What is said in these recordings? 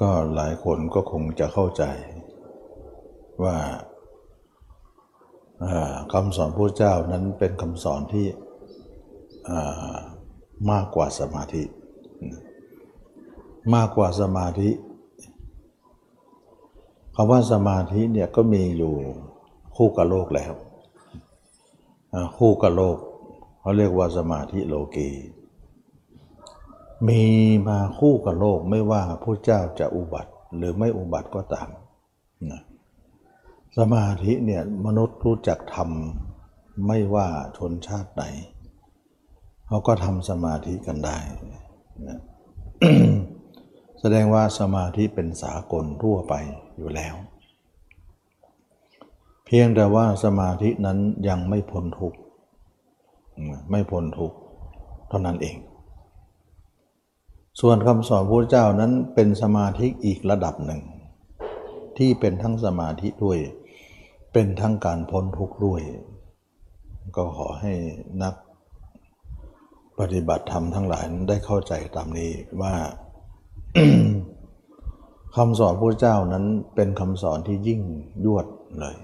ก็หลายคนก็คงจะเข้าใจว่าคำสอนพระเจ้านั้นเป็นคำสอนที่มากกว่าสมาธิ มากกว่าสมาธิคำว่าสมาธิเนี่ยก็มีอยู่คู่กับโลกแล้ว คู่กับโลกเขาเรียกว่าสมาธิโลกี มีมาคู่กับโลกไม่ว่าพระเจ้าจะอุบัติหรือไม่อุบัติก็ตามนะสมาธิเนี่ยมนุษย์รู้จักทำไม่ว่าชนชาติไหนเขาก็ทำสมาธิกันได้นะแสดงว่าสมาธิเป็นสากลทั่วไปอยู่แล้ว เพียงแต่ว่าสมาธินั้นยังไม่พ้นทุกข์ไม่พ้นทุกข์เท่านั้นเอง ส่วนคำสอนพระเจ้านั้นเป็นสมาธิอีกระดับหนึ่ง ที่เป็นทั้งสมาธิด้วย เป็นทั้งการพ้นทุกข์ด้วย ก็ขอให้นักปฏิบัติธรรมทั้งหลายได้เข้าใจตามนี้ว่าคำสอนพระเจ้านั้นเป็นคำสอนที่ยิ่งยวดเลย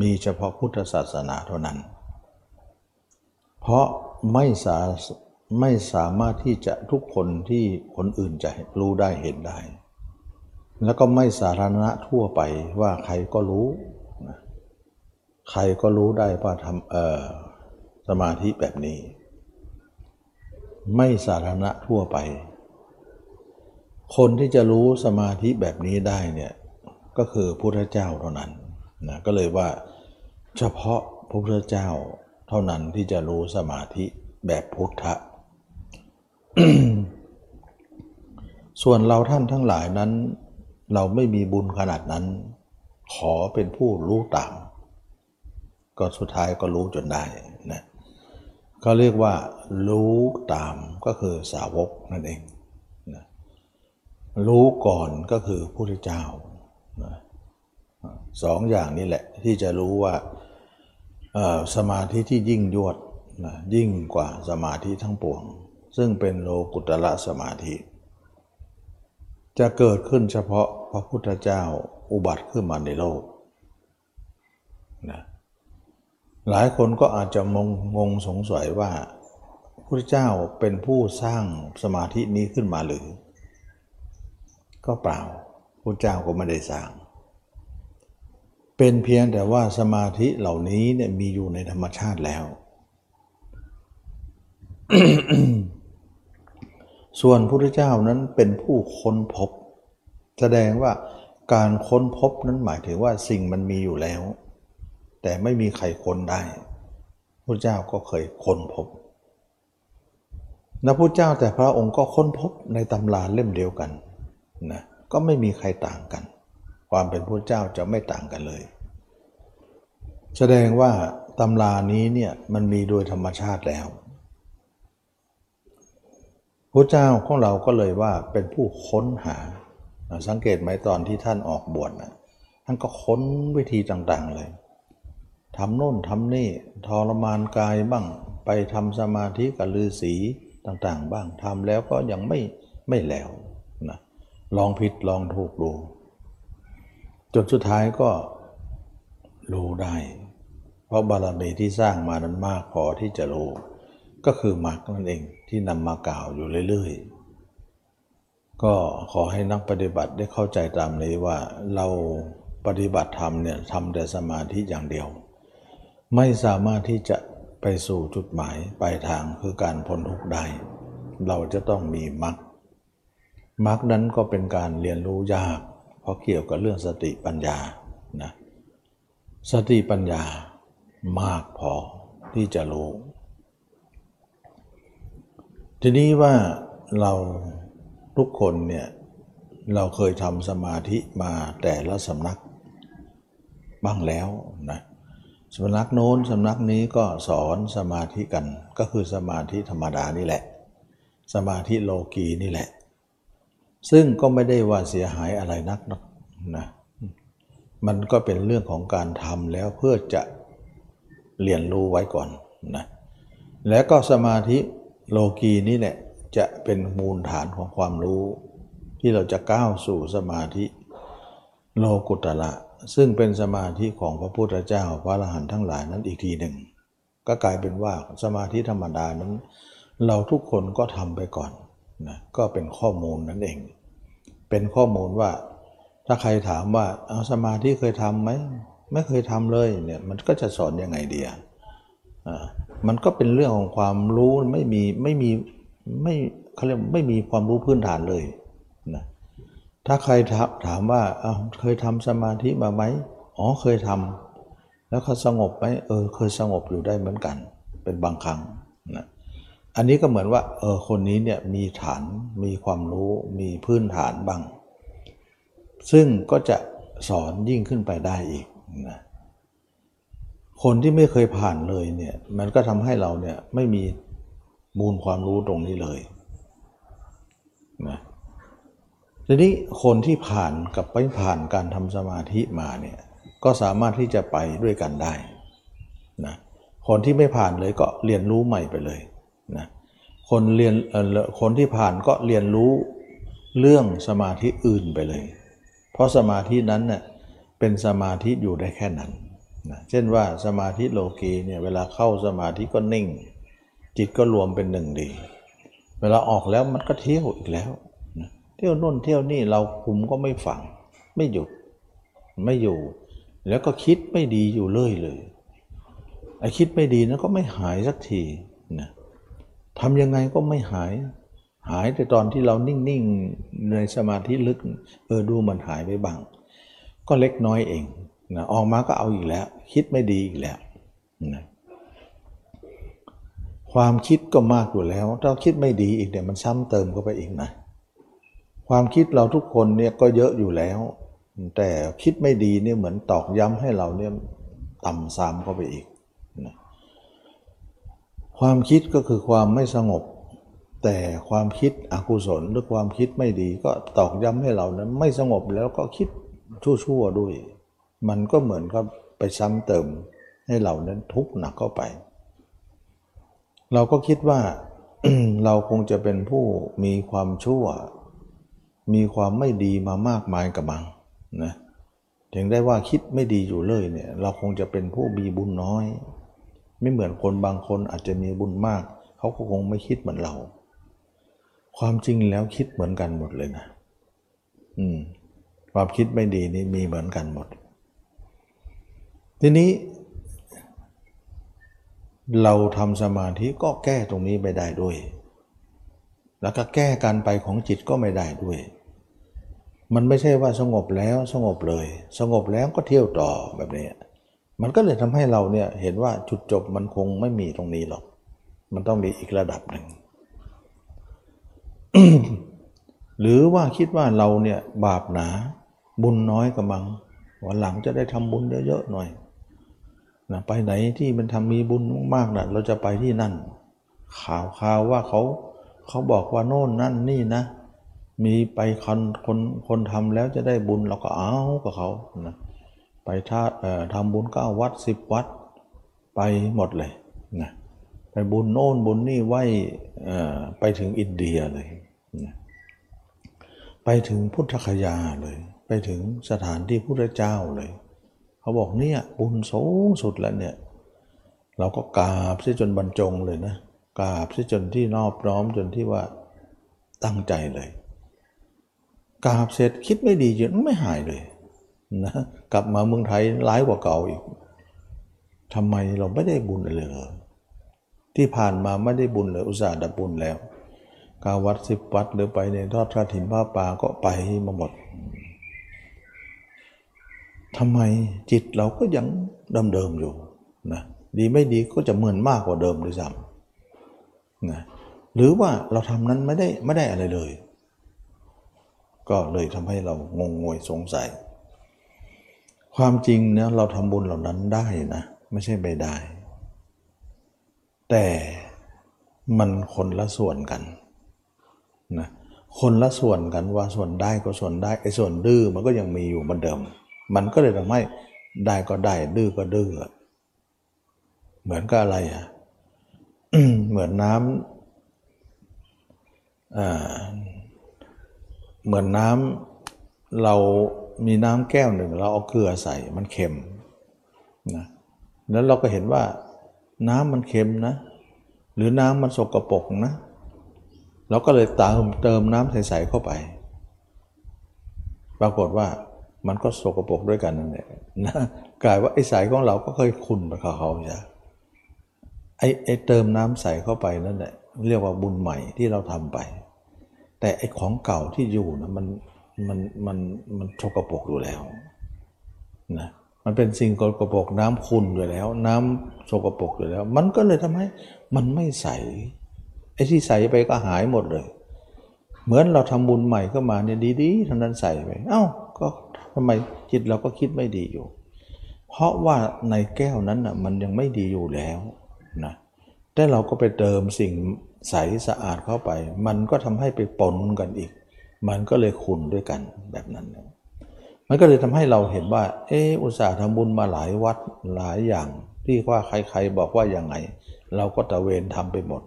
มีเฉพาะพุทธศาสนาเท่านั้น เพราะไม่สา ไม่สามารถที่จะทุกคนที่คนอื่นจะรู้ได้เห็นได้ แล้วก็ไม่สาธารณะทั่วไปว่าใครก็รู้ใครก็รู้ได้ว่าทำสมาธิแบบนี้ ไม่สาธารณะทั่วไป คนที่จะรู้สมาธิแบบนี้ได้เนี่ยก็คือพระพุทธเจ้าเท่านั้นนะก็เลยว่าเฉพาะพระพุทธเจ้าเท่านั้นที่จะรู้สมาธิแบบพุทธะ ส่วนเราท่านทั้งหลายนั้น เราไม่มีบุญขนาดนั้น ขอเป็นผู้รู้ตาม ก็สุดท้ายก็รู้จนได้นะก็เรียกว่า รู้ตามก็คือสาวกนั่นเองรู้ก่อนก็คือพระพุทธเจ้าสองอย่างนี้แหละที่จะรู้ว่าสมาธิที่ยิ่งยวดยิ่งกว่าสมาธิทั้งปวง ซึ่งเป็นโลกุตละสมาธิ จะเกิดขึ้นเฉพาะพระพุทธเจ้าอุบัติขึ้นมาในโลกนะหลายคนก็อาจจะงงงสงสัยว่าพระพุทธเจ้าเป็นผู้สร้างสมาธินี้ขึ้นมาหรือ ก็เปล่าพระเจ้าก็ไม่ได้สร้าง เป็นเพียงแต่ว่าสมาธิเหล่านี้เนี่ยมีอยู่ในธรรมชาติแล้ว ส่วนพระพุทธเจ้านั้นเป็นผู้ค้นพบ แสดงว่าการค้นพบนั้นหมายถึงว่าสิ่งมันมีอยู่แล้ว แต่ไม่มีใครค้นได้พระเจ้าก็เคยค้นพบนะพระเจ้าแต่พระองค์ก็ค้นพบในตำราเล่มเดียวกันนะก็ไม่มีใครต่างกัน ความเป็นพระเจ้าจะไม่ต่างกันเลย แสดงว่าตำรานี้เนี่ยมันมีโดยธรรมชาติแล้ว พระเจ้าของเราก็เลยว่าเป็นผู้ค้นหา สังเกตไหมตอนที่ท่านออกบวชนะท่านก็ค้นวิธีต่างๆเลยทำโน่นทำนี่ทรมานกายบ้าง ไปทำสมาธิกับฤาษีต่างๆ บ้างทำแล้วก็ยังไม่ไม่แล้วนะลองผิดลองถูกดูจนสุดท้ายก็รู้ได้ เพราะบารมีที่สร้างมานั้นมากพอที่จะรู้ ก็คือมรรคนั่นเองที่นำมากล่าวอยู่เรื่อยๆ ก็ขอให้นักปฏิบัติได้เข้าใจตามนี้ว่าเราปฏิบัติธรรมเนี่ยทำแต่สมาธิอย่างเดียว ไม่สามารถที่จะไปสู่จุดหมายปลายทางคือการพ้นทุกข์ได้เราจะต้องมีมรรคมรรคนั้นก็เป็นการเรียนรู้ยาก เพราะเกี่ยวกับเรื่องสติปัญญานะสติปัญญามากพอที่จะรู้ ทีนี้ว่าเราทุกคนเนี่ยเราเคยทำสมาธิมาแต่ละสำนักบ้างแล้วนะสำนักโน้นสำนักนี้ก็สอนสมาธิกัน ก็คือสมาธิธรรมดานี่แหละ สมาธิโลกีนี่แหละ ซึ่งก็ไม่ได้ว่าเสียหายอะไรนักนะมันก็เป็นเรื่องของการทำแล้วเพื่อจะเรียนรู้ไว้ก่อนนะแล้วก็สมาธิ โลกีนี่แหละจะเป็นมูลฐานของความรู้ ที่เราจะก้าวสู่สมาธิโลกุตระซึ่งเป็นสมาธิของพระพุทธเจ้าพระอรหันต์ทั้งหลายนั้นอีกทีหนึ่ง ก็กลายเป็นว่าสมาธิธรรมดานั้น เราทุกคนก็ทำไปก่อนนะก็เป็นข้อมูลนั่นเอง เป็นข้อมูลว่า ถ้าใครถามว่าเอาสมาธิเคยทำไหมไม่เคยทำเลยเนี่ยมันก็จะสอนยังไงเดียอ่า มันก็เป็นเรื่องของความรู้ไม่มีไม่มีไม่เขาเรียกไม่มีความรู้พื้นฐานเลยนะถ้าใครถามว่าเคยทำสมาธิมาไหมอ๋อเคยทำแล้วเขาสงบไหมเออ เคยสงบอยู่ได้เหมือนกัน เป็นบางครั้งนะอันนี้ก็เหมือนว่าเออคนนี้เนี่ยมีฐานมีความรู้มีพื้นฐานบ้าง ซึ่งก็จะสอนยิ่งขึ้นไปได้อีกนะ คนที่ไม่เคยผ่านเลยเนี่ยมันก็ทำให้เราเนี่ยไม่มีมูลความรู้ตรงนี้เลยนะทีนี้คนที่ผ่านกับไปผ่านการทำสมาธิมาเนี่ยก็สามารถที่จะไปด้วยกันได้นะคนที่ไม่ผ่านเลยก็เรียนรู้ใหม่ไปเลยนะคนเรียนคนที่ผ่านก็เรียนรู้เรื่องสมาธิอื่นไปเลย เพราะสมาธินั้นเน่ยเป็นสมาธิอยู่ได้แค่นั้น นะเช่นว่าสมาธิโลกีเนี่ยเวลาเข้าสมาธิก็นิ่ง จิตก็รวมเป็นหนึ่งดี เวลาออกแล้วมันก็เที่ยวอีกแล้วนะเที่ยวนู่นเที่ยวนี่เราคุมก็ไม่ฝัง ไม่หยุดไม่อยู่ แล้วก็คิดไม่ดีอยู่เรื่อยเลยไอ้คิดไม่ดีนั้นก็ไม่หายสักทีนะทำยังไงก็ไม่หาย หายแต่ตอนที่เรานิ่งๆในสมาธิลึกเออดูมันหายไปบ้าง ก็เล็กน้อยเอง นะออกมาก็เอาอีกแล้ว คิดไม่ดีอีกแล้วนะความคิดก็มากอยู่แล้วถ้าคิดไม่ดีอีกเนี่ยมันซ้ำเติมเข้าไปอีกนะ ความคิดเราทุกคนเนี่ยก็เยอะอยู่แล้ว แต่คิดไม่ดีเนี่ยเหมือนตอกย้ำให้เราเนี่ยต่ำซ้ำเข้าไปอีกนะความคิดก็คือความไม่สงบ แต่ความคิดอกุศลหรือความคิดไม่ดี ก็ตอกย้ำให้เรานั้น ไม่สงบแล้วก็คิดชั่วๆด้วย มันก็เหมือนกับไปซ้ำเติมให้เรานั้นทุกข์หนักเข้าไป เราก็คิดว่าเราคงจะเป็นผู้มีความชั่ว มีความไม่ดีมามากมายกับมังนะถึงได้ว่าคิดไม่ดีอยู่เลยเนี่ย เราคงจะเป็นผู้มีบุญน้อย ไม่เหมือนคนบางคนอาจจะมีบุญมาก เขาก็คงไม่คิดเหมือนเรา ความจริงแล้วคิดเหมือนกันหมดเลยนะ อืม ความคิดไม่ดีนี่มีเหมือนกันหมด ทีนี้เราทำสมาธิก็แก้ตรงนี้ไม่ได้ด้วย แล้วก็แก้การไปของจิตก็ไม่ได้ด้วย มันไม่ใช่ว่าสงบแล้วสงบเลย สงบแล้วก็เที่ยวต่อแบบนี้ มันก็เลยทำให้เราเนี่ยเห็นว่าจุดจบมันคงไม่มีตรงนี้หรอก มันต้องมีอีกระดับหนึ่ง หรือว่าคิดว่าเราเนี่ยบาปหนาบุญน้อยกับมัง วันหลังจะได้ทำบุญเยอะๆหน่อย นะไปไหนที่มันทำมีบุญมากๆนะเราจะไปที่นั่น ข่าวข่าวว่าเขาเขาบอกว่าโน่นนั่นนี่นะ มีไปคนคนคนทำแล้วจะได้บุญเราก็เอากับเขานะไปท่าทำบุญเก้าวัดสิบวัด ไปหมดเลยนะไปบุญโน่นบุญนี่ไหวไปถึงอินเดียเลยนะไปถึงพุทธคยาเลย ไปถึงสถานที่พุทธเจ้าเลย เขาบอกเนี่ยบุญสูงสุดแล้วเนี่ย เราก็กราบซิจนบรรจงเลยนะกราบซิจนที่นอบน้อมจนที่ว่าตั้งใจเลยกราบเสร็จคิดไม่ดีจนไม่หายเลยนะกลับมาเมืองไทยร้ายกว่าเก่าอีกทำไมเราไม่ได้บุญเลย ที่ผ่านมาไม่ได้บุญเลยอุตส่าห์ดับบุญแล้วกาวัดสิบวัดหรือไปในทอดกระถินผ้าป่าก็ไปมาหมด ทำไมจิตเราก็ยังเดิมๆอยู่นะดีไม่ดีก็จะเหมือนมากกว่าเดิมด้วยซ้ำนะหรือว่าเราทำนั้นไม่ได้ไม่ได้อะไรเลย ก็เลยทำให้เรางงงวยสงสัย ความจริงเนี่ยเราทำบุญเหล่านั้นได้นะ ไม่ใช่ไม่ได้ แต่มันคนละส่วนกันนะคนละส่วนกันว่าส่วนได้ก็ส่วนได้ไอ้ส่วนดื้อมันก็ยังมีอยู่เหมือนเดิม มันก็เลยทำให้ได้ก็ได้ ดื้อก็ดื้อเหมือนกับอะไรอะเหมือนน้ำเหมือนน้ำเรามีน้ำแก้วหนึ่ง เราเอาเกลือใส่มันเค็มนะแล้วเราก็เห็นว่าน้ำมันเค็มนะ หรือน้ำมันสกรปรกนะ เราก็เลยเติมเติมน้ำใสๆเข้าไป ปรากฏว่า มันก็สกรปรกด้วยกันนั่นแหละนะกลายว่าไอ้สายของเราก็เคยขุ่นไปกับเขาใช่ไอ้ไอ้เติมน้ำใส่เข้าไปนั่นแหละเรียกว่าบุญใหม่ที่เราทำไป แต่ไอ้ของเก่าที่อยู่นะมันมันมันมันสกรปรกอยู่แล้วนะมันเป็นสิ่งสกรปรกน้ำขุ่นอยู่แล้ว น้ำสกรปรกอยู่แล้ว มันก็เลยทำให้มันไม่ใสไอ้ที่ใสไปก็หายหมดเลย เหมือนเราทำบุญใหม่ก็มาเนี่ยดีๆทั้งนั้นใส่ไปเอ้า ทำไมจิตเราก็คิดไม่ดีอยู่ เพราะว่าในแก้วนั้นน่ะมันยังไม่ดีอยู่แล้วนะแต่เราก็ไปเติมสิ่งใสสะอาดเข้าไป มันก็ทำให้ไปปนกันอีก มันก็เลยขุนด้วยกันแบบนั้นมันก็เลยทำให้เราเห็นว่า เอออุตส่าห์ทำบุญมาหลายวัดหลายอย่าง ที่ว่าใครๆบอกว่าอย่างไง เราก็ตะเวนทำไปหมด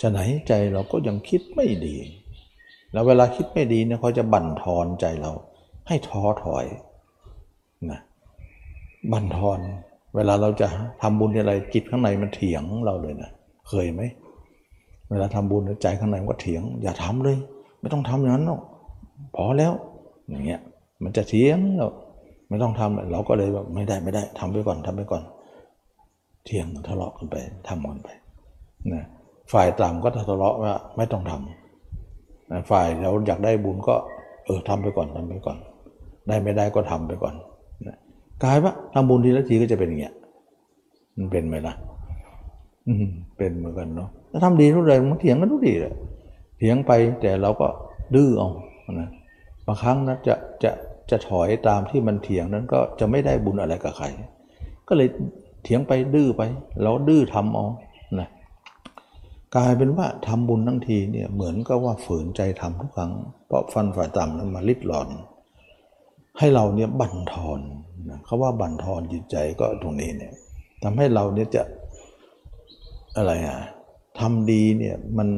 จะไหนใจเราก็ยังคิดไม่ดี แล้วเวลาคิดไม่ดีเนี่ยเขาจะบั่นทอนใจเรา ให้ท้อถอยนะบันทอน เวลาเราจะทำบุญอะไรจิตข้างในมันเถียงเราเลยนะเคยไหมเวลาทำบุญใจข้างในมันก็เถียง อย่าทำเลย ไม่ต้องทำอย่างนั้นหรอกพอแล้ว อย่างเงี้ย มันจะเถียงเราไม่ต้องทำเราก็เลยแบบไม่ได้ไม่ได้ทำไปก่อนทำไปก่อน เถียงทะเลาะกันไปทำกันไปนะฝ่ายต่ำก็ทะเลาะว่าไม่ต้องทำนะฝ่ายเราอยากได้บุญก็ เออทำไปก่อนทำไปก่อน ได้ไม่ได้ก็ทำไปก่อนกลายว่าทำบุญทีละทีก็จะเป็นอย่างเงี้ยมันเป็นไหมล่ะอืเป็นเหมือนกันเนาะถ้าทำดีทุกเรื่องมันเถียงกันทุกทีเลยเถียงไปแต่เราก็ดื้อเอานะบางครั้งนะจะจะจะถอยตามที่มันเถียงนั้นก็จะไม่ได้บุญอะไรกับใคร ก็เลยเถียงไปดื้อไป เราดื้อทำเอานะกลายเป็นว่าทำบุญทั้งทีเนี่ยเหมือนกับว่าฝืนใจทำทุกครั้งเพราะฟันฝ่ายต่ำนั้นมาลิดหลอน ให้เราเนี่ยบั่นทอนนะเขาว่าบั่นทอนจิตใจก็ตรงนี้เนี่ยทำให้เราเนี่ยจะอะไรอะทำดีเนี่ยมัน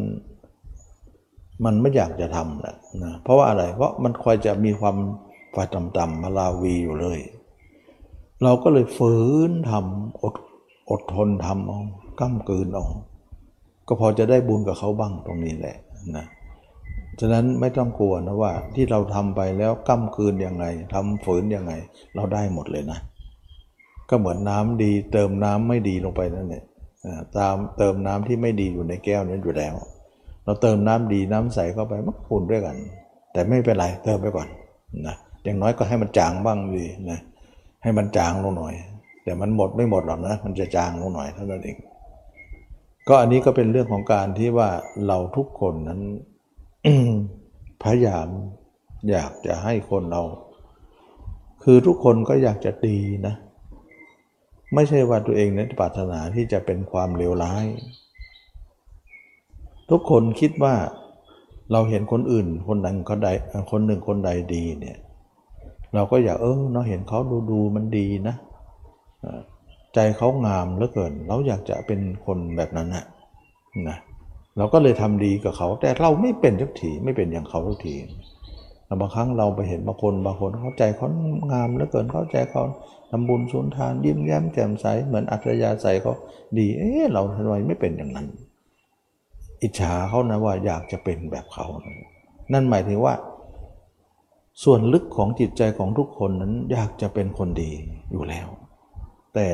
มันไม่อยากจะทำนะนะเพราะว่าอะไร เพราะมันคอยจะมีความฝ่ายต่ำๆมาลาวีอยู่เลย เราก็เลยฝืนทำอดอดทนทำเอาก้ามกืนเอาก็พอจะได้บุญกับเขาบ้างตรงนี้แหละนะ ฉะนั้นไม่ต้องกลัวนะว่าที่เราทำไปแล้วก้ามคืนยังไงทำฝืนยังไง เราได้หมดเลยนะ ก็เหมือนน้ำดี เติมน้ำไม่ดีลงไปนั่นแหละตามเติมน้ำที่ไม่ดีอยู่ในแก้วนี้อยู่แล้ว เราเติมน้ำดีน้ำใสเข้าไปมันขุ่นด้วยกัน แต่ไม่เป็นไรเติมไปก่อนนะอย่างน้อยก็ให้มันจางบ้างดีนะให้มันจางลงหน่อย แต่มันหมดไม่หมดหรอกนะมันจะจางลงหน่อยเท่านั้นเองก็อันนี้ก็เป็นเรื่องของการที่ว่าเราทุกคนนั้น พยายามอยากจะให้คนเรา คือทุกคนก็อยากจะดีนะ ไม่ใช่ว่าตัวเองนั้นปรารถนาที่จะเป็นความเลวร้าย ทุกคนคิดว่าเราเห็นคนอื่น คนหนึ่งคนใดคนหนึ่งคนใดดีเนี่ย เราก็อยากเออเราเห็นเขาดูดูมันดีนะใจเขางามเหลือเกิน เราอยากจะเป็นคนแบบนั้นนะนะ เราก็เลยทำดีกับเขา แต่เราไม่เป็นทุกทีไม่เป็นอย่างเขาทุกทีบางครั้งเราไปเห็นบางคนบางคนเขาใจเขางามเหลือเกินเขาใจเขาทำบุญสุนทาน ยิ้มแย้มแจ่มใสเหมือนอัจฉริยะใสเขาดี เอ๊ะเราทำไมไม่เป็นอย่างนั้น อิจฉาเขานะว่าอยากจะเป็นแบบเขา นั่นหมายถึงว่า ส่วนลึกของจิตใจของทุกคนนั้นอยากจะเป็นคนดีอยู่แล้ว แต่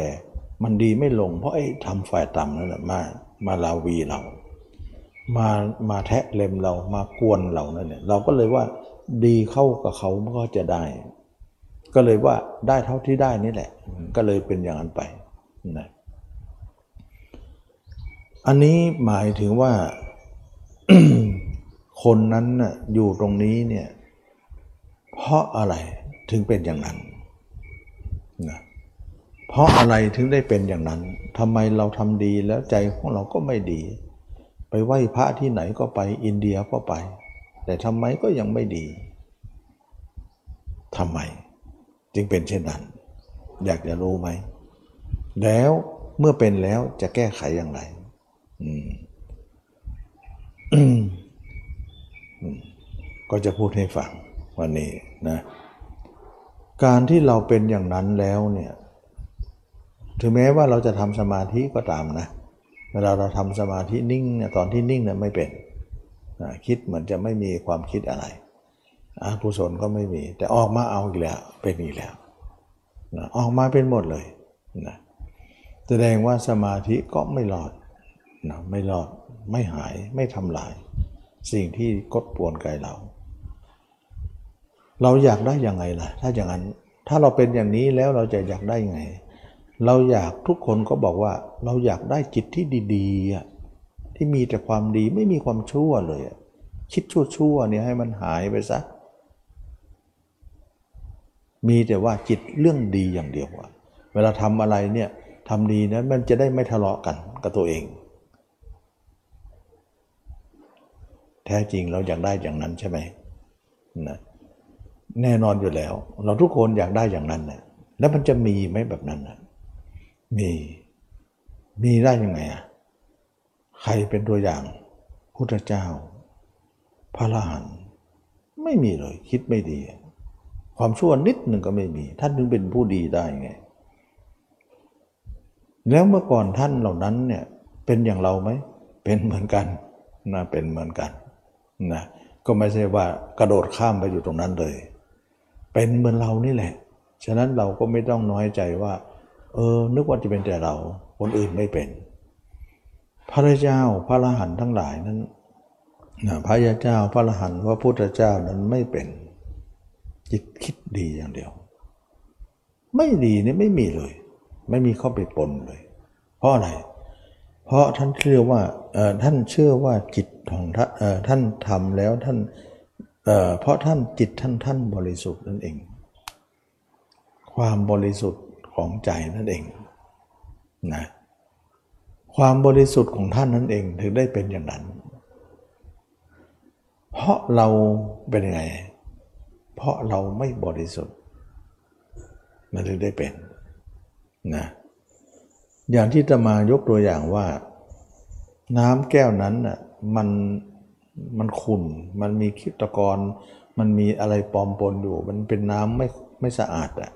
มันดีไม่ลงเพราะไอ้ทำฝ่ายต่ำนั่นแหละมามาลาวีเรา มามาแทะเล็มเรามากวนเรานั่นเนี่ยเราก็เลยว่าดีเข้ากับเขาก็จะได้ ก็เลยว่าได้เท่าที่ได้นี่แหละ ก็เลยเป็นอย่างนั้นไปนะอันนี้หมายถึงว่าคนนั้นน่ะอยู่ตรงนี้เนี่ย เพราะอะไรถึงเป็นอย่างนั้นนะเพราะอะไรถึงได้เป็นอย่างนั้นทำไมเราทำดีแล้วใจของเราก็ไม่ดี ไปไหว้พระที่ไหนก็ไปอินเดียก็ไป แต่ทำไมก็ยังไม่ดีทำไม จึงเป็นเช่นนั้น อยากจะรู้ไหม แล้วเมื่อเป็นแล้วจะแก้ไขอย่างไรก็จะพูดให้ฟังวันนี้นะ การที่เราเป็นอย่างนั้นแล้วเนี่ย ถึงแม้ว่าเราจะทำสมาธิก็ตามนะ เวลาเราทำสมาธินิ่งตอนที่นิ่งเนี่ยไม่เป็นคิดเหมือนจะไม่มีความคิดอะไรอกุศลก็ไม่มี แต่ออกมาเอาอีกแล้วเป็นอีกแล้วนะออกมาเป็นหมดเลยนะแสดงว่าสมาธิก็ไม่รอดนะไม่รอดไม่หายไม่ทำลาย สิ่งที่กดปวนกายเรา เราอยากได้ยังไงล่ะ ถ้าอย่างนั้นถ้าเราเป็นอย่างนี้แล้วเราจะอยากได้ยังไง เราอยากทุกคนก็บอกว่า เราอยากได้จิตที่ดีๆที่มีแต่ความดีไม่มีความชั่วเลย คิดชั่วๆเนี่ยให้มันหายไปซะมีแต่ว่าจิตเรื่องดีอย่างเดียวเวลาทำอะไรเนี่ยทำดีนั้นมันจะได้ไม่ทะเลาะกันกับตัวเอง แท้จริงเราอยากได้อย่างนั้นใช่ไหมนะแน่นอนอยู่แล้ว เราทุกคนอยากได้อย่างนั้นนะแล้วมันจะมีไหมแบบนั้นนะ มี มีได้ยังไงอะใครเป็นตัวอย่างพุทธเจ้า พระอรหันต์ไม่มีเลย คิดไม่ดี ความชั่วนิดหนึ่งก็ไม่มี ท่านถึงเป็นผู้ดีได้ไง แล้วเมื่อก่อนท่านเหล่านั้นเนี่ยเป็นอย่างเราไหม เป็นเหมือนกันนะเป็นเหมือนกันนะก็ไม่ใช่ว่ากระโดดข้ามไปอยู่ตรงนั้นเลย เป็นเหมือนเรานี่แหละ ฉะนั้นเราก็ไม่ต้องน้อยใจว่า เออ นึกว่าจะเป็นแต่เรา คนอื่นไม่เป็น พระเจ้าพระอรหันต์ทั้งหลายนั้นนะพระยาเจ้าพระอรหันต์พระพุทธเจ้านั้นไม่เป็น จิตคิดดีอย่างเดียว ไม่ดีนี่ไม่มีเลย ไม่มีข้าไปปนเลย เพราะอะไร เพราะท่านเชื่อว่าท่านเชื่อว่าจิตของท่านท่านทำแล้วท่านเเพราะท่านจิตท่านท่านบริสุทธิ์นั่นเอง ความบริสุทธิ์ ของใจนั่นเองนะความบริสุทธิ์ของท่านนั่นเองถึงได้เป็นอย่างนั้น เพราะเราเป็นยังไง เพราะเราไม่บริสุทธิ์ มันถึงได้เป็นนะอย่างที่จะมายกตัวอย่างว่า น้ำแก้วนั้นน่ะมันมันขุ่น มันมีคิตกร มันมีอะไรปลอมปนอยู่ มันเป็นน้ำไม่ไม่สะอาดอะ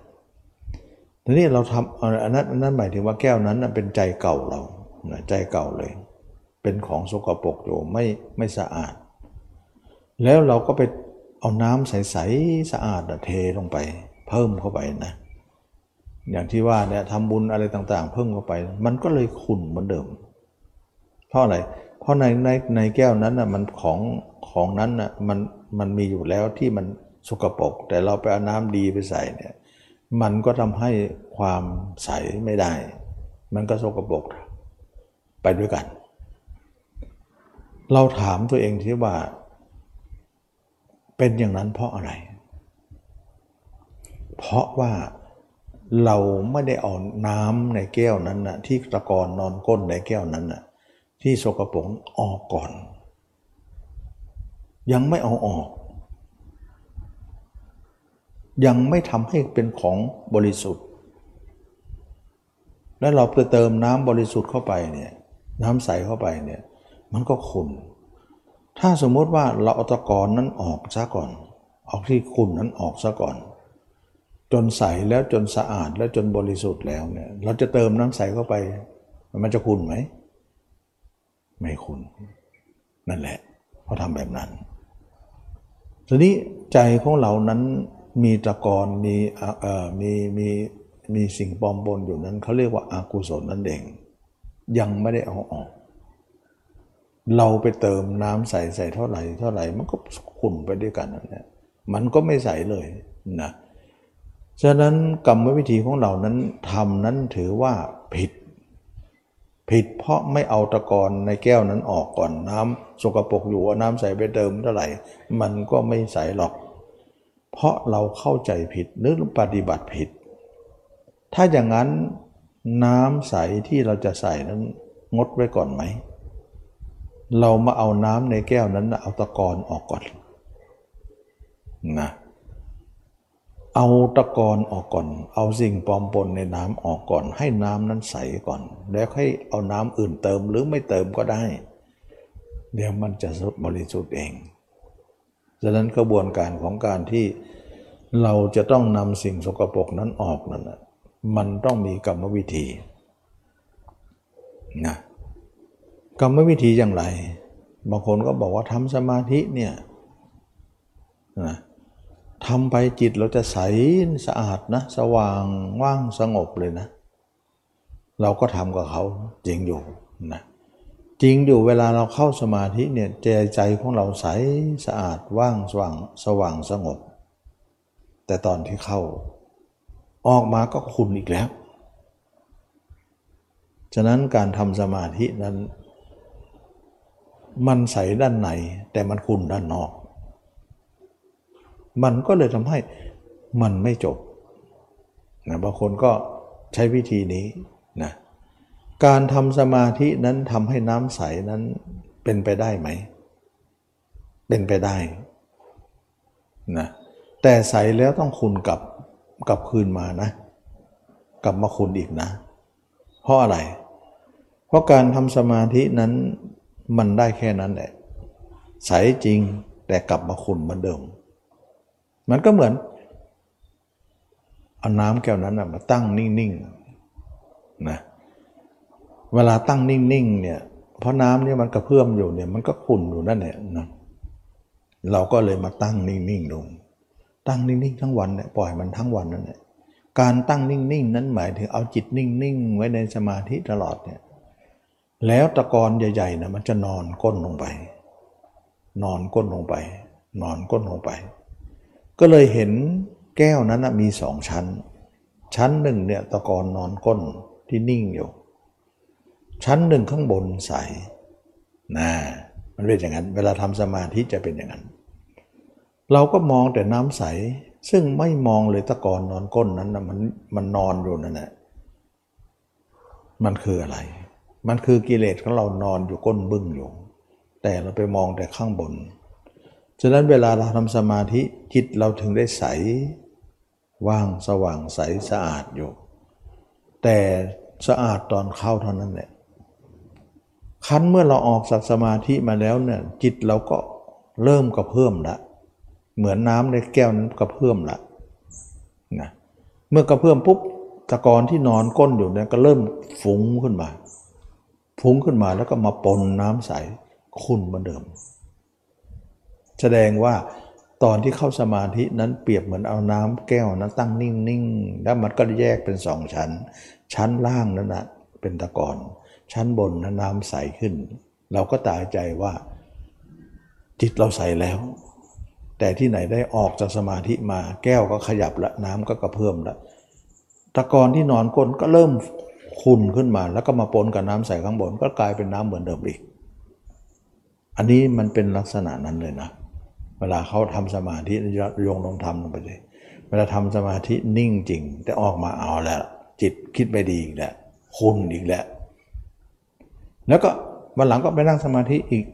ทีนี้เราทำอันนั้นอันนั้นหมายถึงว่าแก้วนั้นเป็นใจเก่าเราใจเก่าเลย เป็นของสกปรกอยู่ไม่ไม่สะอาด แล้วเราก็ไปเอาน้ำใสๆสะอาดเทลงไป เพิ่มเข้าไปนะ อย่างที่ว่าเนี่ยทำบุญอะไรต่างๆ เพิ่มเข้าไป มันก็เลยขุ่นเหมือนเดิม เพราะอะไรเพราะในในในแก้วนั้นนะมันของของนั้นนะมันมันมีอยู่แล้วที่มันสกปรกแต่เราไปเอาน้ำดีไปใส่เนี่ย มันก็ทำให้ความใสไม่ได้ มันก็สกปรกไปด้วยกัน เราถามตัวเองที่ว่า เป็นอย่างนั้นเพราะอะไร เพราะว่าเราไม่ได้เอาน้ำในแก้วนั้นนะที่ตะกอนนอนก้นในแก้วนั้นนะที่สกปรกออกก่อน ยังไม่เอาออก ยังไม่ทำให้เป็นของบริสุทธิ์ แล้วเราไปเติมน้ำบริสุทธิ์เข้าไปเนี่ยน้ำใสเข้าไปเนี่ยมันก็ขุ่นถ้าสมมติว่าเราเอาตะกอนนั้นออกซะก่อน ออกที่ขุ่นนั้นออกซะก่อน จนใสแล้วจนสะอาดแล้วจนบริสุทธิ์แล้วเนี่ยเราจะเติมน้ำใสเข้าไป มันจะขุ่นไหม ไม่คุณนั่นแหละเขาทำแบบนั้นทีนี้ใจของเรานั้น มีตะกอนมีเอ่อมีมีมีสิ่งปลอมปนอยู่นั้นเขาเรียกว่าอากุศลนั่นเอง ยังไม่ได้เอาออก เราไปเติมน้ำใส่ใส่เท่าไหร่เท่าไหร่มันก็ขุ่นไปด้วยกันนั่นแหละมันก็ไม่ใสเลยนะฉะนั้นกรรมวิธีของเรานั้นทำนั้นถือว่าผิด ผิดเพราะไม่เอาตะกอนในแก้วนั้นออกก่อนน้ำสกปรกอยู่ว่าน้ำใส่ไปเติมเท่าไหร่ มันก็ไม่ใสหรอก เพราะเราเข้าใจผิดหรือปฏิบัติผิด ถ้าอย่างนั้นน้ำใสที่เราจะใส่นั้นงดไว้ก่อนไหม เรามาเอาน้ำในแก้วนั้นเอาตะกอนออกก่อนนะเอาตะกอนออกก่อน เอาสิ่งปลอมปนในน้ำออกก่อน ให้น้ำนั้นใสก่อน แล้วให้เอาน้ำอื่นเติมหรือไม่เติมก็ได้ เดี๋ยวมันจะสุดบริสุทธิ์เอง ฉะนั้นกระบวนการของการที่เราจะต้องนำสิ่งสกปรกนั้นออกนั่นนะมันต้องมีกรรมวิธีนะกรรมวิธีอย่างไร บางคนก็บอกว่าทำสมาธิเนี่ยนะทำไปจิตเราจะใสสะอาดนะ สว่างว่างสงบเลยนะ เราก็ทำกับเขาจริงอยู่นะ จริงอยู่เวลาเราเข้าสมาธิเนี่ยใจใจของเราใสสะอาดว่างสว่างสว่างสงบ แต่ตอนที่เข้า ออกมาก็คุณอีกแล้ว ฉะนั้นการทำสมาธินั้น มันใสด้านในแต่มันคุณด้านนอก มันก็เลยทำให้มันไม่จบนะบางคนก็ใช้วิธีนี้นะ การทำสมาธินั้นทำให้น้ำใสนั้นเป็นไปได้ไหม เป็นไปได้นะแต่ใสแล้วต้องคุณกลับกลับคืนมานะ กลับมาคุณอีกนะ เพราะอะไร เพราะการทำสมาธินั้นมันได้แค่นั้นแหละใสจริงแต่กลับมาคุณเหมือนเดิม มันก็เหมือนเอาน้ำแก้วนั้นมาตั้งนิ่งๆนะ เวลาตั้งนิ่งๆเนี่ยเพราะน้ำเนี่ยมันกระเพื่อมอยู่เนี่ยมันก็ขุ่นอยู่นั่นแหละนะเราก็เลยมาตั้งนิ่งๆลงตั้งนิ่งๆทั้งวันเนี่ยปล่อยมันทั้งวันนั่นแหละการตั้งนิ่งๆนั้นหมายถึงเอาจิตนิ่งๆไว้ในสมาธิตลอดเนี่ยแล้วตะกอนใหญ่ๆนะมันจะนอนก้นลงไป นอนก้นลงไป นอนก้นลงไป ก็เลยเห็นแก้วนั้นนะมีสองชั้น ชั้นหนึ่งเนี่ยตะกอนนอนก้นที่นิ่งอยู่ ชั้นหนึ่งข้างบนใสนะมันเป็นอย่างนั้น เวลาทำสมาธิจะเป็นอย่างนั้น เราก็มองแต่น้ำใส ซึ่งไม่มองเลยตะกอนนอนก้นนั้นนะมันมันนอนอยู่นั่นแหละมันคืออะไร มันคือกิเลสของเรานอนอยู่ก้นบึ้งอยู่ แต่เราไปมองแต่ข้างบน ฉะนั้นเวลาเราทำสมาธิจิตเราถึงได้ใส ว่างสว่างใสสะอาดอยู่ แต่สะอาดตอนเข้าเท่านั้นแหละ คันเมื่อเราออกจากสมาธิมาแล้วเนี่ยจิตเราก็เริ่มกระเพิ่มละเหมือนน้ำในแก้วนั้นกระเพิ่มละนะเมื่อกระเพิ่มปุ๊บตะกอนที่นอนก้นอยู่เนี่ยก็เริ่มฟุ้งขึ้นมาฟุ้งขึ้นมาแล้วก็มาปนน้ำใสขุ่นเหมือนเดิม แสดงว่าตอนที่เข้าสมาธินั้นเปรียบเหมือนเอาน้ำแก้วนั้นตั้งนิ่งๆ แล้วมันก็แยกเป็นสองชั้น ชั้นล่างนั้นนะเป็นตะกอน ชั้นบนน,น้ำใสขึ้น เราก็ตายใจว่า จิตเราใสแล้ว แต่ที่ไหนได้ออกจากสมาธิมาแก้วก็ขยับละน้ำก็กระเพิ่อมละตะกอนที่นอนก้นก็เริ่มขุ่นขึ้นมา แล้วก็มาปนกับน้ำใสข้างบน ก็กลายเป็นน้ำเหมือนเดิมอีก อันนี้มันเป็นลักษณะนั้นเลยนะ เวลาเขาทำสมาธิโยงลงทำลงไปเลยเวลาทำสมาธินิ่งจริง แต่ออกมาเอาแล้ว จิตคิดไปดีอีกแล้วคุณอีกแล้ว แล้วก็วันหลังก็ไปนั่งสมาธิอีก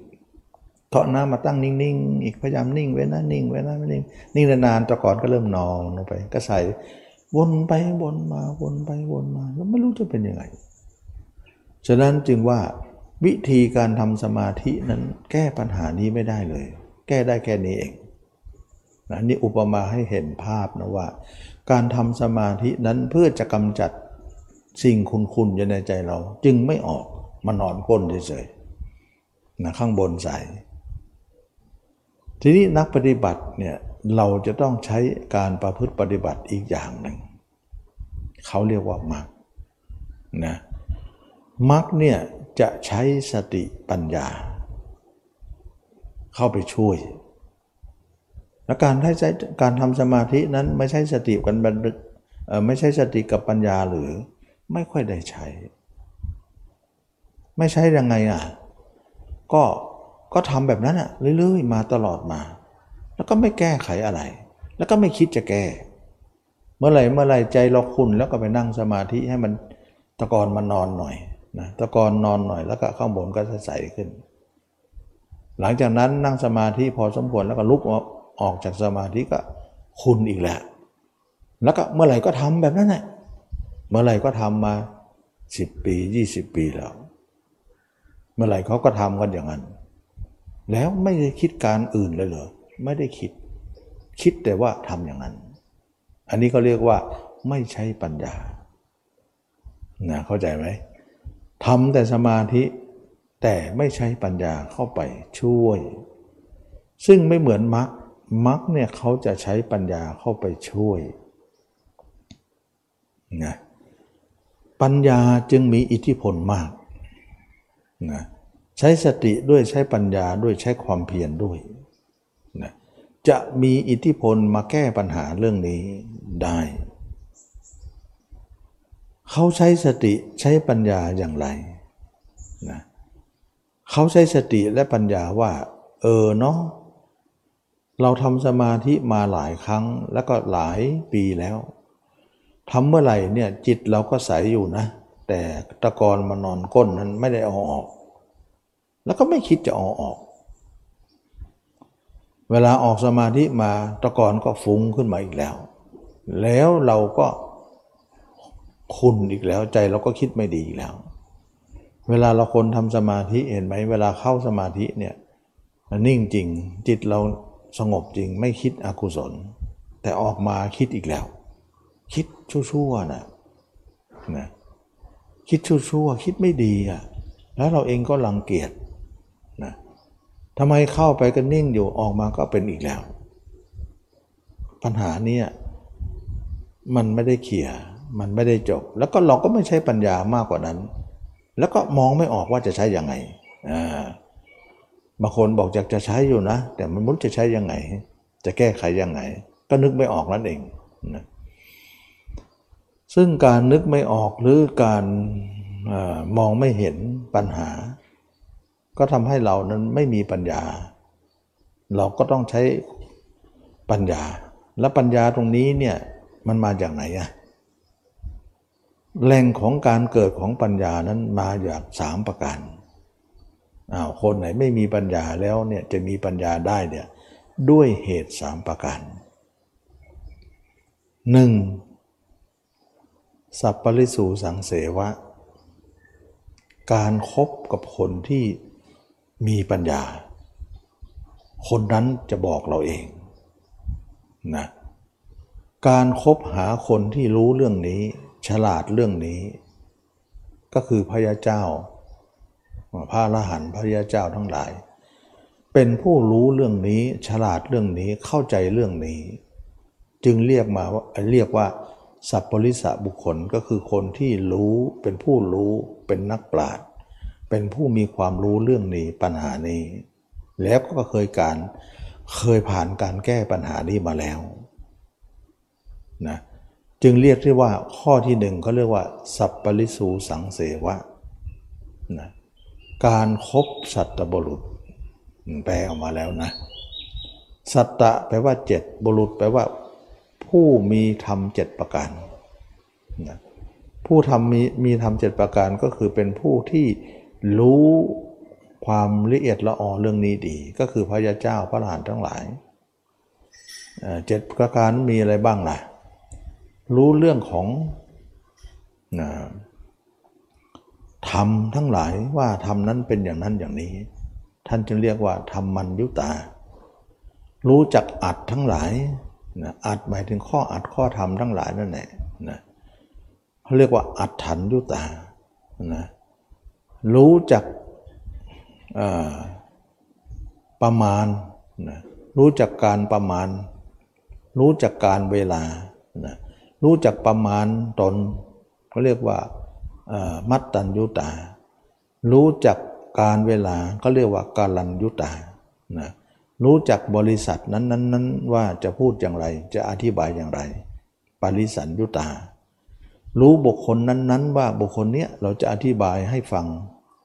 เทาะน้ำมาตั้งนิ่งๆ อีกพยายามนิ่งไว้นะนิ่งไว้นะไม่นิ่งนิ่งนานๆแต่ก่อนก็เริ่มนอนลงไป ก็ใส่วนไปวนมาวนไปวนมา แล้วไม่รู้จะเป็นยังไง ฉะนั้นจึงว่าวิธีการทำสมาธินั้นแก้ปัญหานี้ไม่ได้เลย แก้ได้แค่นี้เองนะนี่อุปมาให้เห็นภาพนะว่า การทำสมาธินั้นเพื่อจะกำจัดสิ่งคุณๆอยู่ในใจเราจึงไม่ออก มานนอนก้นเฉยๆนะข้างบนใส ทีนี้นักปฏิบัติเนี่ยเราจะต้องใช้การประพฤติปฏิบัติอีกอย่างหนึ่ง เขาเรียกว่ามรรคนะมรรคเนี่ยจะใช้สติปัญญา เข้าไปช่วย และการใช้การทำสมาธินั้นไม่ใช่สติกันบันไม่ใช่สติกับปัญญาหรือไม่ค่อยได้ใช้ ไม่ใช่ยังไงอะ ก็ก็ทำแบบนั้นอะเรื่อยๆ มาตลอดมา แล้วก็ไม่แก้ไขอะไร แล้วก็ไม่คิดจะแก้ เมื่อไหร่เมื่อไหร่ใจเราคุณแล้วก็ไปนั่งสมาธิให้มันตะกอนมานอนหน่อยนะตะกอนนอนหน่อยแล้วก็ข้างบนก็จะใสขึ้น หลังจากนั้นนั่งสมาธิพอสมควรแล้วก็ลุกออกจากสมาธิก็คุณอีกแล้วแล้วก็เมื่อไหร่ก็ทำแบบนั้นแหละเมื่อไหร่ก็ทำมาสิบปียี่สิบปีแล้ว เมื่อไหร่เขาก็ทำกันอย่างนั้น แล้วไม่ได้คิดการอื่นเลยเหรอไม่ได้คิด คิดแต่ว่าทำอย่างนั้น อันนี้ก็เรียกว่า ไม่ใช่ปัญญานะเข้าใจไหมทำแต่สมาธิแต่ไม่ใช้ปัญญาเข้าไปช่วย ซึ่งไม่เหมือนมรรคมรรคเนี่ยเขาจะใช้ปัญญาเข้าไปช่วยนะปัญญาจึงมีอิทธิพลมาก นะใช้สติด้วยใช้ปัญญาด้วยใช้ความเพียรด้วยนะจะมีอิทธิพลมาแก้ปัญหาเรื่องนี้ได้ เขาใช้สติใช้ปัญญาอย่างไรนะเขาใช้สติและปัญญาว่า เออเนาะเราทำสมาธิมาหลายครั้งแล้วก็หลายปีแล้วทำเมื่อไหร่เนี่ยจิตเราก็ใสอยู่นะ แต่ตะกอนมานอนก้นนั้นไม่ได้เอาออก แล้วก็ไม่คิดจะเอาออก เวลาออกสมาธิมาตะกอนก็ฟุ้งขึ้นมาอีกแล้ว แล้วเราก็คุณอีกแล้วใจเราก็คิดไม่ดีอีกแล้ว เวลาเราคนทำสมาธิเห็นไหมเวลาเข้าสมาธิเนี่ยนิ่งจริงจิตเราสงบจริงไม่คิดอกุศล แต่ออกมาคิดอีกแล้ว คิดชั่วๆนะนะ คิดชั่วๆคิดไม่ดีอะแล้วเราเองก็รังเกียจนะทำไมเข้าไปก็นิ่งอยู่ออกมาก็เป็นอีกแล้ว ปัญหาเนี่ยมันไม่ได้เขี่ยมันไม่ได้จบ แล้วก็เราก็ไม่ใช้ปัญญามากกว่านั้น แล้วก็มองไม่ออกว่าจะใช้ยังไงบางคนบอกอยากจะใช้อยู่นะ แต่มันม่รู้จะใช้ยังไง จะแก้ไขยังไง ก็นึกไม่ออกนั่นเองนะ ซึ่งการนึกไม่ออกหรือการอมองไม่เห็นปัญหา ก็ทำให้เรานั้นไม่มีปัญญา เราก็ต้องใช้ปัญญา และปัญญาตรงนี้เนี่ยมันมาจากไหนอะแหล่งของการเกิดของปัญญานั้นมาจากสามประการอ้าวคนไหนไม่มีปัญญาแล้วเนี่ยจะมีปัญญาได้เนี่ยด้วยเหตุสามประการหนึ่ง สัพปริสูสังเสวะ การครบกับคนที่มีปัญญา คนนั้นจะบอกเราเองนะการครบหาคนที่รู้เรื่องนี้ ฉลาดเรื่องนี้ ก็คือพระยาเจ้า พระอรหันต์พระยาเจ้าทั้งหลาย เป็นผู้รู้เรื่องนี้ฉลาดเรื่องนี้เข้าใจเรื่องนี้ จึงเรียกมาว่าเรียกว่า สัพปริสะบุคคลก็คือคนที่รู้เป็นผู้รู้เป็นนักปราชญ์เป็นผู้มีความรู้เรื่องนี้ปัญหานี้ แล้วก็เคยการเคยผ่านการแก้ปัญหานี้มาแล้วนะจึงเรียกที่ว่าข้อที่หนึ่งเขาเรียกว่า สัพปริสูสังเสวะนะการครบสัตบุรุษ แปลออกมาแล้วนะ สัตตะแปลว่าเจ็ดบุรุษแปลว่า ผู้มีธรรมเจ็ดประการนะผู้ทำมีมีธรรมเจ็ดประการก็คือเป็นผู้ที่รู้ความละเอียดละออเรื่องนี้ดี ก็คือพระยาเจ้าพระหลานทั้งหลายเจ็ดประการมีอะไรบ้างล่ะ รู้เรื่องของธรรมทั้งหลายว่าธรรมนั้นเป็นอย่างนั้นอย่างนี้ ท่านจึงเรียกว่าธรรมมัญยุตา รู้จักอัดทั้งหลาย นะอัดหมายถึงข้ออัดข้อธรรมทั้งหลายนั่นแหละนะเขาเรียกว่าอัดถันยุตานะรู้จักประมาณนะรู้จักการประมาณ รู้จักการเวลานะรู้จักประมาณตนเขาเรียกว่ามัตตัญยุตา รู้จักการเวลาก็เรียกว่าการันยุตานะ รู้จักบริษัทนั้นนั้นนั้นว่าจะพูดอย่างไร จะอธิบายอย่างไร ปริสันยุตา รู้บุคคลนั้นๆ ว่าบุคคลเนี้ยเราจะอธิบายให้ฟัง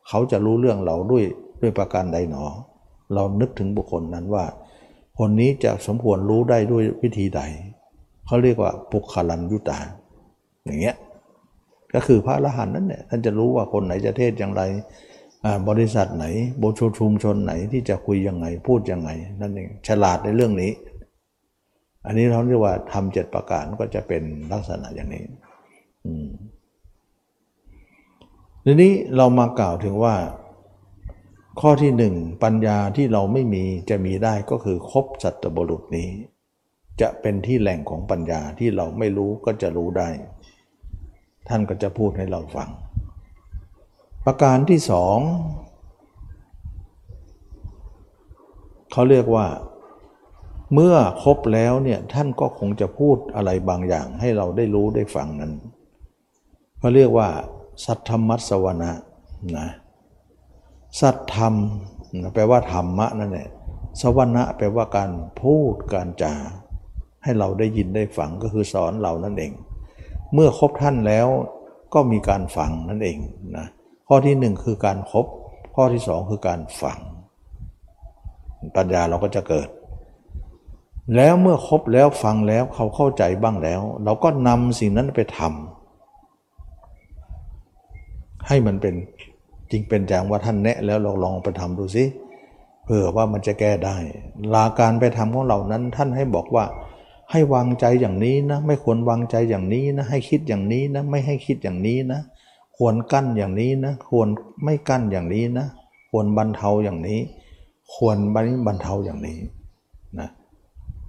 เขาจะรู้เรื่องเราด้วยด้วยประการใดหนอ เรานึกถึงบุคคลนั้นว่า คนนี้จะสมควรรู้ได้ด้วยวิธีใด เขาเรียกว่าปุคลันยุตา อย่างเงี้ยก็คือพระอรหันต์นั่นแหละท่านจะรู้ว่าคนไหนจะเทศอย่างไร บริษัทไหนบชชุมชนไหนที่จะคุยยังไงพูดยังไง นั่นเองฉลาดในเรื่องนี้ อันนี้เราเรียกว่าทำเจ็ดประการก็จะเป็นลักษณะอย่างนี้ทีนี้เรามากล่าวถึงว่า ข้อที่หนึ่งปัญญาที่เราไม่มีจะมีได้ก็คือคบสัตบุรุษนี้ จะเป็นที่แหล่งของปัญญาที่เราไม่รู้ก็จะรู้ได้ ท่านก็จะพูดให้เราฟัง ประการที่สองเขาเรียกว่า เมื่อครบแล้วเนี่ยท่านก็คงจะพูดอะไรบางอย่างให้เราได้รู้ได้ฟังนั้นเขาเรียกว่า สัทธมัสวนะนะสัตธรรมแปลว่าธรรมะนั่นแหละสวรณะแปลว่าการพูดการจา ให้เราได้ยินได้ฟังก็คือสอนเรานั่นเอง เมื่อครบท่านแล้วก็มีการฟังนั่นเองนะ ข้อที่หนึ่งคือการครบข้อที่สองคือการฟัง ปัญญาเราก็จะเกิด แล้วเมื่อครบแล้วฟังแล้วเขาเข้าใจบ้างแล้ว เราก็นำสิ่งนั้นไปทำให้มันเป็นจริงเป็นอย่างว่าท่านแนะแล้วเราลองไปทำดูสิเผื่อว่ามันจะแก้ได้ ลาการไปทำของเรานั้นท่านให้บอกว่า ให้วางใจอย่างนี้นะ ไม่ควรวางใจอย่างนี้นะ ให้คิดอย่างนี้นะ ไม่ให้คิดอย่างนี้นะ ควรกั้นอย่างนี้นะ ควรไม่กั้นอย่างนี้นะ ควรบรรเทาอย่างนี้ ควรบรรบรรเทาอย่างนี้นะ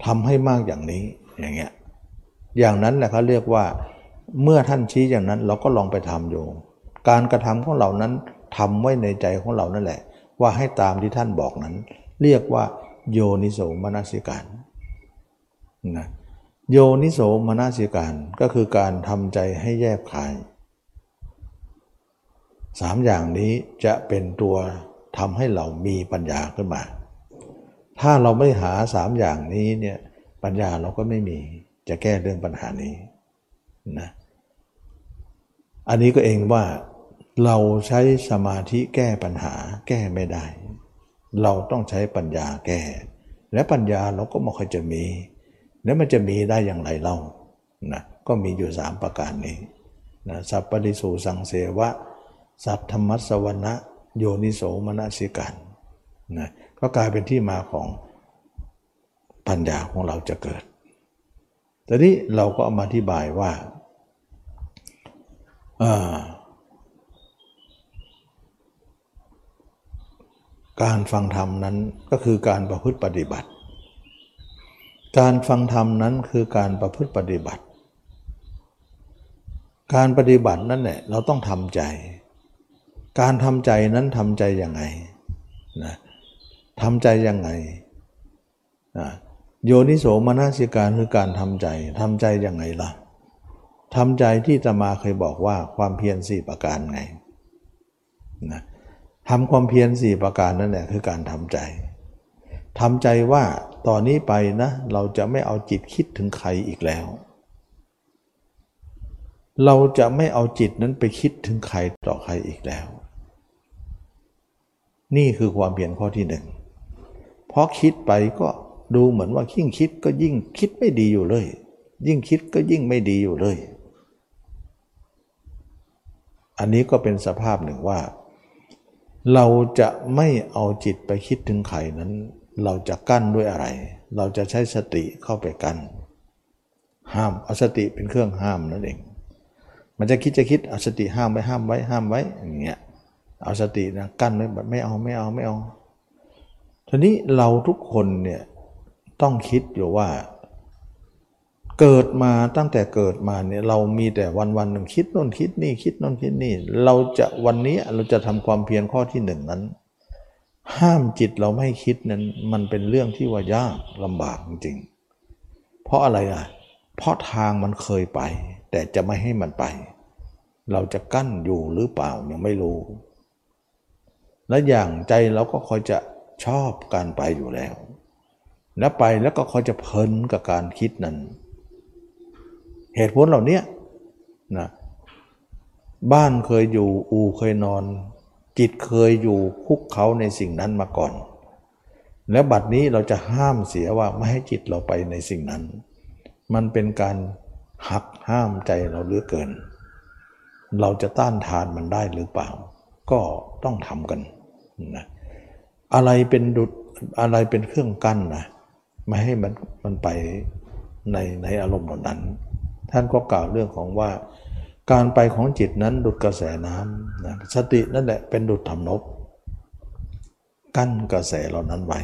ทำให้มากอย่างนี้อย่างเงี้ยอย่างนั้นแหละเขาเรียกว่า เมื่อท่านชี้อย่างนั้นเราก็ลองไปทำอยู่ การกระทำของเรานั้นทำไว้ในใจของเรานั่นแหละ ว่าให้ตามที่ท่านบอกนั้น เรียกว่า โยนิโสมนสิการนะโยนิโสมนสิการก็คือการทำใจให้แยบคาย สามอย่างนี้จะเป็นตัวทำให้เรามีปัญญาขึ้นมา ถ้าเราไม่หาสามอย่างนี้เนี่ยปัญญาเราก็ไม่มีจะแก้เรื่องปัญหานี้นะอันนี้ก็เองว่าเราใช้สมาธิแก้ปัญหาแก้ไม่ได้ เราต้องใช้ปัญญาแก้ และปัญญาเราก็ไม่ค่อยจะมี แล้วมันจะมีได้อย่างไรเล่านะก็มีอยู่สามประการนี้นะสัพปริสูสังเสวะ สัตธรรมสวนะโยนิโสมนสิกันนะก็กลายเป็นที่มาของปัญญาของเราจะเกิดแต่นี้เราก็เอามาอธิบายว่าอ่าการฟังธรรมนั้นก็คือการประพฤติปฏิบัติ การฟังธรรมนั้นคือการประพฤติปฏิบัติ การปฏิบัตินั่นแหละเราต้องทำใจ การทำใจนั้นทำใจยังไงนะทำใจยังไงนะโยนิโสมนสิการคือการทำใจทำใจยังไงล่ะทำใจที่ตมาเคยบอกว่าความเพียรสี่ประการไงนะทำความเพียรสี่ประการนั่นแหละคือการทำใจทำใจว่าตอนนี้ไปนะเราจะไม่เอาจิตคิดถึงใครอีกแล้ว เราจะไม่เอาจิตนั้นไปคิดถึงใครต่อใครอีกแล้ว นี่คือความเพียรข้อที่หนึ่งเพราะคิดไปก็ดูเหมือนว่ายิ่งคิดก็ยิ่งคิดไม่ดีอยู่เลย ยิ่งคิดก็ยิ่งไม่ดีอยู่เลย อันนี้ก็เป็นสภาพหนึ่งว่า เราจะไม่เอาจิตไปคิดถึงใครนั้น เราจะกั้นด้วยอะไร เราจะใช้สติเข้าไปกั้นห้ามเอาสติเป็นเครื่องห้ามนั่นเอง มันจะคิดจะคิดเอาสติห้ามไว้ห้ามไว้ห้ามไว้อย่างเงี้ย เอาสตินะกั้นไว้แบบไม่เอาไม่เอาไม่เอา ทีนี้เราทุกคนเนี่ยต้องคิดอยู่ว่า เกิดมาตั้งแต่เกิดมาเนี่ยเรามีแต่วันวันหนึ่งคิดโน่นคิดนี่คิดโน่นคิดนี่ เราจะวันนี้เราจะทำความเพียรข้อที่หนึ่งนั้น ห้ามจิตเราไม่คิดนั้น มันเป็นเรื่องที่ว่ายากลำบากจริงเพราะอะไรอะเพราะทางมันเคยไป แต่จะไม่ให้มันไป เราจะกั้นอยู่หรือเปล่ายังไม่รู้ และอย่างใจเราก็คอยจะชอบการไปอยู่แล้ว แล้วไปแล้วก็คอยจะเพลินกับการคิดนั้น เหตุผลเหล่านี้นะบ้านเคยอยู่อูเคยนอน จิตเคยอยู่คุกเขาในสิ่งนั้นมาก่อน แล้วบัดนี้เราจะห้ามเสียว่าไม่ให้จิตเราไปในสิ่งนั้น มันเป็นการหักห้ามใจเราเลือเกิน เราจะต้านทานมันได้หรือเปล่า ก็ต้องทำกัน นะอะไรเป็นดุดอะไรเป็นเครื่องกั้นนะไม่ให้มันมันไปในในอารมณ์เหล่านั้น ท่านก็กล่าวเรื่องของว่า การไปของจิตนั้นดุดกระแสน้ำนะสตินั่นแหละเป็นดุดธรรมนบกั้นกระแสเหล่านั้นไว้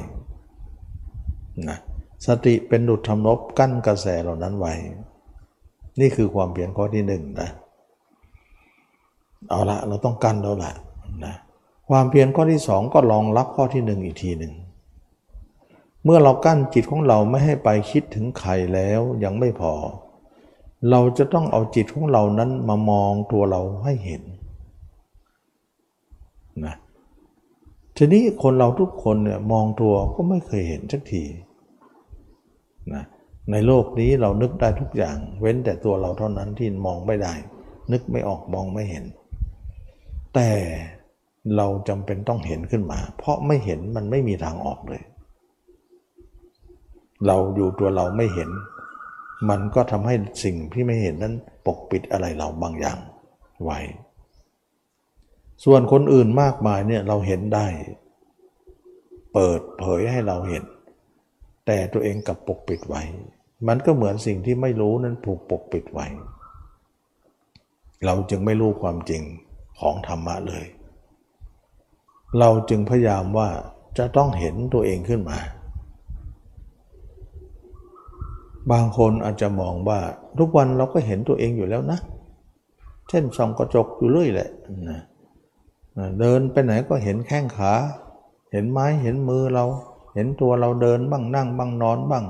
นะสติเป็นดุจทำนบกั้นกระแสเหล่านั้นไว้นี่คือความเปลี่ยนข้อที่หนึ่งนะ เอาละเราต้องกั้นแล้วละนะ ความเพียรข้อที่สองก็ลองรับข้อที่หนึ่งอีกทีหนึ่ง เมื่อเรากั้นจิตของเราไม่ให้ไปคิดถึงใครแล้วยังไม่พอ เราจะต้องเอาจิตของเรานั้นมามองตัวเราให้เห็นนะทีนี้คนเราทุกคนเนี่ยมองตัวก็ไม่เคยเห็นสักทีนะในโลกนี้เรานึกได้ทุกอย่าง เว้นแต่ตัวเราเท่านั้นที่มองไม่ได้ นึกไม่ออกมองไม่เห็น แต่ เราจำเป็นต้องเห็นขึ้นมา เพราะไม่เห็นมันไม่มีทางออกเลย เราอยู่ตัวเราไม่เห็น มันก็ทำให้สิ่งที่ไม่เห็นนั้นปกปิดอะไรเราบางอย่างไว้ ส่วนคนอื่นมากมายเนี่ยเราเห็นได้ เปิดเผยให้เราเห็น แต่ตัวเองกับปกปิดไว้ มันก็เหมือนสิ่งที่ไม่รู้นั้นถูกปกปิดไว้ เราจึงไม่รู้ความจริงของธรรมะเลย เราจึงพยายามว่าจะต้องเห็นตัวเองขึ้นมา บางคนอาจจะมองว่าทุกวันเราก็เห็นตัวเองอยู่แล้วนะ เช่นส่องกระจกอยู่เรื่อยแหละนะเดินไปไหนก็เห็นแข้งขา เห็นไม้เห็นมือเรา เห็นตัวเราเดินบ้างนั่งบ้างนอนบ้าง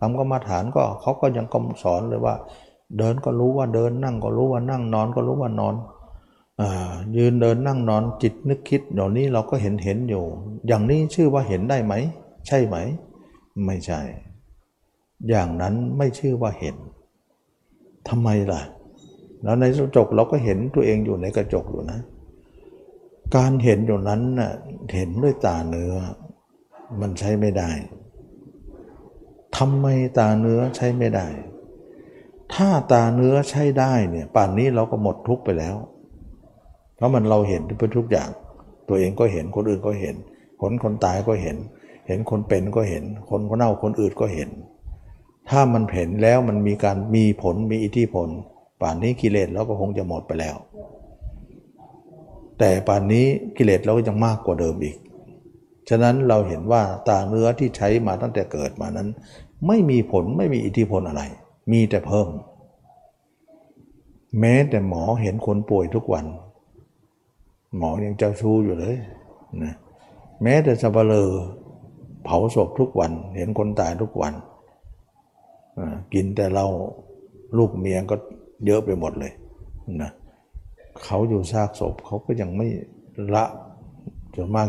ทำกรรมาฐานก็เขาก็ยังกำสอนเลยว่า เดินก็รู้ว่าเดินนั่งก็รู้ว่านั่งนอนก็รู้ว่านอน ยืนเดินนั่งนอนจิตนึกคิดเดี๋ยวนี้เราก็เห็นเห็นอยู่ อย่างนี้ชื่อว่าเห็นได้ไหม ใช่ไหม ไม่ใช่ อย่างนั้นไม่ชื่อว่าเห็นทำไมล่ะ แล้วในกระจกเราก็เห็นตัวเองอยู่ในกระจกอยู่นะ การเห็นอยู่นั้นน่ะเห็นด้วยตาเนื้อ มันใช้ไม่ได้ทำไมตาเนื้อใช้ไม่ได้ ถ้าตาเนื้อใช้ได้เนี่ยป่านนี้เราก็หมดทุกไปแล้ว เพราะมันเราเห็นทุกอย่าง ตัวเองก็เห็นคนอื่นก็เห็นคนคนตายก็เห็น เห็นคนเป็นก็เห็น คนคนเน่าคนอื่นก็เห็น ถ้ามันเห็นแล้วมันมีการมีผลมีอิทธิพล ป่านนี้กิเลสเราก็คงจะหมดไปแล้ว แต่ป่านนี้กิเลสเราก็ยังมากกว่าเดิมอีก ฉะนั้นเราเห็นว่าตาเนื้อที่ใช้มาตั้งแต่เกิดมานั้น ไม่มีผลไม่มีอิทธิพลอะไร มีแต่เพิ่ม แม้แต่หมอเห็นคนป่วยทุกวัน หมอยังเจ้าชู้อยู่เลยนะแม้แต่สับเลอเผาศพทุกวัน เห็นคนตายทุกวันกินแต่เราลูกเมียก็เยอะไปหมดเลยนะเขาอยู่ซากศพเขาก็ยังไม่ละส่วนมาก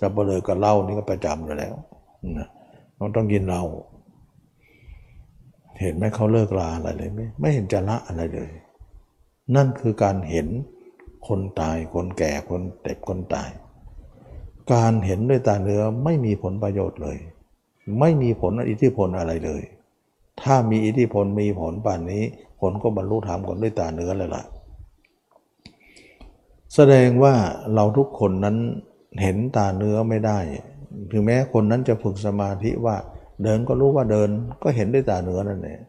สับเลอกับเหล้านี่ก็ประจำอยู่แล้วนะเราต้องกินเหล้าเห็นไหมเขาเลิกลาอะไรเลยไม่ไม่เห็นจะละอะไรเลย นั่นคือการเห็น คนตายคนแก่คนเจ็บคนตาย การเห็นด้วยตาเนื้อไม่มีผลประโยชน์เลย ไม่มีผลอิทธิพลอะไรเลย ถ้ามีอิทธิพลมีผลป่านนี้ ผลก็บรรลุธรรมกันด้วยตาเนื้อเลยล่ะ แสดงว่าเราทุกคนนั้นเห็นตาเนื้อไม่ได้ ถึงแม้คนนั้นจะฝึกสมาธิว่าเดินก็รู้ว่าเดินก็เห็นด้วยตาเนื้อนั่นเอง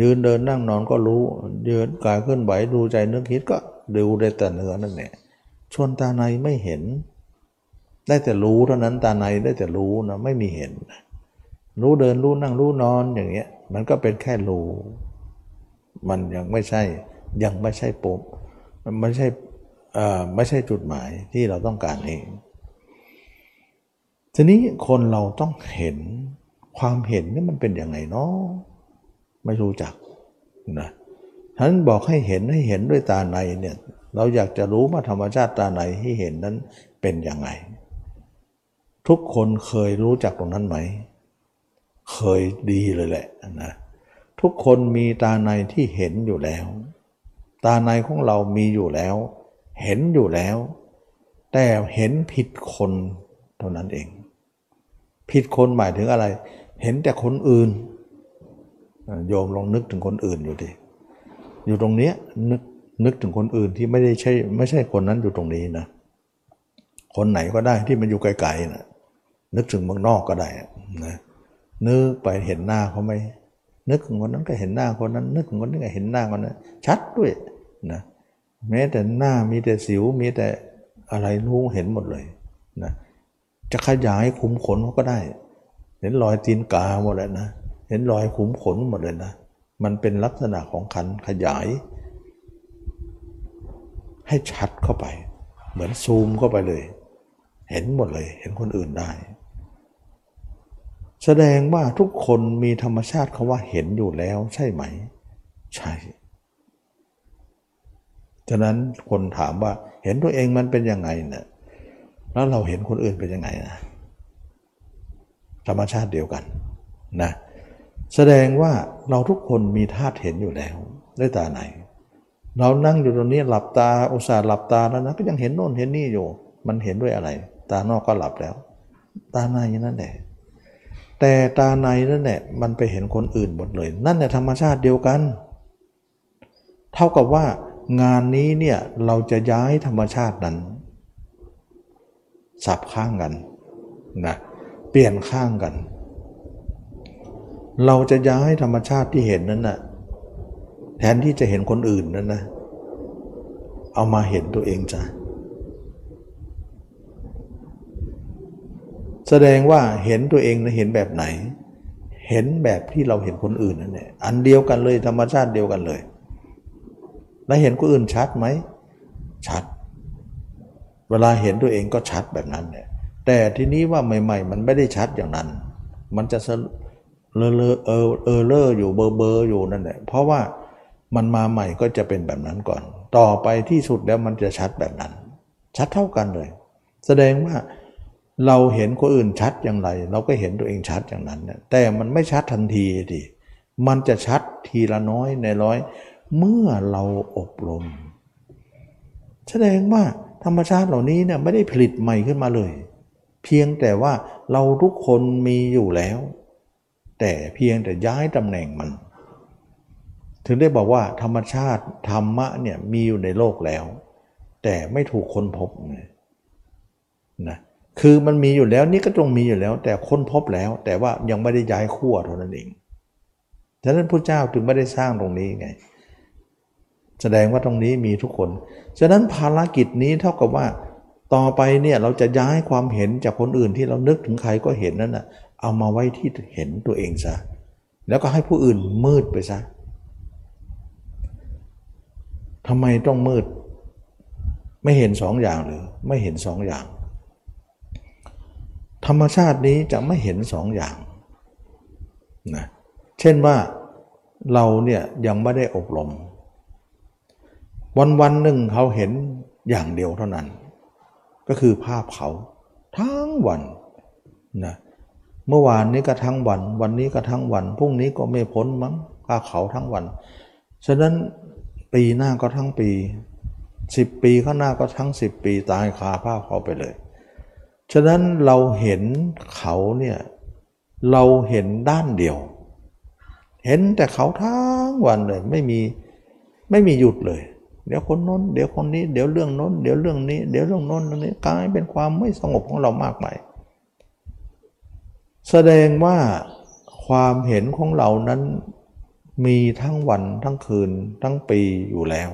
ยืนเดินนั่งนอนก็รู้ยืนกายเคลื่อนไหวดูใจนึกคิดก็ดูได้แต่เนื้อนั่นแหละชวนตาในไม่เห็น ได้แต่รู้เท่านั้นตาในได้แต่รู้นะไม่มีเห็น รู้เดินรู้นั่งรู้นอนอย่างเงี้ย มันก็เป็นแค่รู้ มันยังไม่ใช่ยังไม่ใช่ปุ๊บมันไม่ใช่ไม่ใช่จุดหมายที่เราต้องการเองทีนี้คนเราต้องเห็นความเห็นนี่มันเป็นยังไงเนาะไม่รู้จักนะ ท่านบอกให้เห็นให้เห็นด้วยตาในเนี่ยเราอยากจะรู้ว่าธรรมชาติตาในที่เห็นนั้นเป็นยังไง ทุกคนเคยรู้จักตรงนั้นไหม เคยดีเลยแหละนะทุกคนมีตาในที่เห็นอยู่แล้ว ตาในของเรามีอยู่แล้ว เห็นอยู่แล้ว แต่เห็นผิดคนเท่านั้นเอง ผิดคนหมายถึงอะไร เห็นแต่คนอื่นโยมลองนึกถึงคนอื่นอยู่ดิ อยู่ตรงเนี้ยนึกนึกถึงคนอื่นที่ไม่ได้ใช่ไม่ใช่คนนั้นอยู่ตรงนี้นะ คนไหนก็ได้ที่มันอยู่ไกลๆนะนึกถึงเมืองนอกก็ได้นะนึกไปเห็นหน้าเขาไหมนึกถึงคนนั้นก็เห็นหน้าคนนั้น นึกถึงคนนี้ก็เห็นหน้าคนนั้นชัดด้วยนะแม้แต่หน้ามีแต่สิวมีแต่อะไรรู้เห็นหมดเลยนะจะขยายขุมขนเขาก็ได้ เห็นรอยตีนกาหมดเลยนะ เห็นรอยขุมขนหมดเลยนะ มันเป็นลักษณะของขันขยาย ให้ชัดเข้าไป เหมือนซูมเข้าไปเลย เห็นหมดเลย เห็นคนอื่นได้ แสดงว่าทุกคนมีธรรมชาติเขาว่าเห็นอยู่แล้วใช่ไหม ใช่ ฉะนั้นคนถามว่าเห็นตัวเองมันเป็นยังไงเนี่ยแล้วเราเห็นคนอื่นเป็นยังไงนะธรรมชาติเดียวกันนะ แสดงว่าเราทุกคนมีธาตุเห็นอยู่แล้วด้วยตาไหน เรานั่งอยู่ตรงนี้หลับตาอุตส่าห์หลับตาแล้วนะก็ยังเห็นโน่นเห็นนี่อยู่ มันเห็นด้วยอะไร ตานอกก็หลับแล้ว ตาในนั่นแหละแต่ตาในนั่นแหละมันไปเห็นคนอื่นหมดเลย นั่นแหละธรรมชาติเดียวกัน เท่ากับว่างานนี้เนี่ยเราจะย้ายธรรมชาตินั้น สับข้างกันนะเปลี่ยนข้างกัน เราจะย้ายธรรมชาติที่เห็นนั้นนะ่ะแทนที่จะเห็นคนอื่นนั้นนะ เอามาเห็นตัวเองจ้ะแสดงว่าเห็นตัวเองนะเห็นแบบไหน เห็นแบบที่เราเห็นคนอื่นนั่นแหละอันเดียวกันเลยธรรมชาติเดียวกันเลย แล้วเห็นคนอื่นชัดไหมชัด เวลาเห็นตัวเองก็ชัดแบบนั้นเนี่ยแต่ทีนี้ว่าใหม่ ๆ มันไม่ได้ชัดอย่างนั้น มันจะ เลอะเลอะเออเออเลออยู่เบอร์เบอร์อยู่นั่นแหละเพราะว่ามันมาใหม่ก็จะเป็นแบบนั้นก่อน ต่อไปที่สุดแล้วมันจะชัดแบบนั้น ชัดเท่ากันเลย แสดงว่าเราเห็นคนอื่นชัดอย่างไร เราก็เห็นตัวเองชัดอย่างนั้นเนี่ยแต่มันไม่ชัดทันทีดิมันจะชัดทีละน้อยในร้อย เมื่อเราอบรม แสดงว่าธรรมชาติเหล่านี้เนี่ยไม่ได้ผลิตใหม่ขึ้นมาเลย เพียงแต่ว่าเราทุกคนมีอยู่แล้ว แต่เพียงแต่ย้ายตำแหน่งมัน ถึงได้บอกว่าธรรมชาติธรรมะเนี่ยมีอยู่ในโลกแล้ว แต่ไม่ถูกค้นพบนะคือมันมีอยู่แล้วนี่ก็ต้องมีอยู่แล้ว แต่ค้นพบแล้ว แต่ว่ายังไม่ได้ย้ายขั้วเท่านั้นเองฉะนั้นพระเจ้าถึงไม่ได้สร้างตรงนี้ไง แสดงว่าตรงนี้มีทุกคน ฉะนั้นภารกิจนี้เท่ากับว่า ต่อไปเนี่ยเราจะย้ายความเห็นจากคนอื่นที่เรานึกถึงใครก็เห็นนั่นนะ เอามาไว้ที่เห็นตัวเองซะ แล้วก็ให้ผู้อื่นมืดไปซะทำไมต้องมืด ไม่เห็นสองอย่างหรือไม่เห็นสองอย่าง ธรรมชาตินี้จะไม่เห็นสองอย่างนะเช่นว่าเราเนี่ยยังไม่ได้อบรม วันวันหนึ่งเขาเห็นอย่างเดียวเท่านั้น ก็คือภาพเขาทั้งวันนะเเมื่อวานนี้ก็ทั้งวัน วันนี้ก็ทั้งวัน พรุ่งนี้ก็ไม่พ้นมั้งภาเขาทั้งวัน ฉะนั้นปีหน้าก็ทั้งปีสิบปีข้างหน้าก็ทั้งสิบปีตายคาภาเขาไปเลย ฉะนั้นเราเห็นเขาเนี่ยเราเห็นด้านเดียว เห็นแต่เขาทั้งวันเลยไม่มีไม่มีหยุดเลย เดี๋ยวคนน้น เดี๋ยวคนนี้ เดี๋ยวเรื่องน้น เดี๋ยวเรื่องนี้ เดี๋ยวเรื่องน้นเรื่องนี้กลายเป็นความไม่สงบของเรามากมาย แสดงว่าความเห็นของเรานั้นมีทั้งวันทั้งคืนทั้งปีอยู่แล้ว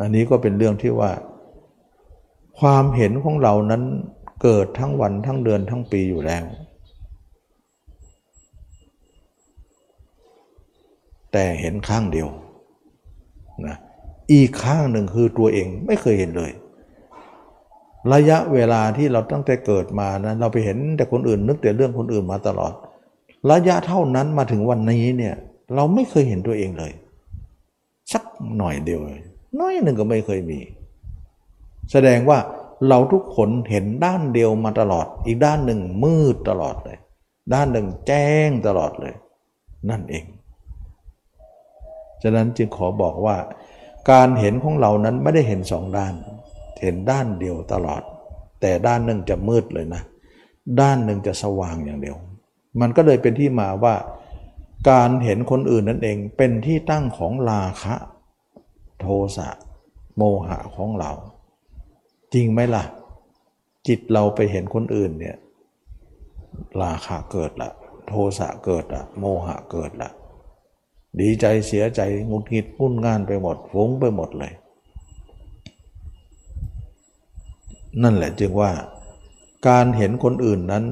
อันนี้ก็เป็นเรื่องที่ว่า ความเห็นของเรานั้นเกิดทั้งวันทั้งเดือนทั้งปีอยู่แล้ว แต่เห็นข้างเดียวนะอีกข้างหนึ่งคือตัวเองไม่เคยเห็นเลย ระยะเวลาที่เราตั้งแต่เกิดมานะเราไปเห็นแต่คนอื่นนึกแต่เรื่องคนอื่นมาตลอด ระยะเท่านั้นมาถึงวันนี้เนี่ยเราไม่เคยเห็นตัวเองเลย สักหน่อยเดียว น้อยหนึ่งก็ไม่เคยมี แสดงว่าเราทุกคนเห็นด้านเดียวมาตลอด อีกด้านหนึ่งมืดตลอดเลย ด้านหนึ่งแจ้งตลอดเลย นั่นเอง ฉะนั้นจึงขอบอกว่า การเห็นของเรานั้นไม่ได้เห็นสองด้าน เห็นด้านเดียวตลอด แต่ด้านหนึ่งจะมืดเลยนะ ด้านหนึ่งจะสว่างอย่างเดียว มันก็เลยเป็นที่มาว่าการเห็นคนอื่นนั่นเองเป็นที่ตั้งของราคะ โทสะโมหะของเรา จริงไหมล่ะ จิตเราไปเห็นคนอื่นเนี่ยราคะเกิดละโทสะเกิดละโมหะเกิดละดีใจเสียใจงุดหงิดพุ่นงานไปหมดฟุ้งไปหมดเลย นั่นแหละจึงว่า การเห็นคนอื่นนั้น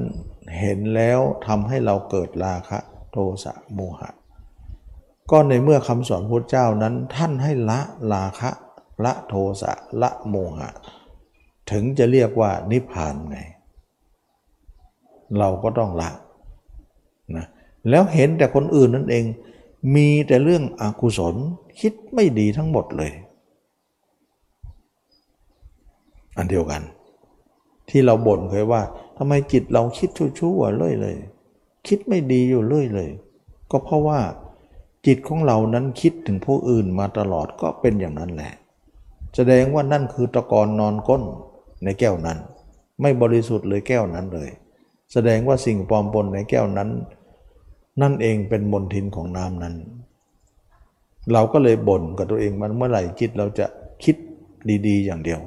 เห็นแล้วทำให้เราเกิดราคะโทสะโมหะ ก็ในเมื่อคำสอนพระเจ้านั้นท่านให้ละราคะละโทสะละโมหะ ถึงจะเรียกว่านิพพานไง เราก็ต้องละนะแล้วเห็นแต่คนอื่นนั่นเอง มีแต่เรื่องอกุศลคิดไม่ดีทั้งหมดเลย อันเดียวกัน ที่เราบ่นเคยว่าทำไมจิตเราคิดชั่วๆเลยเลย คิดไม่ดีอยู่เลยเลย ก็เพราะว่าจิตของเรานั้นคิดถึงผู้อื่นมาตลอดก็เป็นอย่างนั้นแหละ แสดงว่านั่นคือตะกอนนอนก้นในแก้วนั้น ไม่บริสุทธิ์เลยแก้วนั้นเลย แสดงว่าสิ่งปลอมปนในแก้วนั้น นั่นเองเป็นมนทินของน้ำนั้น เราก็เลยบ่นกับตัวเองมันเมื่อไหร่จิตเราจะคิดดีๆ อย่างเดียว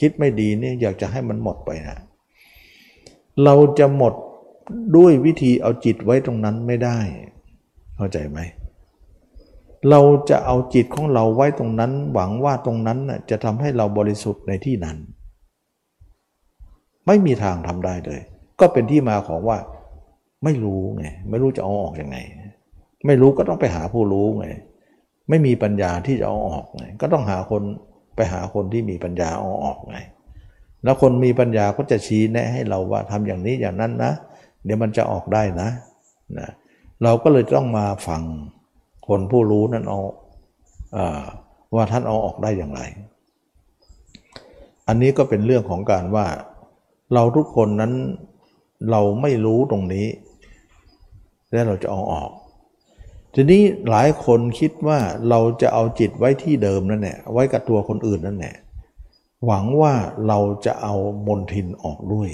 คิดไม่ดีนี่อยากจะให้มันหมดไปนะ เราจะหมดด้วยวิธีเอาจิตไว้ตรงนั้นไม่ได้ เข้าใจไหม เราจะเอาจิตของเราไว้ตรงนั้น หวังว่าตรงนั้นจะทำให้เราบริสุทธิ์ในที่นั้น ไม่มีทางทำได้เลย ก็เป็นที่มาของว่า ไม่รู้ไงไม่รู้จะเอาออกอยังไง ไม่รู้ก็ต้องไปหาผู้รู้ไง ไม่มีปัญญาที่จะเอาออกไงก็ต้องหาคน ไปหาคนที่มีปัญญาเอาออกไงแล้วคนมีปัญญาก็จะชี้แนะให้เราว่าทำอย่างนี้อย่างนั้นนะ เดี๋ยวมันจะออกได้นะนะเราก็เลยต้องมาฟังคนผู้รู้นั้นเอาว่าท่านเอาออกได้อย่างไร อันนี้ก็เป็นเรื่องของการว่าเราทุกคนนั้นเราไม่รู้ตรงนี้ แล้วเราจะเอาออก ทีนี้หลายคนคิดว่าเราจะเอาจิตไว้ที่เดิมนั่นแหละไว้กับตัวคนอื่นนั่นแหละหวังว่าเราจะเอามนทินออกด้วย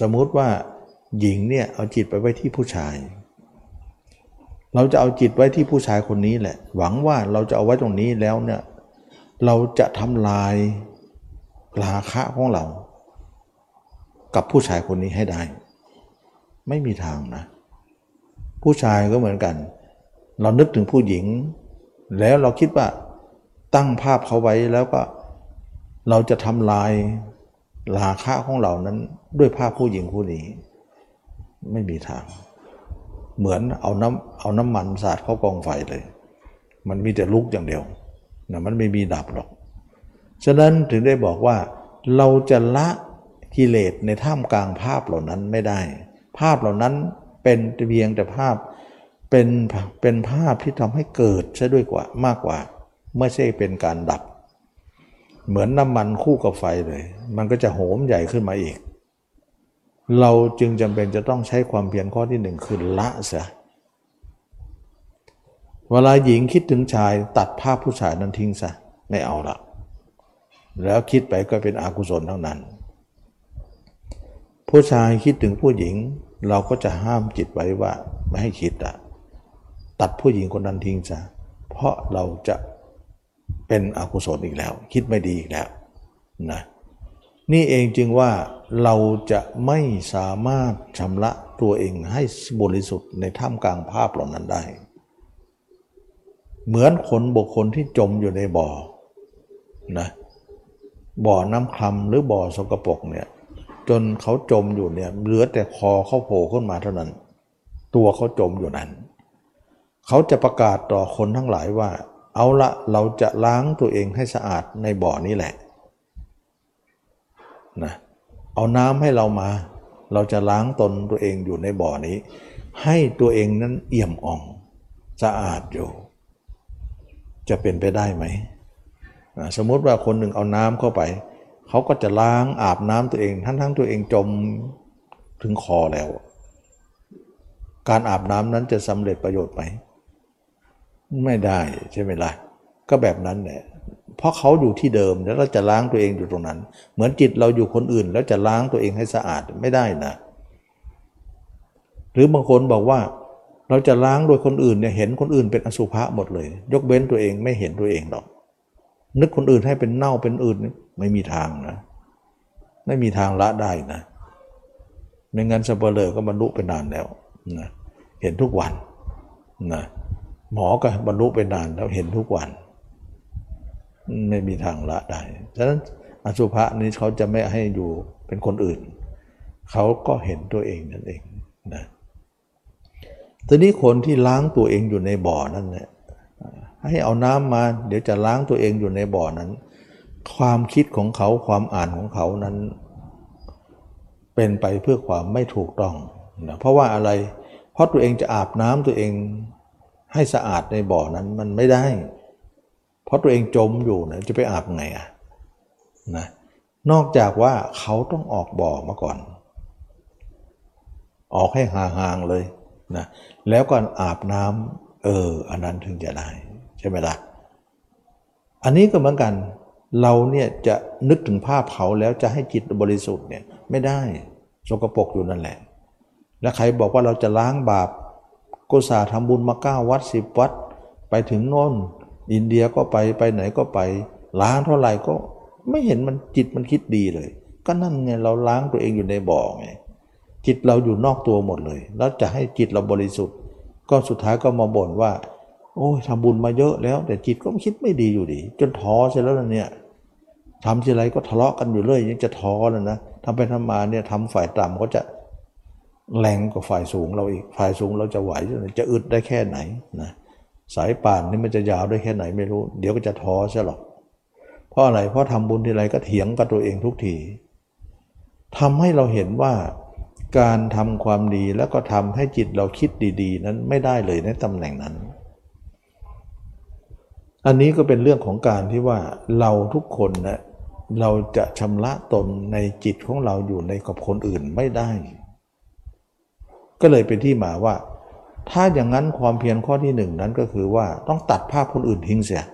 สมมุติว่าหญิงเนี่ยเอาจิตไปไว้ที่ผู้ชาย เราจะเอาจิตไว้ที่ผู้ชายคนนี้แหละ หวังว่าเราจะเอาไว้ตรงนี้แล้วเนี่ยเราจะทำลายราคะของเรา กับผู้ชายคนนี้ให้ได้ ไม่มีทางนะ ผู้ชายก็เหมือนกัน เรานึกถึงผู้หญิง แล้วเราคิดว่าตั้งภาพเขาไว้แล้วก็เราจะทำลายราคะของเรานั้นด้วยภาพผู้หญิงผู้นี้ ไม่มีทาง เหมือนเอาน้ำเอาน้ำมันสาดเข้ากองไฟเลย มันมีแต่ลุกอย่างเดียวนะมันไม่มีดับหรอก ฉะนั้นถึงได้บอกว่า เราจะละกิเลสในท่ามกลางภาพเหล่านั้นไม่ได้ ภาพเหล่านั้นเป็นเพียงแต่ภาพ เป็นเป็นภาพที่ทำให้เกิดใช่ด้วยกว่ามากกว่า ไม่ใช่เป็นการดับ เหมือนน้ำมันคู่กับไฟเลย มันก็จะโหมใหญ่ขึ้นมาอีก เราจึงจำเป็นจะต้องใช้ความเพียรข้อที่หนึ่งคือละเสียเวลาหญิงคิดถึงชายตัดภาพผู้ชายนั้นทิ้งซะไม่เอาละแล้วคิดไปก็เป็นอกุศลเท่านั้น ผู้ชายคิดถึงผู้หญิง เราก็จะห้ามจิตไว้ว่าไม่ให้คิดอะ ตัดผู้หญิงคนนั้นทิ้งซะเพราะเราจะเป็นอกุศลอีกแล้ว คิดไม่ดีอีกแล้วนะนี่เองจึงว่าเราจะไม่สามารถชำระตัวเองให้บริสุทธิ์ในท่ามกลางภาพเหล่านั้นได้ เหมือนคนบุคคลที่จมอยู่ในบ่อนะบ่อน้ำคลำหรือบ่อสกปรกเนี่ยจนเขาจมอยู่เนี่ยเหลือแต่คอเขาโผล่ขึ้นมาเท่านั้น ตัวเขาจมอยู่นั้น เขาจะประกาศต่อคนทั้งหลายว่า เอาละเราจะล้างตัวเองให้สะอาดในบ่อนี้แหละนะเอาน้ำให้เรามา เราจะล้างตนตัวเองอยู่ในบ่อนี้ ให้ตัวเองนั้นเอี่ยมอ่องสะอาดอยู่ จะเป็นไปได้ไหมนะสมมติว่าคนหนึ่งเอาน้ำเข้าไป เขาก็จะล้างอาบน้ำตัวเอง ทั้งทั้งตัวเองจมถึงคอแล้ว การอาบน้ำนั้นจะสำเร็จประโยชน์ไหม ไม่ได้ใช่ไหมล่ะก็แบบนั้นแหละเพราะเขาอยู่ที่เดิมแล้วเราจะล้างตัวเองอยู่ตรงนั้น เหมือนจิตเราอยู่คนอื่น แล้วจะล้างตัวเองให้สะอาดไม่ได้นะ หรือบางคนบอกว่า เราจะล้างโดยคนอื่นเนี่ยเห็นคนอื่นเป็นอสุภะหมดเลย ยกเว้นตัวเองไม่เห็นตัวเองหรอก นึกคนอื่นให้เป็นเน่าเป็นอื่นไม่มีทางนะ ไม่มีทางละได้นะไม่งั้นสัปเหร่อก็บรรลุไปนานแล้วนะเห็นทุกวันนะ หมอก็บรรลุไปนานแล้วเห็นทุกวัน ไม่มีทางละได้ ฉะนั้นอสุภะนี้เขาจะไม่ให้อยู่เป็นคนอื่น เขาก็เห็นตัวเองนั่นเองนะทีนี้คนที่ล้างตัวเองอยู่ในบ่อนั่นเนี่ยให้เอาน้ำมา เดี๋ยวจะล้างตัวเองอยู่ในบ่อนั้น ความคิดของเขาความอ่านของเขานั้น เป็นไปเพื่อความไม่ถูกต้องนะเพราะว่าอะไร เพราะตัวเองจะอาบน้ำตัวเอง ให้สะอาดในบ่อนั้นมันไม่ได้ เพราะตัวเองจมอยู่นะจะไปอาบไงอะนะนอกจากว่าเขาต้องออกบ่อมาก่อน ออกให้ห่างๆเลยนะแล้วก่อนอาบน้ำเออ อันนั้นถึงจะได้ ใช่ไหมล่ะอันนี้ก็เหมือนกันเราเนี่ยจะนึกถึงภาพเขาแล้วจะให้จิตบริสุทธิ์เนี่ยไม่ได้สกปรกอยู่นั่นแหละ แล้วใครบอกว่าเราจะล้างบาป กุศลทำบุญมาเก้าวัดสิบวัด ไปถึงโน่นอินเดียก็ไปไปไหนก็ไป ล้างเท่าไหร่ก็ไม่เห็นมันจิตมันคิดดีเลย ก็นั่นไงเราล้างตัวเองอยู่ในบ่อไงจิตเราอยู่นอกตัวหมดเลย แล้วจะให้จิตเราบริสุทธิ์ ก็สุดท้ายก็มาบ่นว่า โอ้ยทำบุญมาเยอะแล้ว แต่จิตก็คิดไม่ดีอยู่ดี จนท้อใช่แล้วนะเนี่ยทำทีไรก็ทะเลาะกันอยู่เรื่อยยังจะท้อแล้วนะทำไปทำมาเนี่ยทำฝ่ายต่ำก็จะ แรงกว่าฝ่ายสูงเราอีก ฝ่ายสูงเราจะไหว จะอึดได้แค่ไหนนะสายป่านนี่มันจะยาวได้แค่ไหนไม่รู้ เดี๋ยวก็จะท้อใช่หรอกเพราะอะไรเพราะทำบุญทีไรก็เถียงกับตัวเองทุกทีทำให้เราเห็นว่าการทำความดีแล้วก็ทำให้จิตเราคิดดีๆ นั้นไม่ได้เลยในตำแหน่งนั้น อันนี้ก็เป็นเรื่องของการที่ว่าเราทุกคนนะเราจะชำระตนในจิตของเราอยู่ในกับคนอื่นไม่ได้ ก็เลยเป็นที่มาว่า ถ้าอย่างนั้นความเพียรข้อที่หนึ่งนั้นก็คือว่าต้องตัดภาพคนอื่นทิ้งเสีย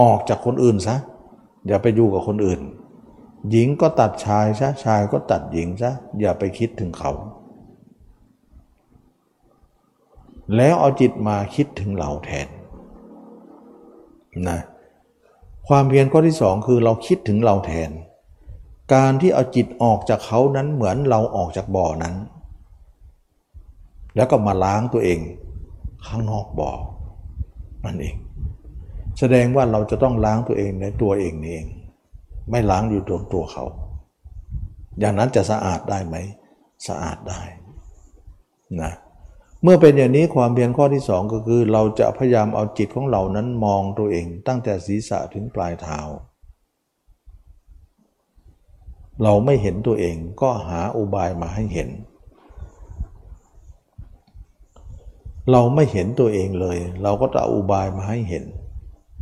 ออกจากคนอื่นซะอย่าไปอยู่กับคนอื่น หญิงก็ตัดชายซะชายก็ตัดหญิงซะอย่าไปคิดถึงเขา แล้วเอาจิตมาคิดถึงเราแทนนะความเพียรข้อที่สองคือเราคิดถึงเราแทน การที่เอาจิตออกจากเขานั้นเหมือนเราออกจากบ่อนั้น แล้วก็มาล้างตัวเอง ข้างนอกบ่อนั่นเอง แสดงว่าเราจะต้องล้างตัวเองในตัวเองนี่เอง ไม่ล้างอยู่ตรงตัวเขา อย่างนั้นจะสะอาดได้ไหม สะอาดได้นะเมื่อเป็นอย่างนี้ความเพียรข้อที่สองก็คือ เราจะพยายามเอาจิตของเรานั้นมองตัวเอง ตั้งแต่ศีรษะถึงปลายเท้า เราไม่เห็นตัวเองก็หาอุบายมาให้เห็น เราไม่เห็นตัวเองเลย เราก็จะอุบายมาให้เห็น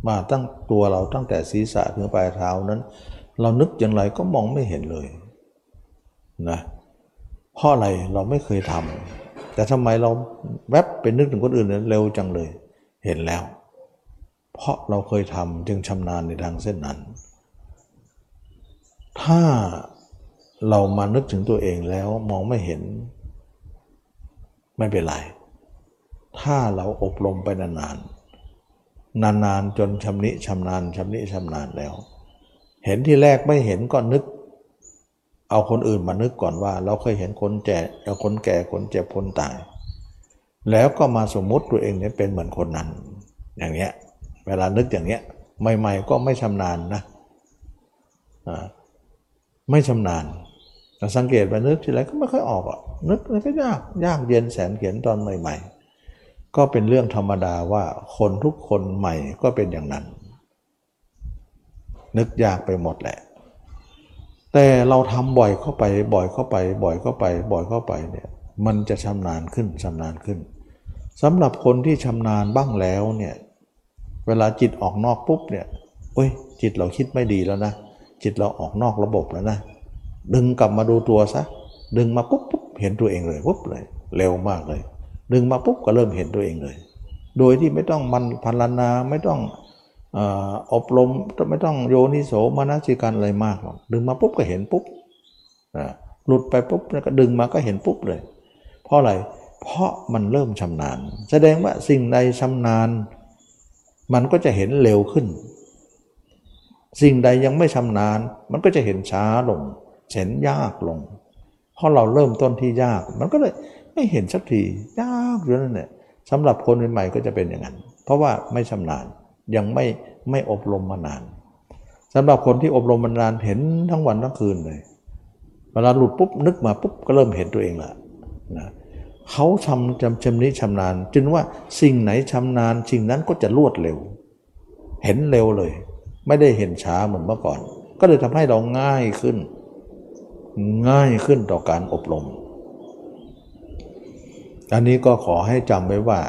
มาตั้งตัวเราตั้งแต่ศีรษะถึงปลายเท้านั้น เรานึกอย่างไรก็มองไม่เห็นเลยนะเพราะอะไรเราไม่เคยทำแต่ทำไมเราแวบไปนึกถึงคนอื่นเร็วจังเลย เห็นแล้ว เพราะเราเคยทำจึงชำนาญในทางเส้นนั้น ถ้าเรามานึกถึงตัวเองแล้วมองไม่เห็น ไม่เป็นไร ถ้าเราอบรมไปนานๆ นานๆ จนชำนิชำนาญชำนิชำนาญแล้ว เห็นที่แรกไม่เห็นก็นึก เอาคนอื่นมานึกก่อนว่า เราเคยเห็นคนแก่คนแก่คนเจ็บคนตาย แล้วก็มาสมมุติตัวเองเนี่ยเป็นเหมือนคนนั้น อย่างเงี้ย เวลานึกอย่างเงี้ยใหม่ ๆ ก็ไม่ชำนาญนะ ไม่ชำนาญเราสังเกตไปนึกทีไรก็ไม่ค่อยออกอะนึกก็ยากยากเย็นแสนเขียนตอนใหม่ ๆ ก็เป็นเรื่องธรรมดาว่าคนทุกคนใหม่ก็เป็นอย่างนั้น นึกยากไปหมดแหละ แต่เราทำบ่อยเข้าไป บ่อยเข้าไป บ่อยเข้าไป บ่อยเข้าไปเนี่ยมันจะชำนาญขึ้นชำนาญขึ้นสำหรับคนที่ชำนาญบ้างแล้วเนี่ยเวลาจิตออกนอกปุ๊บเนี่ยเฮ้ยจิตเราคิดไม่ดีแล้วนะ จิตเราออกนอกระบบแล้วนะ ดึงกลับมาดูตัวซะ ดึงมาปุ๊บปุ๊บเห็นตัวเองเลยปุ๊บเลย เร็วมากเลย ดึงมาปุ๊บก็เริ่มเห็นตัวเองเลย โดยที่ไม่ต้องมันพันนาไม่ต้องอบรมไม่ต้องโยนิโสมนสิการอะไรมากหรอกดึงมาปุ๊บก็เห็นปุ๊บหลุดไปปุ๊บแล้วก็ดึงมาก็เห็นปุ๊บเลย เพราะอะไรเพราะมันเริ่มชำนาญ แสดงว่าสิ่งใดชำนาญ มันก็จะเห็นเร็วขึ้น สิ่งใดยังไม่ชำนาญ มันก็จะเห็นช้าลง เห็นยากลง เพราะเราเริ่มต้นที่ยาก มันก็เลยไม่เห็นสักทียากอยู่นั่นแหละสำหรับคนใหม่ก็จะเป็นอย่างนั้น เพราะว่าไม่ชำนาญยังไม่ไม่อบรมมานานสำหรับคนที่อบรมมานานเห็นทั้งวันทั้งคืนเลยเวลาหลุดปุ๊บนึกมาปุ๊บก็เริ่มเห็นตัวเองละนะเขาทำจำชำนี้ชำนาญ จึงว่าสิ่งไหนชำนาญสิ่งนั้นก็จะรวดเร็ว เห็นเร็วเลย ไม่ได้เห็นช้าเหมือนเมื่อก่อน ก็เลยทำให้เราง่ายขึ้น ง่ายขึ้นต่อการอบรม อันนี้ก็ขอให้จำไว้ว่า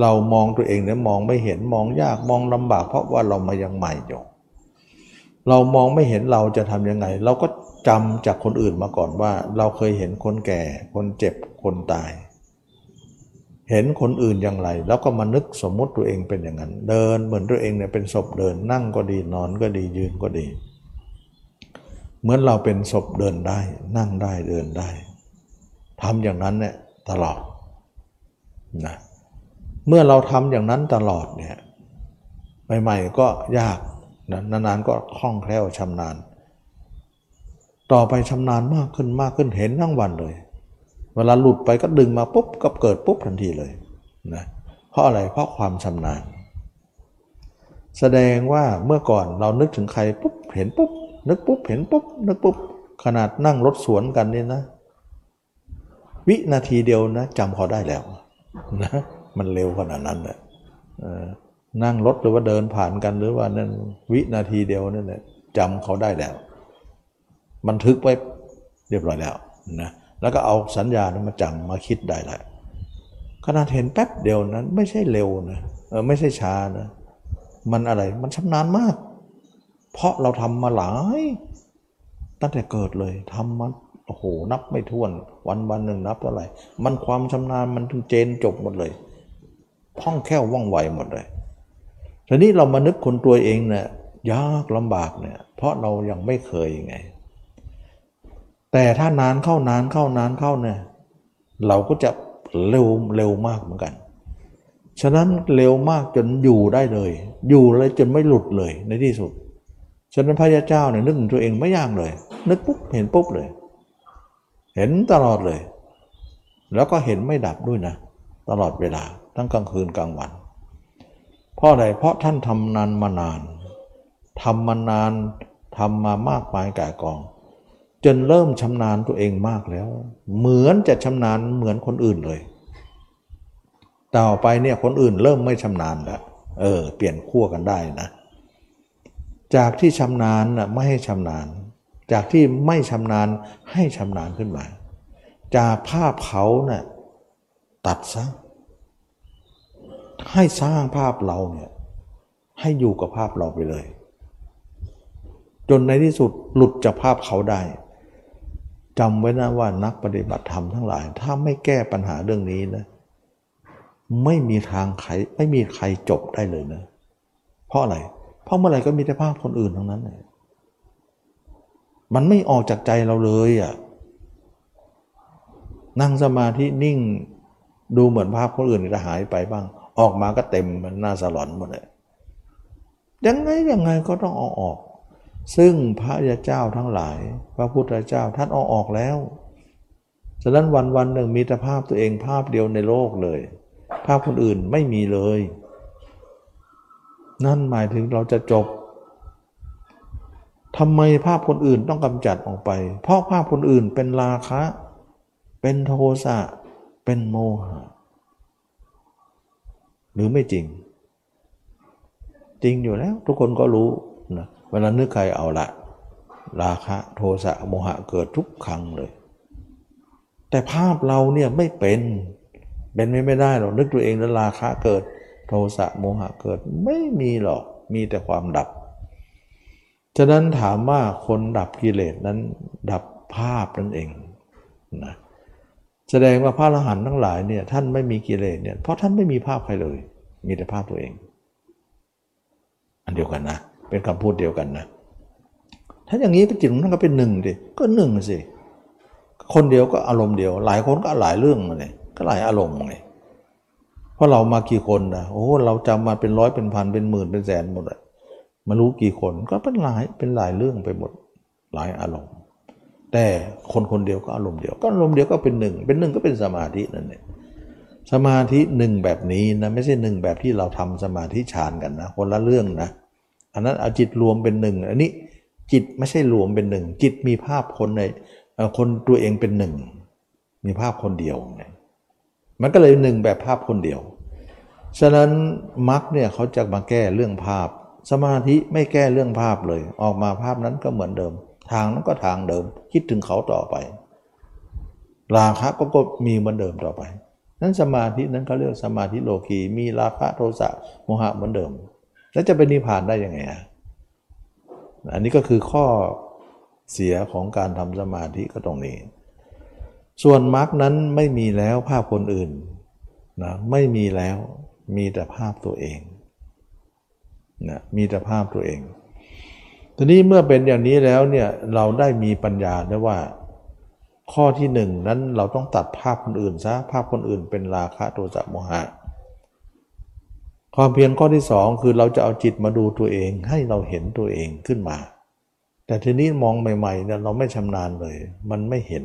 เรามองตัวเองเนี่ยมองไม่เห็นมองยากมองลำบาก เพราะว่าเรามายังใหม่อยู่เรามองไม่เห็นเราจะทำยังไง เราก็จำจากคนอื่นมาก่อนว่า เราเคยเห็นคนแก่ คนเจ็บคนตาย เห็นคนอื่นอย่างไร แล้วก็มานึกสมมุติตัวเองเป็นอย่างนั้น เดินเหมือนตัวเองเนี่ยเป็นศพเดินนั่งก็ดีนอนก็ดียืนก็ดี เหมือนเราเป็นศพเดินได้ นั่งได้เดินได้ทำอย่างนั้นเนี่ยตลอดนะเมื่อเราทำอย่างนั้นตลอดเนี่ยใหม่ๆก็ยากนะนานๆก็คล่องแคล่วชำนาญ ต่อไปชำนาญมากขึ้นมากขึ้นเห็นทั้งวันเลย เวลาหลุดไปก็ดึงมาปุ๊บก็เกิดปุ๊บทันทีเลยนะเพราะอะไรเพราะความชำนาญ แสดงว่าเมื่อก่อนเรานึกถึงใครปุ๊บเห็นปุ๊บนึกปุ๊บเห็นปุ๊บนึกปุ๊บขนาดนั่งรถสวนกันนี่นะ วินาทีเดียวนะจำเขาได้แล้วนะมันเร็วขนาดนั้นเลยนั่งรถหรือว่าเดินผ่านกันหรือว่านั่นวินาทีเดียวนั่นแหละจำเขาได้แล้ว บันทึกไว้เรียบร้อยแล้วนะ แล้วก็เอาสัญญาณมาจำมาคิดได้แหละขนาดเห็นแป๊บเดียวนั้นไม่ใช่เร็วนะเออไม่ใช่ช้านะมันอะไรมันชำนาญมาก เพราะเราทำมาหลาย ตั้งแต่เกิดเลยทำมาโอ้โหนับไม่ถ้วน วันวันหนึ่งนับเท่าไหร่มันความชำนาญมันถึงเจนจบหมดเลยพ่องแค่วว่องไวหมดเลยทีนี้เรามานึกคนตัวเองเนี่ยยากลำบากเนี่ย เพราะเรายังไม่เคยไง แต่ถ้านานเข้านานเข้านานเข้าเนี่ยเราก็จะเร็วเร็วมากเหมือนกัน ฉะนั้นเร็วมากจนอยู่ได้เลย อยู่เลยจนไม่หลุดเลยในที่สุด ฉะนั้นพระยาเจ้าเนี่ยนึกถึงตัวเองไม่ยากเลย นึกปุ๊บเห็นปุ๊บเลย เห็นตลอดเลย แล้วก็เห็นไม่ดับด้วยนะ ตลอดเวลาทั้งกลางคืนกลางวัน เพราะอะไรเพราะท่านทำนานมานานทำมานานทำมามากมายก่กอง จนเริ่มชำนาญตัวเองมากแล้ว เหมือนจะชำนาญเหมือนคนอื่นเลย ต่อไปเนี่ยคนอื่นเริ่มไม่ชำนาญแล้วเออ เปลี่ยนขั้วกันได้นะ จากที่ชำนาญนะไม่ให้ชำนาญ จากที่ไม่ชำนาญให้ชำนาญขึ้นมา จากภาพเขาเนะ่ยตัดซะให้สร้างภาพเราเนี่ยให้อยู่กับภาพเราไปเลย จนในที่สุดหลุดจากภาพเขาได้ จำไว้นะว่านักปฏิบัติธรรมทั้งหลาย ถ้าไม่แก้ปัญหาเรื่องนี้นะไม่มีทางใครไม่มีใครจบได้เลยนะ เพราะอะไร เพราะเมื่อไหร่ก็มีแต่ภาพคนอื่นทั้งนั้นเลยมันไม่ออกจากใจเราเลยอะ่ะนั่งสมาธินิ่งดูเหมือนภาพคนอื่นจะหายไปบ้าง ออกมาก็เต็มมันน่าสลอนหมดเลยยังไงยังไงก็ต้องเอาออก ซึ่งพระยาเจ้าทั้งหลาย พระพุทธเจ้าท่านเอาออกแล้ว ฉะนั้นวันวันหนึ่งมีแต่ภาพตัวเองภาพเดียวในโลกเลย ภาพคนอื่นไม่มีเลย นั่นหมายถึงเราจะจบทำไมภาพคนอื่นต้องกำจัดออกไป เพราะภาพคนอื่นเป็นราคะ เป็นโทสะ เป็นโมหะ หรือไม่จริง จริงอยู่แล้วทุกคนก็รู้ เวลานึกใครเอาละ ราคะโทสะโมหะเกิดทุกครั้งเลย แต่ภาพเราเนี่ยไม่เป็น เป็นไม่ได้หรอกนึกตัวเองแล้วราคะเกิด โทสะโมหะเกิดไม่มีหรอกมีแต่ความดับ ฉะนั้นถามว่าคนดับกิเลสนั้นดับภาพนั่นเองนะแสดงว่าพระอรหันต์ทั้งหลายเนี่ยท่านไม่มีกิเลสเนี่ยเพราะท่านไม่มีภาพใครเลย มีแต่ภาพตัวเอง อันเดียวกันนะ เป็นคำพูดเดียวกันนะ ถ้าอย่างนี้ก็จิตของท่านก็เป็นหนึ่งดิก็หนึ่งสิคนเดียวก็อารมณ์เดียว หลายคนก็หลายเรื่องเลยก็หลายอารมณ์ไงเพราะเรามากี่คนนะโอ้เราจำมาเป็นร้อยเป็นพันเป็นหมื่นเป็นแสนหมดเลยมารู้กี่คนก็เป็นหลายเป็นหลายเรื่องไปหมดหลายอารมณ์ แต่คนคนเดียวก็อารมณ์เดียว ก็อารมณ์เดียวก็เป็นหนึ่งเป็นหนึ่งก็เป็นสมาธินั่นเองสมาธิหนึ่งแบบนี้นะไม่ใช่หนึ่งแบบที่เราทำสมาธิฌานกันนะคนละเรื่องนะ อันนั้นเอาจิตรวมเป็นหนึ่งอันนี้จิตไม่ใช่รวมเป็นหนึ่งจิตมีภาพคนในคนตัวเองเป็นหนึ่งมีภาพคนเดียวเนี่ยมันก็เลยหนึ่งแบบภาพคนเดียว ฉะนั้นมรรคเนี่ยเขาจะมาแก้เรื่องภาพ สมาธิไม่แก้เรื่องภาพเลย ออกมาภาพนั้นก็เหมือนเดิม ทางนั้นก็ทางเดิม คิดถึงเขาต่อไป ราคะก็ก็มีเหมือนเดิมต่อไป นั้นสมาธินั้นเขาเรียกสมาธิโลกีมีราคะโทสะโมหะเหมือนเดิม แล้วจะเป็นนิพพานได้ยังไงอะอันนี้ก็คือข้อเสียของการทำสมาธิก็ตรงนี้ ส่วนมรรคนั้นไม่มีแล้วภาพคนอื่นนะไม่มีแล้วมีแต่ภาพตัวเองนะมีแต่ภาพตัวเอง ทีนี้เมื่อเป็นอย่างนี้แล้วเนี่ยเราได้มีปัญญาได้ว่า ข้อที่หนึ่งนั้นเราต้องตัดภาพคนอื่นซะภาพคนอื่นเป็นราคะโทสะโมหะ ความเพียรข้อที่สองคือเราจะเอาจิตมาดูตัวเองให้เราเห็นตัวเองขึ้นมา แต่ทีนี้มองใหม่ๆเนี่ยเราไม่ชำนาญเลย มันไม่เห็น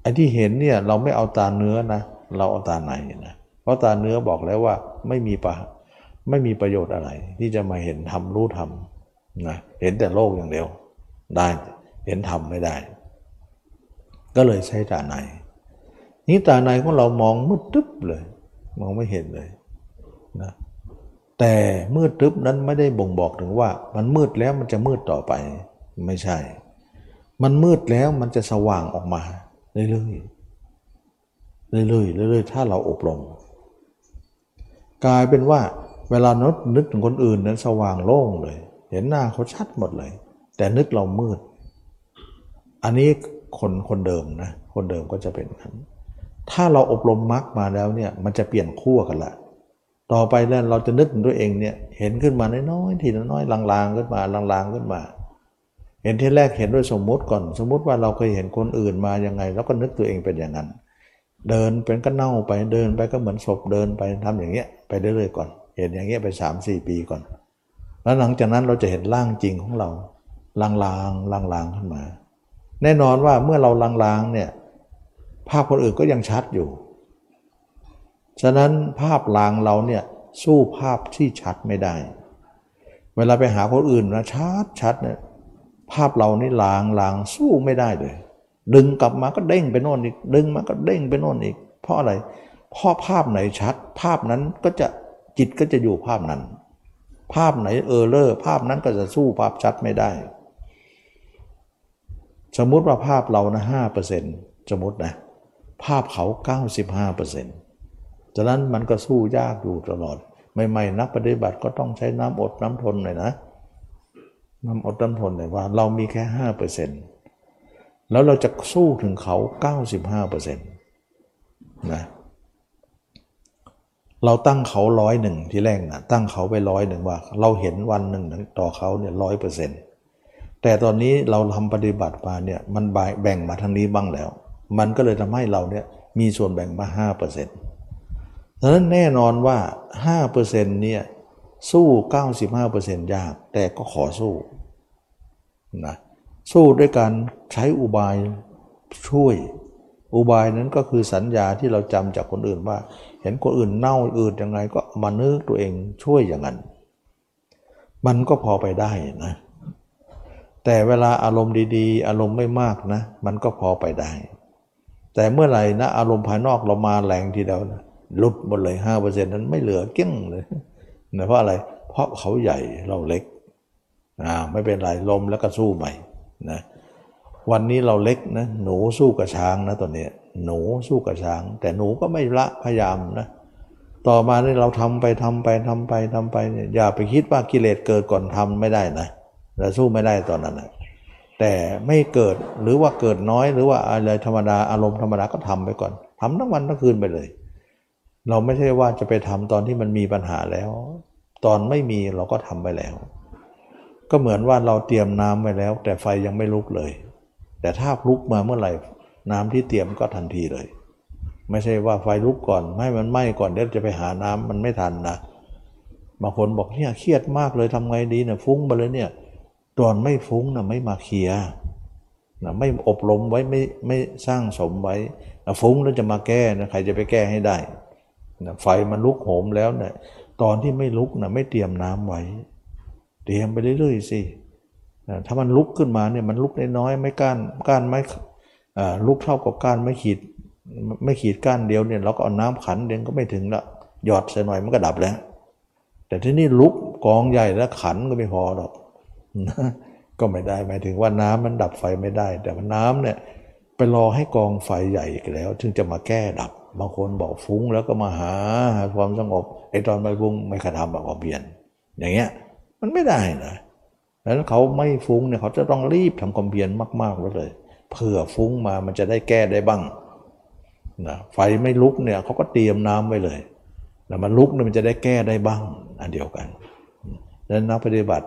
ไอ้ที่เห็นเนี่ยเราไม่เอาตาเนื้อนะ เราเอาตาในนะเพราะตาเนื้อบอกแล้วว่าไม่มีปะไม่มีประโยชน์อะไร ที่จะมาเห็นทำรู้ทำนะเห็นแต่โลกอย่างเดียวได้เห็นทำไม่ได้ ก็เลยใช้ตาในนี้ตาในของเรามองมืดตึ๊บเลย มองไม่เห็นเลย นะแต่มืดตึบนั้นไม่ได้บ่งบอกถึงว่า มันมืดแล้วมันจะมืดต่อไปไม่ใช่ มันมืดแล้วมันจะสว่างออกมาเรื่อยๆเรื่อยๆเรื่อยๆถ้าเราอบรม กลายเป็นว่า เวลานดนึกถึงคนอื่นนั้นสว่างโล่งเลย เห็นหน้าเขาชัดหมดเลย แต่นึกเรามืด อันนี้คนคนเดิมนะคนเดิมก็จะเป็นนั้นถ้าเราอบรมมรรคมาแล้วเนี่ยมันจะเปลี่ยนขั้วกันละ ต่อไปแล้วเราจะนึกถึงตัวเองเนี่ยเห็นขึ้นมาน้อยๆทีละน้อยลางๆขึ้นมาลางๆขึ้นมา เห็นที่แรกเห็นด้วยสมมุติก่อน สมมุติว่าเราเคยเห็นคนอื่นมายังไง แล้วก็นึกตัวเองเป็นอย่างนั้น เดินเป็นก็เน่าไปเดินไปก็เหมือนศพเดินไปทำอย่างเงี้ยไปเรื่อยๆก่อน เห็นอย่างเงี้ยไปสามสี่ปีก่อน แล้วหลังจากนั้นเราจะเห็นร่างจริงของเราลางๆลางๆขึ้นมา แน่นอนว่าเมื่อเราลางๆเนี่ยภาพคนอื่นก็ยังชัดอยู่ ฉะนั้นภาพลางเราเนี่ยสู้ภาพที่ชัดไม่ได้ เวลาไปหาคนอื่นนะชัดชัดเนี่ยภาพเรานี่ลางลางสู้ไม่ได้เลย ดึงกลับมาก็เด้งไปโน่นอีก ดึงมาก็เด้งไปโน่นอีก เพราะอะไร เพราะภาพไหนชัด ภาพนั้นก็จะจิตก็จะอยู่ภาพนั้น ภาพไหนเออเลอร์ภาพนั้นก็จะสู้ภาพชัดไม่ได้ สมมุติว่าภาพเรานะห้าเปอร์เซ็นต์สมมตินะ ภาพเขาเก้าสิบห้าเปอร์เซ็นต์ ฉะนั้นมันก็สู้ยากอยู่ตลอด ใหม่ๆนักปฏิบัติก็ต้องใช้น้ำอดน้ำทนหน่อยนะ น้ำอดน้ำทนหน่อยว่า เรามีแค่ห้าเปอร์เซ็นต์แล้วเราจะสู้ถึงเขาเก้าสิบห้าเปอร์เซ็นต์นะเราตั้งเขาร้อยหนึ่งที่แรกนะตั้งเขาไปร้อยหนึ่งว่า เราเห็นวันหนึ่งต่อเขาเนี่ยร้อยเปอร์เซ็นต์แต่ตอนนี้เราทำปฏิบัติมาเนี่ยมันแบ่งมาทางนี้บ้างแล้ว มันก็เลยทำให้เราเนี่ยมีส่วนแบ่งมาห้าเปอร์เซ็นต์ ดังนั้นแน่นอนว่า5%เนี่ยสู้ 95%ยาก แต่ก็ขอสู้นะสู้ด้วยการใช้อุบายช่วย อุบายนั้นก็คือสัญญาที่เราจำจากคนอื่นว่า เห็นคนอื่นเน่าอื่นยังไงก็มานึกตัวเองช่วยอย่างนั้น มันก็พอไปได้นะ แต่เวลาอารมณ์ดีๆ อารมณ์ไม่มากนะ มันก็พอไปได้ แต่เมื่อไหร่นะอารมณ์ภายนอกเรามาแรงทีเดียวนะ ลุดหมดเลยห้าเปอร์เซ็นต์นั้นไม่เหลือเกี้ยงเลยนะเพราะอะไร เพราะเขาใหญ่เราเล็กอ่าไม่เป็นไรลมแล้วก็สู้ใหม่นะวันนี้เราเล็กนะหนูสู้กับช้างนะตอนนี้หนูสู้กับช้าง แต่หนูก็ไม่ละพยายามนะต่อมาเนี่ยเราทำไปทำไปทำไปทำไปเนี่ยอย่าไปคิดว่ากิเลสเกิดก่อนทำไม่ได้นะเราสู้ไม่ได้ตอนนั้นนะแต่ไม่เกิดหรือว่าเกิดน้อยหรือว่าอะไรธรรมดาอารมณ์ธรรมดาก็ทำไปก่อนทำทั้งวันทั้งคืนไปเลย เราไม่ใช่ว่าจะไปทำตอนที่มันมีปัญหาแล้ว ตอนไม่มีเราก็ทำไปแล้ว ก็เหมือนว่าเราเตรียมน้ำไว้แล้ว แต่ไฟยังไม่ลุกเลย แต่ถ้าลุกมาเมื่อไหร่ น้ำที่เตรียมก็ทันทีเลย ไม่ใช่ว่าไฟลุกก่อนให้มันไหม้ก่อนเดี๋ยวจะไปหาน้ำมันไม่ทันนะบางคนบอกเนี่ยเครียดมากเลยทำไงดีเนี่ยฟุ้งไปเลยเนี่ยตอนไม่ฟุ้งนะไม่มาเคลียร์นะไม่อบรมไว้ไม่ไม่สร้างสมไว้ฟุ้งแล้วจะมาแก้นะใครจะไปแก้ให้ได้ นะไฟมันลุกโหมแล้วเนะี่ยตอนที่ไม่ลุกนะไม่เตรียมน้ำไว้ เตรียมไปเรื่อยๆสิถ้ามันลุกขึ้นมาเนี่ยมันลุกน้อยๆไม่ก้านก้านไม่ลุกเท่ากับก้านไม่ขีดไม่ขีดก้านเดียวเนี่ยเราก็เอาน้ำขันเดียวก็ไม่ถึงละหยอดใส่หน่อยมันก็ดับแล้ว แต่ที่นี่ลุกกองใหญ่แล้วขันก็ไม่พอหรอกก็ไม่ได้หมายถึงว่าน้ำมันดับไฟไม่ได้ แต่ว่าน้ำเนี่ยไปรอให้กองไฟใหญ่แล้ว ถึงจะมาแก้ดับ บางคนบอกฟุ้งแล้วก็มาหาความสงบไอ้ตอนไม่ฟุ้งไม่ขทำแบบความเพียนอย่างเงี้ยมันไม่ได้นะแล้วเขาไม่ฟุ้งเนี่ยเขาจะต้องรีบทำความเพียรมากๆไว้เลยเผื่อฟุ้งมามันจะได้แก้ได้บ้างนะไฟไม่ลุกเนี่ยเขาก็เตรียมน้ำไว้เลยแล้วมันลุกเนี่ยมันจะได้แก้ได้บ้างอันเดียวกันดังนั้นนักปฏิบัติ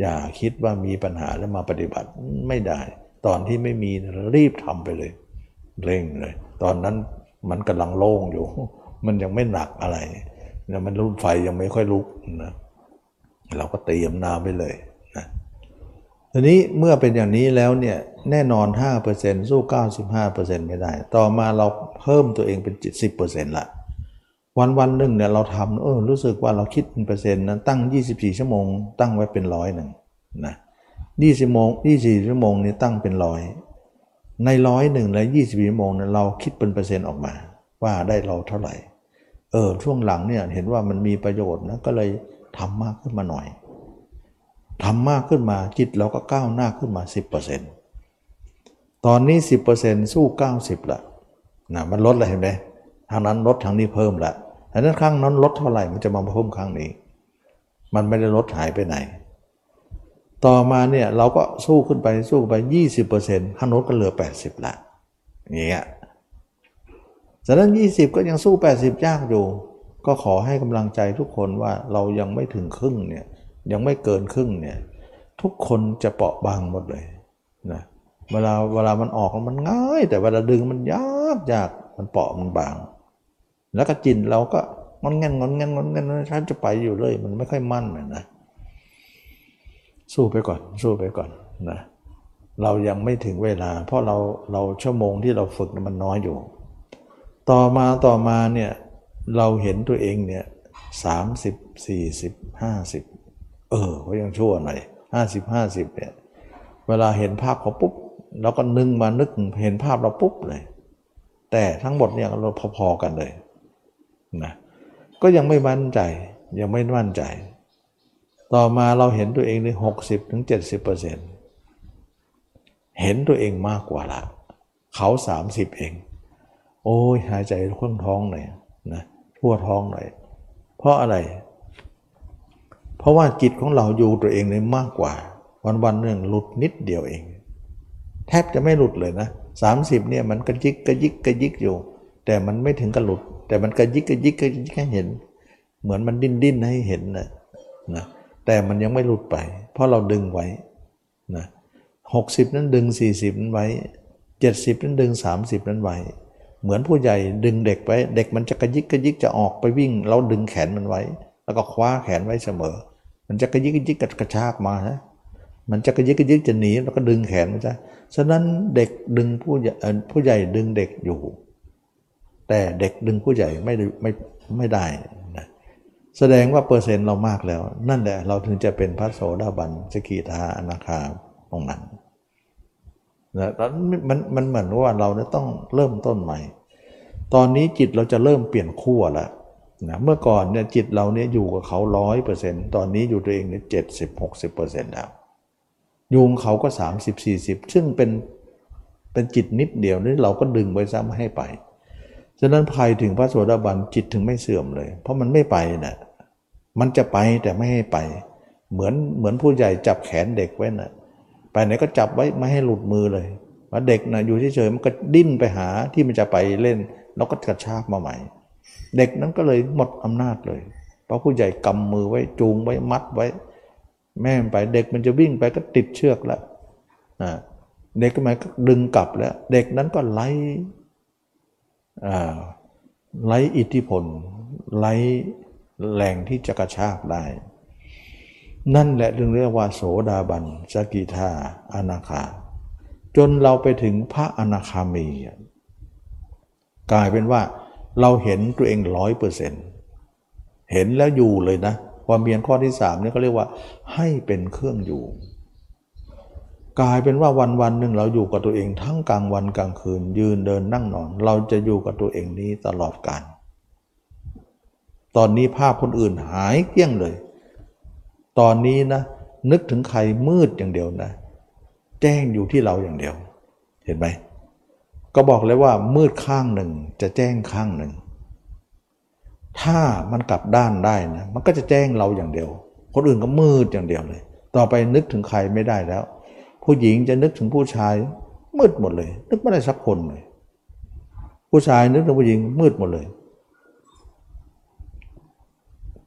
อย่าคิดว่ามีปัญหาแล้วมาปฏิบัติไม่ได้ ตอนที่ไม่มีรีบทำไปเลย เร่งเลย ตอนนั้น มันกำลังโล่งอยู่ มันยังไม่หนักอะไรนะมันรุ่นไฟยังไม่ค่อยลุกนะเราก็เตรียมน้ำไปเลยนะทีนี้เมื่อเป็นอย่างนี้แล้วเนี่ยแน่นอน 5%สู้ 95%ไม่ได้ ต่อมาเราเพิ่มตัวเองเป็น10%ละวันวันหนึ่งเนี่ยเราทำเออรู้สึกว่าเราคิดเป็นเปอร์เซ็นต์นั้นตั้ง 24 ชั่วโมง ตั้งไว้เป็นร้อยหนึ่งนะ20โมง24 ชั่วโมงนี้ตั้งเป็นร้อย ในร้อยหนึ่งและยี่สิบชั่วโมงเนี่ยเราคิดเป็นเปอร์เซ็นต์ออกมา ว่าได้เราเท่าไหร่ เออช่วงหลังเนี่ยเห็นว่ามันมีประโยชน์นะก็เลยทำมากขึ้นมาหน่อยทำมากขึ้นมาจิตเราก็ก้าวหน้าขึ้นมา 10%ตอนนี้ 10%สู้ 90ละนะมันลดเลยเห็นไหมทางนั้นลดทางนี้เพิ่มละแต่นั้นครั้งนั้นลดเท่าไหร่มันจะมาเพิ่มครั้งนี้ มันไม่ได้ลดหายไปไหน ต่อมาเนี่ยเราก็สู้ขึ้นไปสู้ไป 20%ข้างโน้นก็เหลือ 80 ละอย่างเงี้ยฉะนั้น 20 ก็ยังสู้ 80 ยากอยู่ ก็ขอให้กำลังใจทุกคนว่าเรายังไม่ถึงครึ่งเนี่ยยังไม่เกินครึ่งเนี่ยทุกคนจะเปราะบางหมดเลยนะเวลาเวลามันออกมันง่าย แต่เวลาดึงมันยากยากมันเปราะมันบาง แล้วก็จินเราก็งอนเงนงอนเงนงอนเงนฉันจะไปอยู่เลย มันไม่ค่อยมั่นนะ สู้ไปก่อน สู้ไปก่อนนะเรายังไม่ถึงเวลา เพราะเราเราชั่วโมงที่เราฝึกมันน้อยอยู่ ต่อมาต่อมาเนี่ยเราเห็นตัวเองเนี่ยสามสิบสี่สิบห้าสิบเออเขายังชั่วหน่อยห้าสิบห้าสิบเนี่ยเวลาเห็นภาพเขาปุ๊บเราก็นึงมานึกเห็นภาพเราปุ๊บเลย แต่ทั้งหมดเนี่ยเราพอๆกันเลยนะก็ยังไม่มั่นใจยังไม่มั่นใจ ต่อมาเราเห็นตัวเองในหกสิบถึงเจ็ดสิบเปอร์เซ็นต์เห็นตัวเองมากกว่าละ เขาสามสิบเอง โอ้ยหายใจค่องท้องหน่อยนะทั่วท้องหน่อย เพราะอะไร เพราะว่าจิตของเราอยู่ตัวเองเลยมากกว่า วันวันหนึ่งหลุดนิดเดียวเอง แทบจะไม่หลุดเลยนะสามสิบเนี่ยมันกระยิกกระยิกกระยิกอยู่ แต่มันไม่ถึงกับหลุด แต่มันกระยิกกระยิกกระยิกให้เห็น เหมือนมันดิ้นดิ้นให้เห็นนะนะ แต่มันยังไม่หลุดไป เพราะเราดึงไว้นะหกสิบนั้นดึงสี่สิบนั้นไว้เจ็ดสิบนั้นดึงสามสิบนั้นไว้ เหมือนผู้ใหญ่ดึงเด็กไว้ เด็กมันจะกระยิกกระยิกจะออกไปวิ่ง เราดึงแขนมันไว้ แล้วก็คว้าแขนไว้เสมอ มันจะกระยิกกระยิกกระชากมาฮะมันจะกระยิกกระยิกจะหนีแล้วก็ดึงแขนมันจะฉะนั้นเด็กดึงผู้ใหญ่ผู้ใหญ่ดึงเด็กอยู่ แต่เด็กดึงผู้ใหญ่ไม่ไม่ไม่ได้ แสดงว่าเปอร์เซ็นต์เรามากแล้ว นั่นแหละเราถึงจะเป็นพระโสดาบันสกิทาอนาคาตรงนั้นนะมันมันเหมือนว่าเราต้องเริ่มต้นใหม่ ตอนนี้จิตเราจะเริ่มเปลี่ยนขั้วแล้วนะเมื่อก่อนเนี่ยจิตเราเนี่ยอยู่กับเขาร้อยเปอร์เซ็นต์ตอนนี้อยู่ตัวเองเนี่ยเจ็ดสิบหกสิบเปอร์เซ็นต์แล้วยุงเขาก็สามสิบสี่สิบซึ่งเป็นเป็นจิตนิดเดียวนี่เราก็ดึงไว้ซ้ำให้ไป ฉะนั้นภัยถึงพระโสดาบันจิตถึงไม่เสื่อมเลย เพราะมันไม่ไปนะ่ะมันจะไปแต่ไม่ให้ไป เหมือนเหมือนผู้ใหญ่จับแขนเด็กไว้นะ่ะไปไหนก็จับไว้ไม่ให้หลุดมือเลยว่าเด็กนะอยู่เฉยๆมันก็ดิ้นไปหาที่มันจะไปเล่น แล้วก็กระชากมาใหม่ เด็กนั้นก็เลยหมดอำนาจเลย เพราะผู้ใหญ่กำมือไว้จูงไว้มัดไว้ แม่ไปเด็กมันจะวิ่งไปก็ติดเชือกแล้วเด็กก็มาก็ดึงกลับแล้ว เด็กนั้นก็ไล่ ไล่อิทธิพลไล่แรงที่จะกระชากได้ นั่นแหละถึงเรียกว่าโสดาบันสกิทาอนาคา จนเราไปถึงพระอนาคามี กลายเป็นว่าเราเห็นตัวเองร้อยเปอร์เซ็นต์เห็นแล้วอยู่เลยนะ ความเพียรข้อที่สามนี่เขาเรียกว่าให้เป็นเครื่องอยู่ กลายเป็นว่าวันวันหนึ่งเราอยู่กับตัวเองทั้งกลางวันกลางคืน ยืนเดินนั่งนอน เราจะอยู่กับตัวเองนี้ตลอดกาลตอนนี้ภาพคนอื่นหายเกลี้ยงเลย ตอนนี้นะนึกถึงใครมืดอย่างเดียวนะ แจ้งอยู่ที่เราอย่างเดียว เห็นไหมก็บอกเลยว่ามืดข้างหนึ่งจะแจ้งข้างหนึ่ง ถ้ามันกลับด้านได้นะมันก็จะแจ้งเราอย่างเดียว คนอื่นก็มืดอย่างเดียวเลย ต่อไปนึกถึงใครไม่ได้แล้ว ผู้หญิงจะนึกถึงผู้ชาย มืดหมดเลย นึกไม่ได้สักคนเลย ผู้ชายนึกถึงผู้หญิงมืดหมดเลย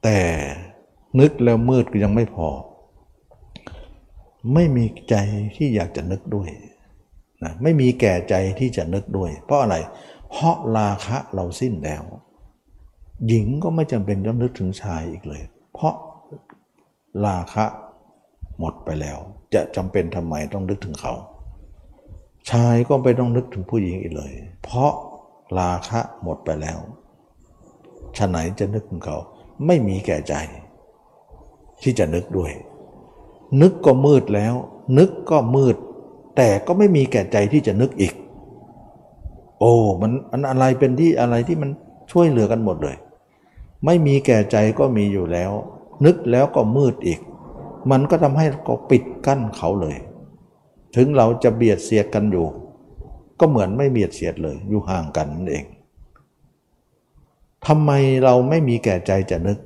แต่นึกแล้วมืดก็ยังไม่พอ ไม่มีใจที่อยากจะนึกด้วยนะไม่มีแก่ใจที่จะนึกด้วย เพราะอะไร เพราะราคะเราสิ้นแล้ว หญิงก็ไม่จำเป็นต้องนึกถึงชายอีกเลย เพราะราคะหมดไปแล้ว จะจำเป็นทำไมต้องนึกถึงเขา ชายก็ไม่ต้องนึกถึงผู้หญิงอีกเลย เพราะราคะหมดไปแล้วฉะไหนจะนึกถึงเขา ไม่มีแก่ใจ ที่จะนึกด้วย นึกก็มืดแล้ว นึกก็มืด แต่ก็ไม่มีแก่ใจที่จะนึกอีก โอ้มันอันอะไรเป็นที่อะไรที่มันช่วยเหลือกันหมดเลย ไม่มีแก่ใจก็มีอยู่แล้ว นึกแล้วก็มืดอีก มันก็ทำให้ก็ปิดกั้นเขาเลย ถึงเราจะเบียดเสียดกันอยู่ ก็เหมือนไม่เบียดเสียดเลย อยู่ห่างกันนั่นเองทำไมเราไม่มีแก่ใจจะนึก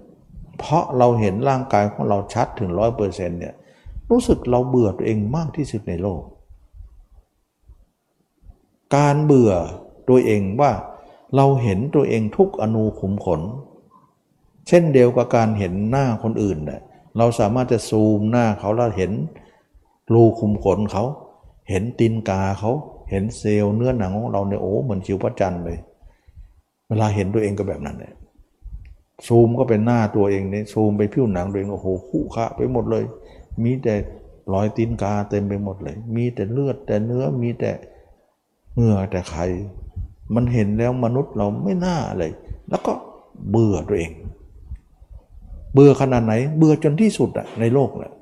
เพราะเราเห็นร่างกายของเราชัดถึงร้อยเปอร์เซ็นต์เนี่ยรู้สึกเราเบื่อตัวเองมากที่สุดในโลก การเบื่อตัวเองว่าเราเห็นตัวเองทุกอนูขุมขน เช่นเดียวกับการเห็นหน้าคนอื่นเนี่ย เราสามารถจะซูมหน้าเขาแล้วเห็นรูขุมขนเขา เห็นตีนกาเขา เห็นเซลล์เนื้อหนังของเราเนี่ยโอ้เหมือนชิวพระจันทร์เลย เวลาเห็นตัวเองก็แบบนั้นเลยซูมก็เป็นหน้าตัวเองเนี่ยซูมไปผิวหนังตัวเองโอ้โหคู่คะไปหมดเลย มีแต่รอยตีนกาเต็มไปหมดเลย มีแต่เลือดแต่เนื้อมีแต่เหงื่อแต่ไข่มันเห็นแล้วมนุษย์เราไม่น่าเลย แล้วก็เบื่อตัวเอง เบื่อขนาดไหน เบื่อจนที่สุดอะในโลกแหละ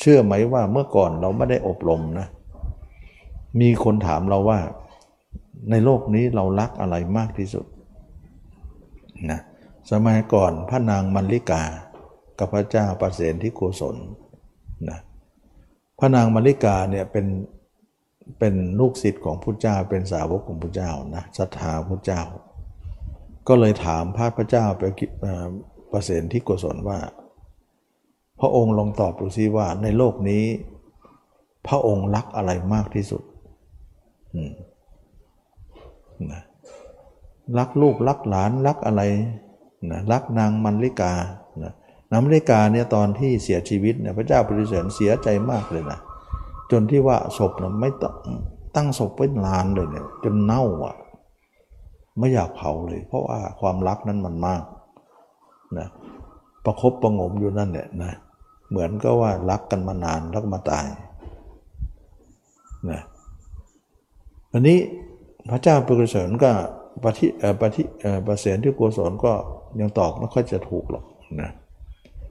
เชื่อไหมว่าเมื่อก่อนเราไม่ได้อบรมนะ มีคนถามเราว่า ในโลกนี้เรารักอะไรมากที่สุดนะสมัยก่อนพระนางมัลลิกา กับพระเจ้าประเสนที่โกศลนะพระนางมัลลิกาเนี่ยเป็นเป็นลูกศิษย์ของพระเจ้าเป็นสาวกของพระเจ้านะศรัทธาพระเจ้า ก็เลยถามพระพระเจ้าไป ประเสนที่โกศลว่า พระองค์ลองตอบดูซิว่าในโลกนี้ พระองค์รักอะไรมากที่สุดนะรักลูกรักหลานรักอะไรนะรักนางมันลิกานะนางมันลิกาเนี่ยตอนที่เสียชีวิตเนี่ยพระเจ้าปริเสนเสียใจมากเลยนะจนที่ว่าศพนะไม่ตั้งศพไว้นานเลยเนี่ยจนเน่าอะไม่อยากเผาเลย เพราะว่าความรักนั้นมันมาก นะประคบประงมอยู่นั่นแหละนะเหมือนก็ว่ารักกันมานานแล้วมาตายนะอันนี้พระเจ้าปุริเสนก็ปฏิปฏิประเสนที่โกศลก็ยังตอบไม่ค่อยจะถูกหรอกนะ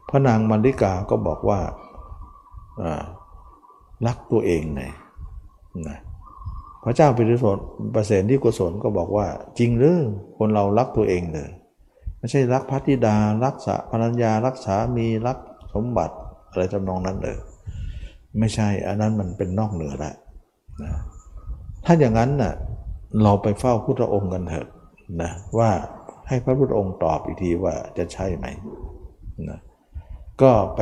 พระนางมันดิกาก็บอกว่ารักตัวเองไงนะพระเจ้าปิริสนประเสนที่กุศลก็บอกว่าจริงหรือคนเรารักตัวเองเลย ไม่ใช่รักพัธิดา รักษาภรรยารักษามีรักสมบัติอะไรจำนองนั้นเลยไม่ใช่ อันนั้นมันเป็นนอกเหนือละนะถ้าอย่างนั้นน่ะเราไปเฝ้าพุทธองค์กันเถอะนะว่าให้พระพุทธองค์ตอบอีกทีว่าจะใช่ไหมนะก็ไป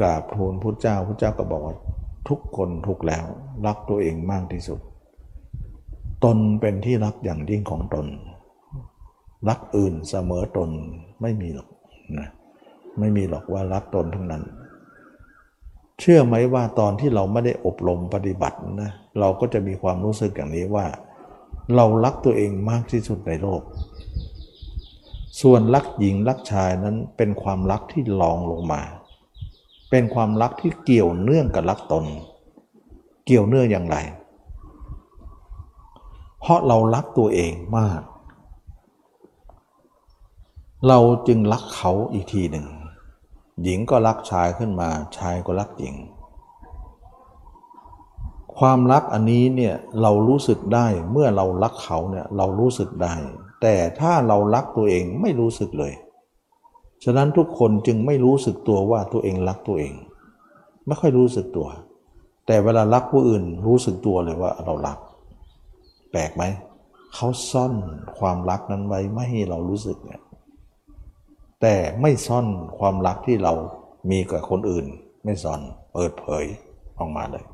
กราบทูลพระเจ้าพระเจ้าก็บอกว่าทุกคนถูกแล้ว รักตัวเองมากที่สุด ตนเป็นที่รักอย่างยิ่งของตน รักอื่นเสมอตนไม่มีหรอกนะไม่มีหรอกว่ารักตนทั้งนั้น เชื่อไหมว่าตอนที่เราไม่ได้อบรมปฏิบัตินะเราก็จะมีความรู้สึกอย่างนี้ว่า เรารักตัวเองมากที่สุดในโลก ส่วนรักหญิงรักชายนั้นเป็นความรักที่ลองลงมา เป็นความรักที่เกี่ยวเนื่องกับรักตน เกี่ยวเนื่องอย่างไร เพราะเรารักตัวเองมาก เราจึงรักเขาอีกทีหนึ่ง หญิงก็รักชายขึ้นมา ชายก็รักหญิง ความรักอันนี้เนี่ยเรารู้สึกได้เมื่อเรารักเขาเนี่ยเรารู้สึกได้ แต่ถ้าเรารักตัวเองไม่รู้สึกเลย ฉะนั้นทุกคนจึงไม่รู้สึกตัวว่าตัวเองรักตัวเอง ไม่ค่อยรู้สึกตัว แต่เวลารักผู้อื่นรู้สึกตัวเลยว่าเรารัก แปลกไหมเขาซ่อนความรักนั้นไว้ไม่ให้เรารู้สึกเนี่ย แต่ไม่ซ่อนความรักที่เรามีกับคนอื่น ไม่ซ่อนเปิดเผยออกมาเลย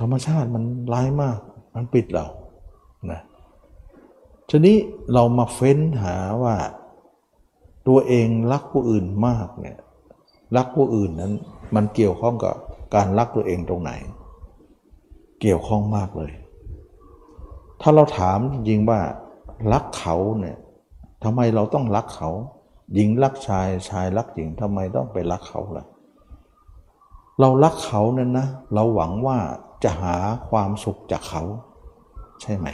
ธรรมชาติมันร้ายมาก มันปิดเรานะทีนี้เรามาเฟ้นหาว่า ตัวเองรักผู้อื่นมากเนี่ยรักผู้อื่นนั้น มันเกี่ยวข้องกับการรักตัวเองตรงไหน เกี่ยวข้องมากเลย ถ้าเราถามจริงว่ารักเขาเนี่ย ทำไมเราต้องรักเขา หญิงรักชายชายรักหญิงทำไมต้องไปรักเขาล่ะ เรารักเขานั่นนะ เราหวังว่าจะหาความสุขจากเขา ใช่ไหม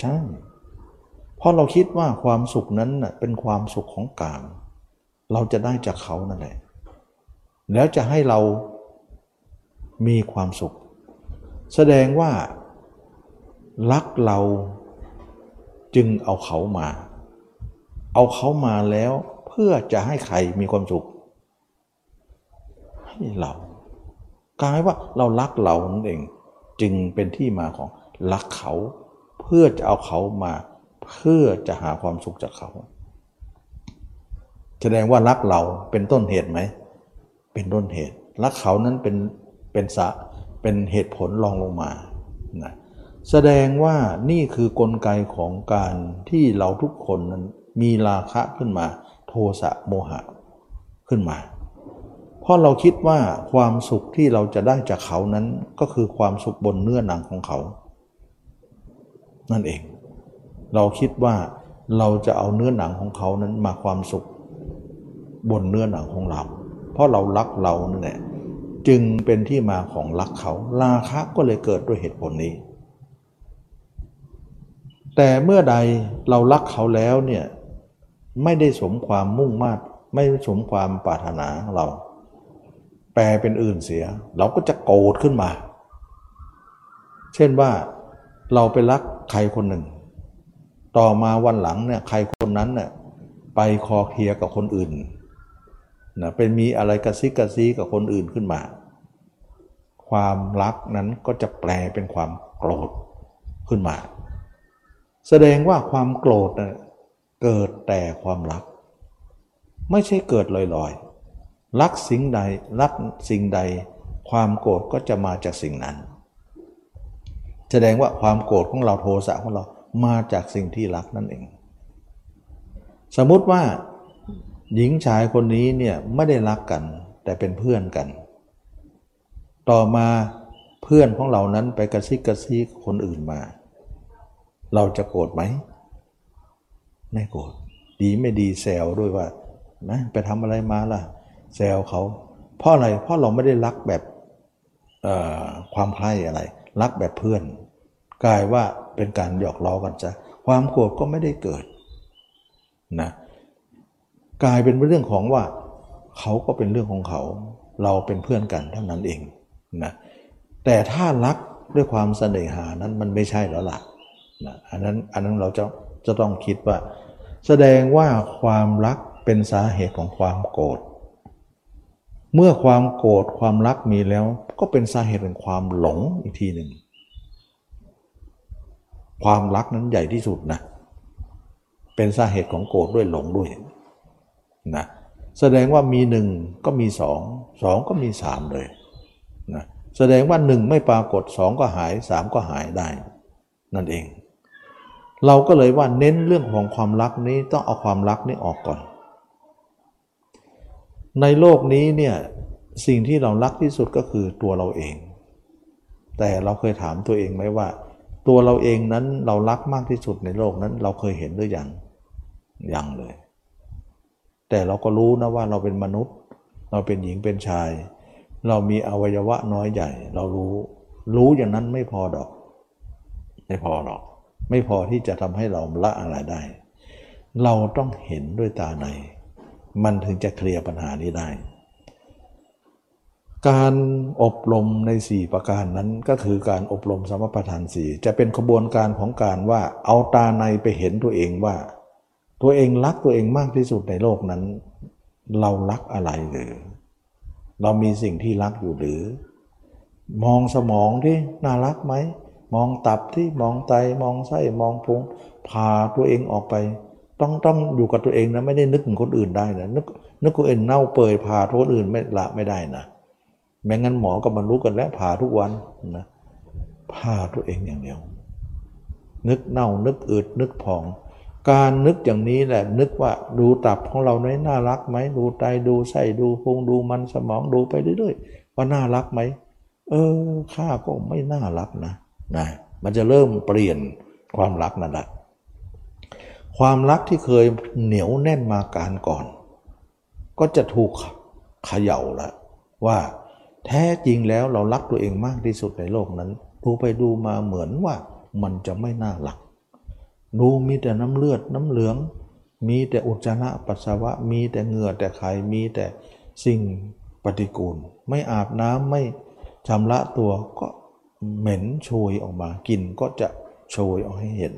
ใช่เพราะเราคิดว่าความสุขนั้นเป็นความสุขของกามเราจะได้จากเขานั่นแหละ แล้วจะให้เรามีความสุข แสดงว่ารักเรา จึงเอาเขามา เอาเขามาแล้วเพื่อจะให้ใครมีความสุข ให้เรากลายว่าเรารักเรานั่นเอง จึงเป็นที่มาของรักเขา เพื่อจะเอาเขามา เพื่อจะหาความสุขจากเขา แสดงว่ารักเราเป็นต้นเหตุไหม เป็นต้นเหตุ รักเขานั้นเป็นเป็นสะเป็นเหตุผลรองลงมานะ แสดงว่านี่คือกลไกของการที่เราทุกคนนั้นมีราคะขึ้นมา โทสะโมหะขึ้นมา เพราะเราคิดว่าความสุขที่เราจะได้จากเขานั้นก็คือความสุขบนเนื้อหนังของเขา นั่นเอง เราคิดว่าเราจะเอาเนื้อหนังของเขานั้นมาความสุข บนเนื้อหนังของเรา เพราะเรารักเรานั่นแหละจึงเป็นที่มาของรักเขาราคะก็เลยเกิดด้วยเหตุผลนี้ แต่เมื่อใดเรารักเขาแล้วเนี่ยไม่ได้สมความมุ่งมา่ไม่สมความปรารถนาเรา แปลเป็นอื่นเสีย เราก็จะโกรธขึ้นมา เช่นว่าเราไปรักใครคนหนึ่ง ต่อมาวันหลังเนี่ยใครคนนั้นเนี่ยไปคอเคลียกับคนอื่นนะเป็นมีอะไรกระซิกกระซีกับคนอื่นขึ้นมา ความรักนั้นก็จะแปลเป็นความโกรธขึ้นมา แสดงว่าความโกรธเกิดแต่ความรัก ไม่ใช่เกิดลอยๆ รักสิ่งใดรักสิ่งใด ความโกรธก็จะมาจากสิ่งนั้น แสดงว่าความโกรธของเราโทสะของเรามาจากสิ่งที่รักนั่นเอง สมมุติว่าหญิงชายคนนี้เนี่ยไม่ได้รักกันแต่เป็นเพื่อนกัน ต่อมาเพื่อนของเรานั้นไปกระซิกกระซิคนอื่นมา เราจะโกรธไหม ไม่โกรธดีไม่ดีแซวด้วยว่านะไปทำอะไรมาล่ะแซวเขา เพราะอะไรเพราะเราไม่ได้รักแบบความใคร่อะไร รักแบบเพื่อน กลายว่าเป็นการหยอกล้อกันจะความโกรธก็ไม่ได้เกิดนะกลายเป็นเรื่องของว่าเขาก็เป็นเรื่องของเขา เราเป็นเพื่อนกันเท่านั้นเองนะแต่ถ้ารักด้วยความเสน่หานั้นมันไม่ใช่แล้วล่ะ นะอันนั้นอันนั้นเราจะจะต้องคิดว่า แสดงว่าความรักเป็นสาเหตุของความโกรธเมื่อความโกรธความรักมีแล้ว ก็เป็นสาเหตุแห่งความหลงอีกทีหนึ่งความรักนั้นใหญ่ที่สุดนะเป็นสาเหตุของโกรธด้วยหลงด้วยนะแสดงว่ามีหนึ่งก็มีสองสองก็มีสามเลยนะแสดงว่าหนึ่งไม่ปรากฏสองก็หายสามก็หายได้ นั่นเอง เราก็เลยว่าเน้นเรื่องของความรักนี้ต้องเอาความรักนี้ออกก่อน ในโลกนี้เนี่ยสิ่งที่เรารักที่สุดก็คือตัวเราเอง แต่เราเคยถามตัวเองไหมว่า ตัวเราเองนั้นเรารักมากที่สุดในโลกนั้น เราเคยเห็นหรือยังยังเลย แต่เราก็รู้นะว่าเราเป็นมนุษย์ เราเป็นหญิงเป็นชาย เรามีอวัยวะน้อยใหญ่ เรารู้ รู้อย่างนั้นไม่พอดอก ไม่พอหรอก ไม่พอที่จะทำให้เราละอะไรได้ เราต้องเห็นด้วยตาใน มันถึงจะเคลียร์ปัญหานี้ได้ การอบรมใน 4 ประการนั้นก็คือการอบรมสมปทานสี่จะเป็นขบวนการของการว่าเอาตาในไปเห็นตัวเองว่า ตัวเองรักตัวเองมากที่สุดในโลกนั้น เรารักอะไรหรือ เรามีสิ่งที่รักอยู่หรือ มองสมองที่น่ารักไหม มองตับที่มองไตมองไส้มองพุงพาตัวเองออกไป ต้องต้องอยู่กับตัวเองนะไม่ได้นึกถึงคนอื่นได้นะนึกนึกคนอื่นเน่าเปื่อยพาคนอื่นไม่ละไม่ได้นะแม้งั้นหมอก็บรรลุกันแล้วผ่าทุกวันนะผ่าตัวเองอย่างเดียว นึกเน่านึกอืดนึกผอง การนึกอย่างนี้แหละ นึกว่าดูตับของเราไหนน่ารักไหมดูไตดูไส้ดูพุงดูมันสมองดูไปเรื่อยๆว่าน่ารักไหมเออข้าก็ไม่น่ารักนะ นะมันจะเริ่มเปลี่ยนความรักนั่นแหละความรักที่เคยเหนียวแน่นมาการก่อน ก็จะถูกเขย่าแล้วว่าแท้จริงแล้วเรารักตัวเองมากที่สุดในโลกนั้น ดูไปดูมาเหมือนว่ามันจะไม่น่ารัก ดูมีแต่น้ำเลือดน้ำเหลือง มีแต่อุจจาระปัสสาวะ มีแต่เหงื่อแต่ไข่มีแต่สิ่งปฏิกูล ไม่อาบน้ำไม่ชำระตัวก็ เหม็นโชยออกมากินก็จะโชยออกให้เห็น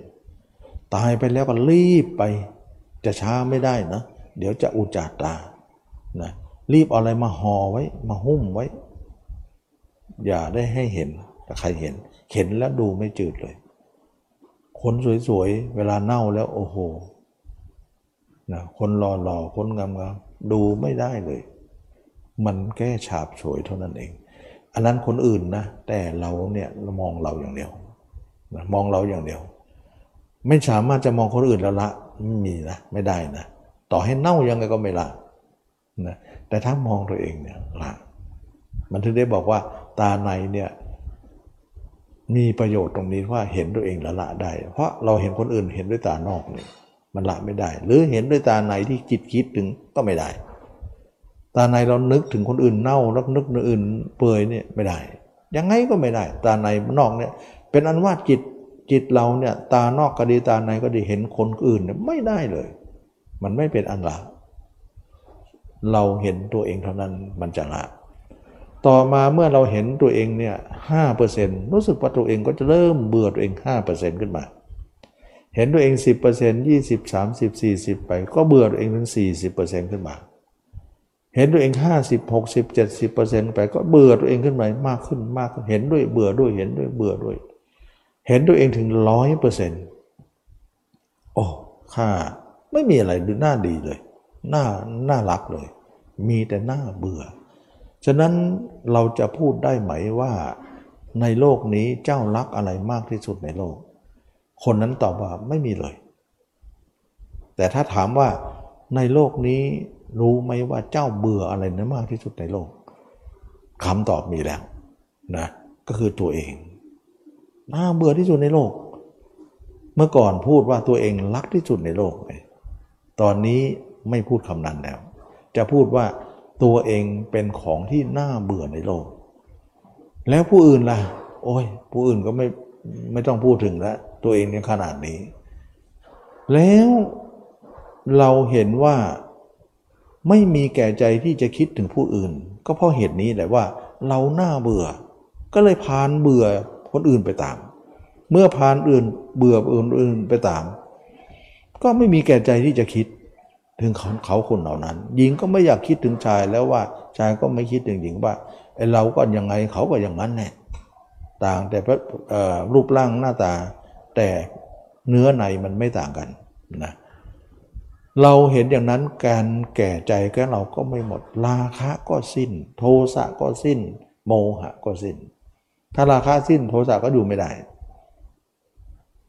ตายไปแล้วก็รีบไป จะช้าไม่ได้นะ เดี๋ยวจะอุจจาตานะรีบเอาอะไรมาห่อไว้ มาหุ้มไว้ อย่าได้ให้เห็นแต่ใครเห็น เห็นแล้วดูไม่จืดเลย คนสวยๆ เวลาเน่าแล้วโอ้โหนะคนหล่อๆคนงามๆดูไม่ได้เลย มันแค่ฉาบฉวยเท่านั้นเอง อันนั้นคนอื่นนะ แต่เราเนี่ยมองเราอย่างเดียวนะมองเราอย่างเดียว ไม่สามารถจะมองคนอื่นแล้วละไม่มีนะไม่ได้นะต่อให้เน่ายังไงก็ไม่ละนะแต่ถ้ามองตัวเองเนี่ยละมันถึงได้บอกว่าตาในเนี่ยมีประโยชน์ตรงนี้ว่าเห็นตัวเองละละได้ เพราะเราเห็นคนอื่นเห็นด้วยตานอกเนี่ยมันละไม่ได้ หรือเห็นด้วยตาในที่จิตคิดถึงก็ไม่ได้ ตาในเรานึกถึงคนอื่นเน่าแล้วนึกคนอื่นเปื่อยเนี่ยไม่ได้ ยังไงก็ไม่ได้ ตาในนอกเนี่ย เป็นอันว่าจิตจิตเราเนี่ยตานอกก็ดีตาในก็ดีเห็นคนอื่นเนี่ยไม่ได้เลย มันไม่เป็นอันละเราเห็นตัวเองเท่านั้นมันจะละต่อมาเมื่อเราเห็นตัวเองเนี่ยห้าเปอร์เซ็นต์รู้สึกว่าตัวเองก็จะเริ่มเบื่อตัวเองห้าเปอร์เซ็นต์ขึ้นมา เห็นตัวเองสิบเปอร์เซ็นต์ยี่สิบสามสิบสี่สิบไป ก็เบื่อตัวเองถึงสี่สิบเปอร์เซ็นต์ขึ้นมา เห็นตัวเองห้าสิบหกสิบเจ็ดสิบเปอร์เซ็นต์ไปก็เบื่อตัวเองขึ้นไปมากขึ้นมากขึ้นเห็นด้วยเบื่อด้วยเห็นด้วยเบื่อด้วย เห็นตัวเองถึงร้อยเปอร์เซ็นต์โอ้ข้าไม่มีอะไรดูน่าดีเลยน่าน่ารักเลย มีแต่น่าเบื่อ ฉะนั้นเราจะพูดได้ไหมว่า ในโลกนี้เจ้ารักอะไรมากที่สุดในโลก คนนั้นตอบว่าไม่มีเลย แต่ถ้าถามว่าในโลกนี้ รู้ไหมว่าเจ้าเบื่ออะไรนะมากที่สุดในโลกคำตอบมีแล้วนะก็คือตัวเองน่าเบื่อที่สุดในโลก เมื่อก่อนพูดว่าตัวเองรักที่สุดในโลกตอนนี้ไม่พูดคำนั้นแล้ว จะพูดว่าตัวเองเป็นของที่น่าเบื่อในโลก แล้วผู้อื่นล่ะ โอ้ย ผู้อื่นก็ไม่ไม่ต้องพูดถึงแล้ว ตัวเองเนี่ยขนาดนี้ แล้วเราเห็นว่า ไม่มีแก่ใจที่จะคิดถึงผู้อื่น ก็เพราะเหตุนี้แหละว่า เราหน้าเบื่อ ก็เลยพานเบื่อคนอื่นไปตาม เมื่อพานอื่นเบื่ออื่นไปตาม ก็ไม่มีแก่ใจที่จะคิดถึงเขาเขาคนเหล่านั้น หญิงก็ไม่อยากคิดถึงชายแล้วว่าชายก็ไม่คิดถึงหญิงว่าไอเราก็ยังไงเขาก็อย่างนั้นแน่ต่างแต่รูปร่างหน้าตา แต่เนื้อในมันไม่ต่างกันนะเเราเห็นอย่างนั้นการแก่ใจแกเราก็ไม่หมด ราคะก็สิ้น โทสะก็สิ้น โมหะก็สิ้น ถ้าราคะสิ้นโทสะก็อยู่ไม่ได้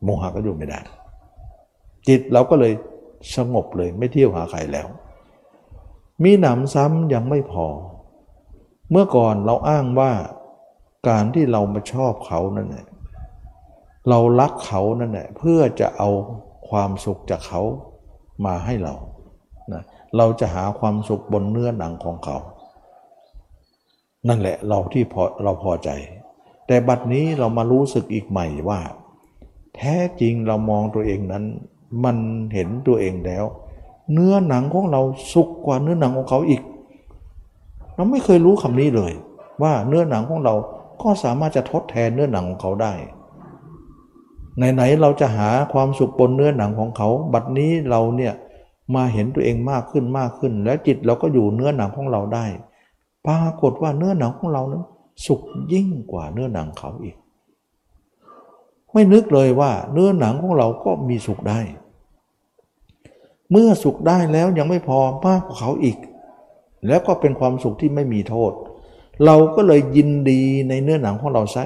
โมหะก็อยู่ไม่ได้ จิตเราก็เลยสงบเลยไม่เที่ยวหาใครแล้ว มีหนำซ้ำยังไม่พอ เมื่อก่อนเราอ้างว่าการที่เรามาชอบเขานั่นแหละเรารักเขานั่นแหละเพื่อจะเอาความสุขจากเขา มาให้เรานะเราจะหาความสุขบนเนื้อหนังของเขา นั่นแหละเราที่พอเราพอใจ แต่บัดนี้เรามารู้สึกอีกใหม่ว่า แท้จริงเรามองตัวเองนั้น มันเห็นตัวเองแล้ว เนื้อหนังของเราสุกกว่าเนื้อหนังของเขาอีก เราไม่เคยรู้คำนี้เลย ว่าเนื้อหนังของเราก็สามารถจะทดแทนเนื้อหนังของเขาได้ ไหนๆเราจะหาความสุขบนเนื้อหนังของเขา บัดนี้เราเนี่ยมาเห็นตัวเองมากขึ้นมากขึ้น แล้วจิตเราก็อยู่เนื้อหนังของเราได้ ปรากฏว่าเนื้อหนังของเรานั้นสุขยิ่งกว่าเนื้อหนังเขาอีก ไม่นึกเลยว่าเนื้อหนังของเราก็มีสุขได้ เมื่อสุขได้แล้วยังไม่พอมากกว่าเขาอีก แล้วก็เป็นความสุขที่ไม่มีโทษ เราก็เลยยินดีในเนื้อหนังของเราใช่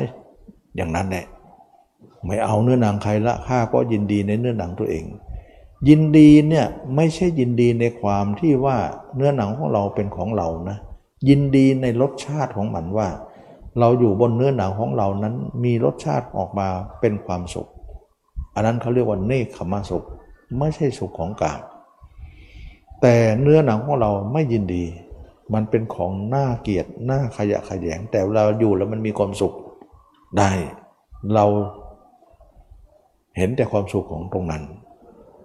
อย่างนั้นแหละ ไม่เอาเนื้อหนังใครละข้าก็ยินดีในเนื้อหนังตัวเอง ยินดีเนี่ยไม่ใช่ยินดีในความที่ว่าเนื้อหนังของเราเป็นของเรานะ ยินดีในรสชาติของมันว่า เราอยู่บนเนื้อหนังของเรานั้นมีรสชาติออกมาเป็นความสุข อันนั้นเขาเรียกว่าเนคขมาสุข ไม่ใช่สุขของกามแต่เนื้อหนังของเราไม่ยินดี มันเป็นของน่าเกลียดน่าขยะขยง แต่เราอยู่แล้วมันมีความสุขได้ เรา เห็นแต่ความสุขของตรงนั้น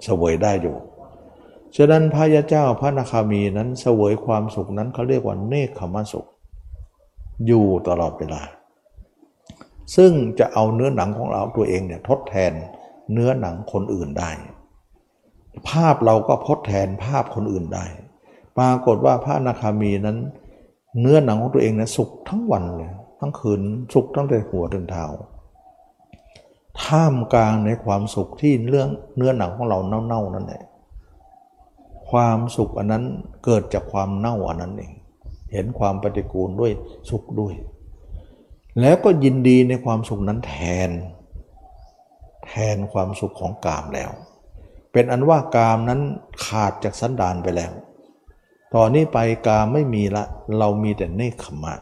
เสวยได้อยู่ฉะนั้นพระยาเจ้าพระนาคามีนั้นเสวยความสุขนั้นเขาเรียกว่าเนคขมสุข อยู่ตลอดเวลา ซึ่งจะเอาเนื้อหนังของเราตัวเองเนี่ยทดแทนเนื้อหนังคนอื่นได้ ภาพเราก็ทดแทนภาพคนอื่นได้ ปรากฏว่าพระนาคามีนั้น เนื้อหนังของตัวเองเนี่ยสุขทั้งวันเลยทั้งคืนสุขตั้งแต่หัวถึงเท้า ท่ามกลางในความสุขที่เรื่องเนื้อหนังของเราเน่าๆนั่นแหละความสุขอันนั้นเกิดจากความเน่าอันนั้นเอง เห็นความปฏิกูลด้วยสุขด้วย แล้วก็ยินดีในความสุขนั้นแทน แทนความสุขของกามแล้ว เป็นอันว่ากามนั้นขาดจากสันดานไปแล้ว ตอนนี้ไปกามไม่มีละ เรามีแต่เนคขมะ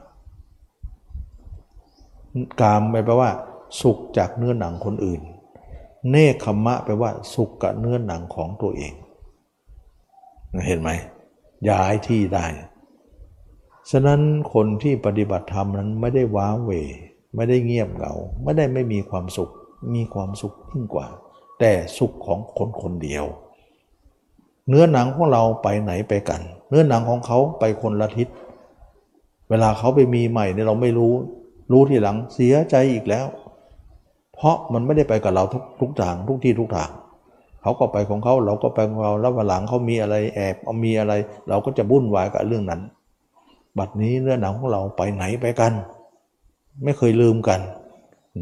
กามไปแปลว่า สุขจากเนื้อหนังคนอื่น เนคขมะแปลว่า สุขกับเนื้อหนังของตัวเอง เห็นไหมย้ายที่ได้ ฉะนั้นคนที่ปฏิบัติธรรมนั้นไม่ได้ว้าเว ไม่ได้เงียบเหงา ไม่ได้ไม่มีความสุข มีความสุขยิ่งกว่า แต่สุขของคนคนเดียว เนื้อหนังของเราไปไหนไปกัน เนื้อหนังของเขาไปคนละทิศ เวลาเขาไปมีใหม่เนี่ยเราไม่รู้ รู้ทีหลังเสียใจอีกแล้ว เพราะมันไม่ได้ไปกับเราทุกทุกทางทุกที่ทุกทางเขาก็ไปของเขาเราก็ไปของเราแล้ววันหลังเขามีอะไรแอบเอามีอะไร เราก็จะบุ่นวายกับเรื่องนั้น บัดนี้เนื้องหนังของเราไปไหนไปกัน ไม่เคยลืมกัน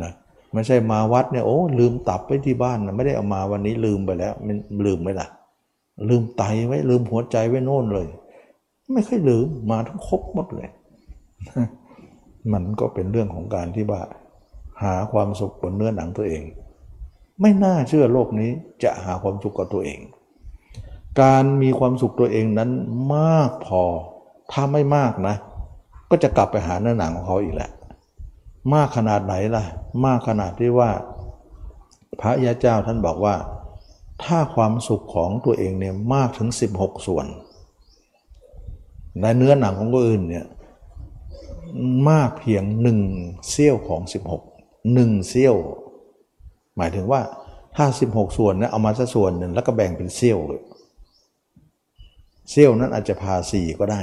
นะไม่ใช่มาวัดเนี่ยโอ้ลืมตับไว้ที่บ้านนะไม่ได้เอามาวันนี้ลืมไปแล้วมันลืมไหมล่ะลืมไตไว้ลืมหัวใจไว้โน่นเลย ไม่เคยลืมมาทั้งครบหมดเลย มันก็เป็นเรื่องของการที่ว่า หาความสุขบนเนื้อหนังตัวเอง ไม่น่าเชื่อโลกนี้จะหาความสุขกับตัวเอง การมีความสุขตัวเองนั้นมากพอ ถ้าไม่มากนะ ก็จะกลับไปหาเนื้อหนังของเขาอีกแหละ มากขนาดไหนล่ะ มากขนาดที่ว่า พระยาเจ้าท่านบอกว่า ถ้าความสุขของตัวเองเนี่ยมากถึง 16 ส่วนในเนื้อหนังของคนอื่นเนี่ยมากเพียงหนึ่งเสี้ยวของ 16 หนึ่งเซี่ยว หมายถึงว่าถ้าสิบหกส่วนนะเอามาสักส่วนหนึ่งแล้วก็แบ่งเป็นเซี่ยวเลยเซี่ยวนั้นอาจจะพาสี่ก็ได้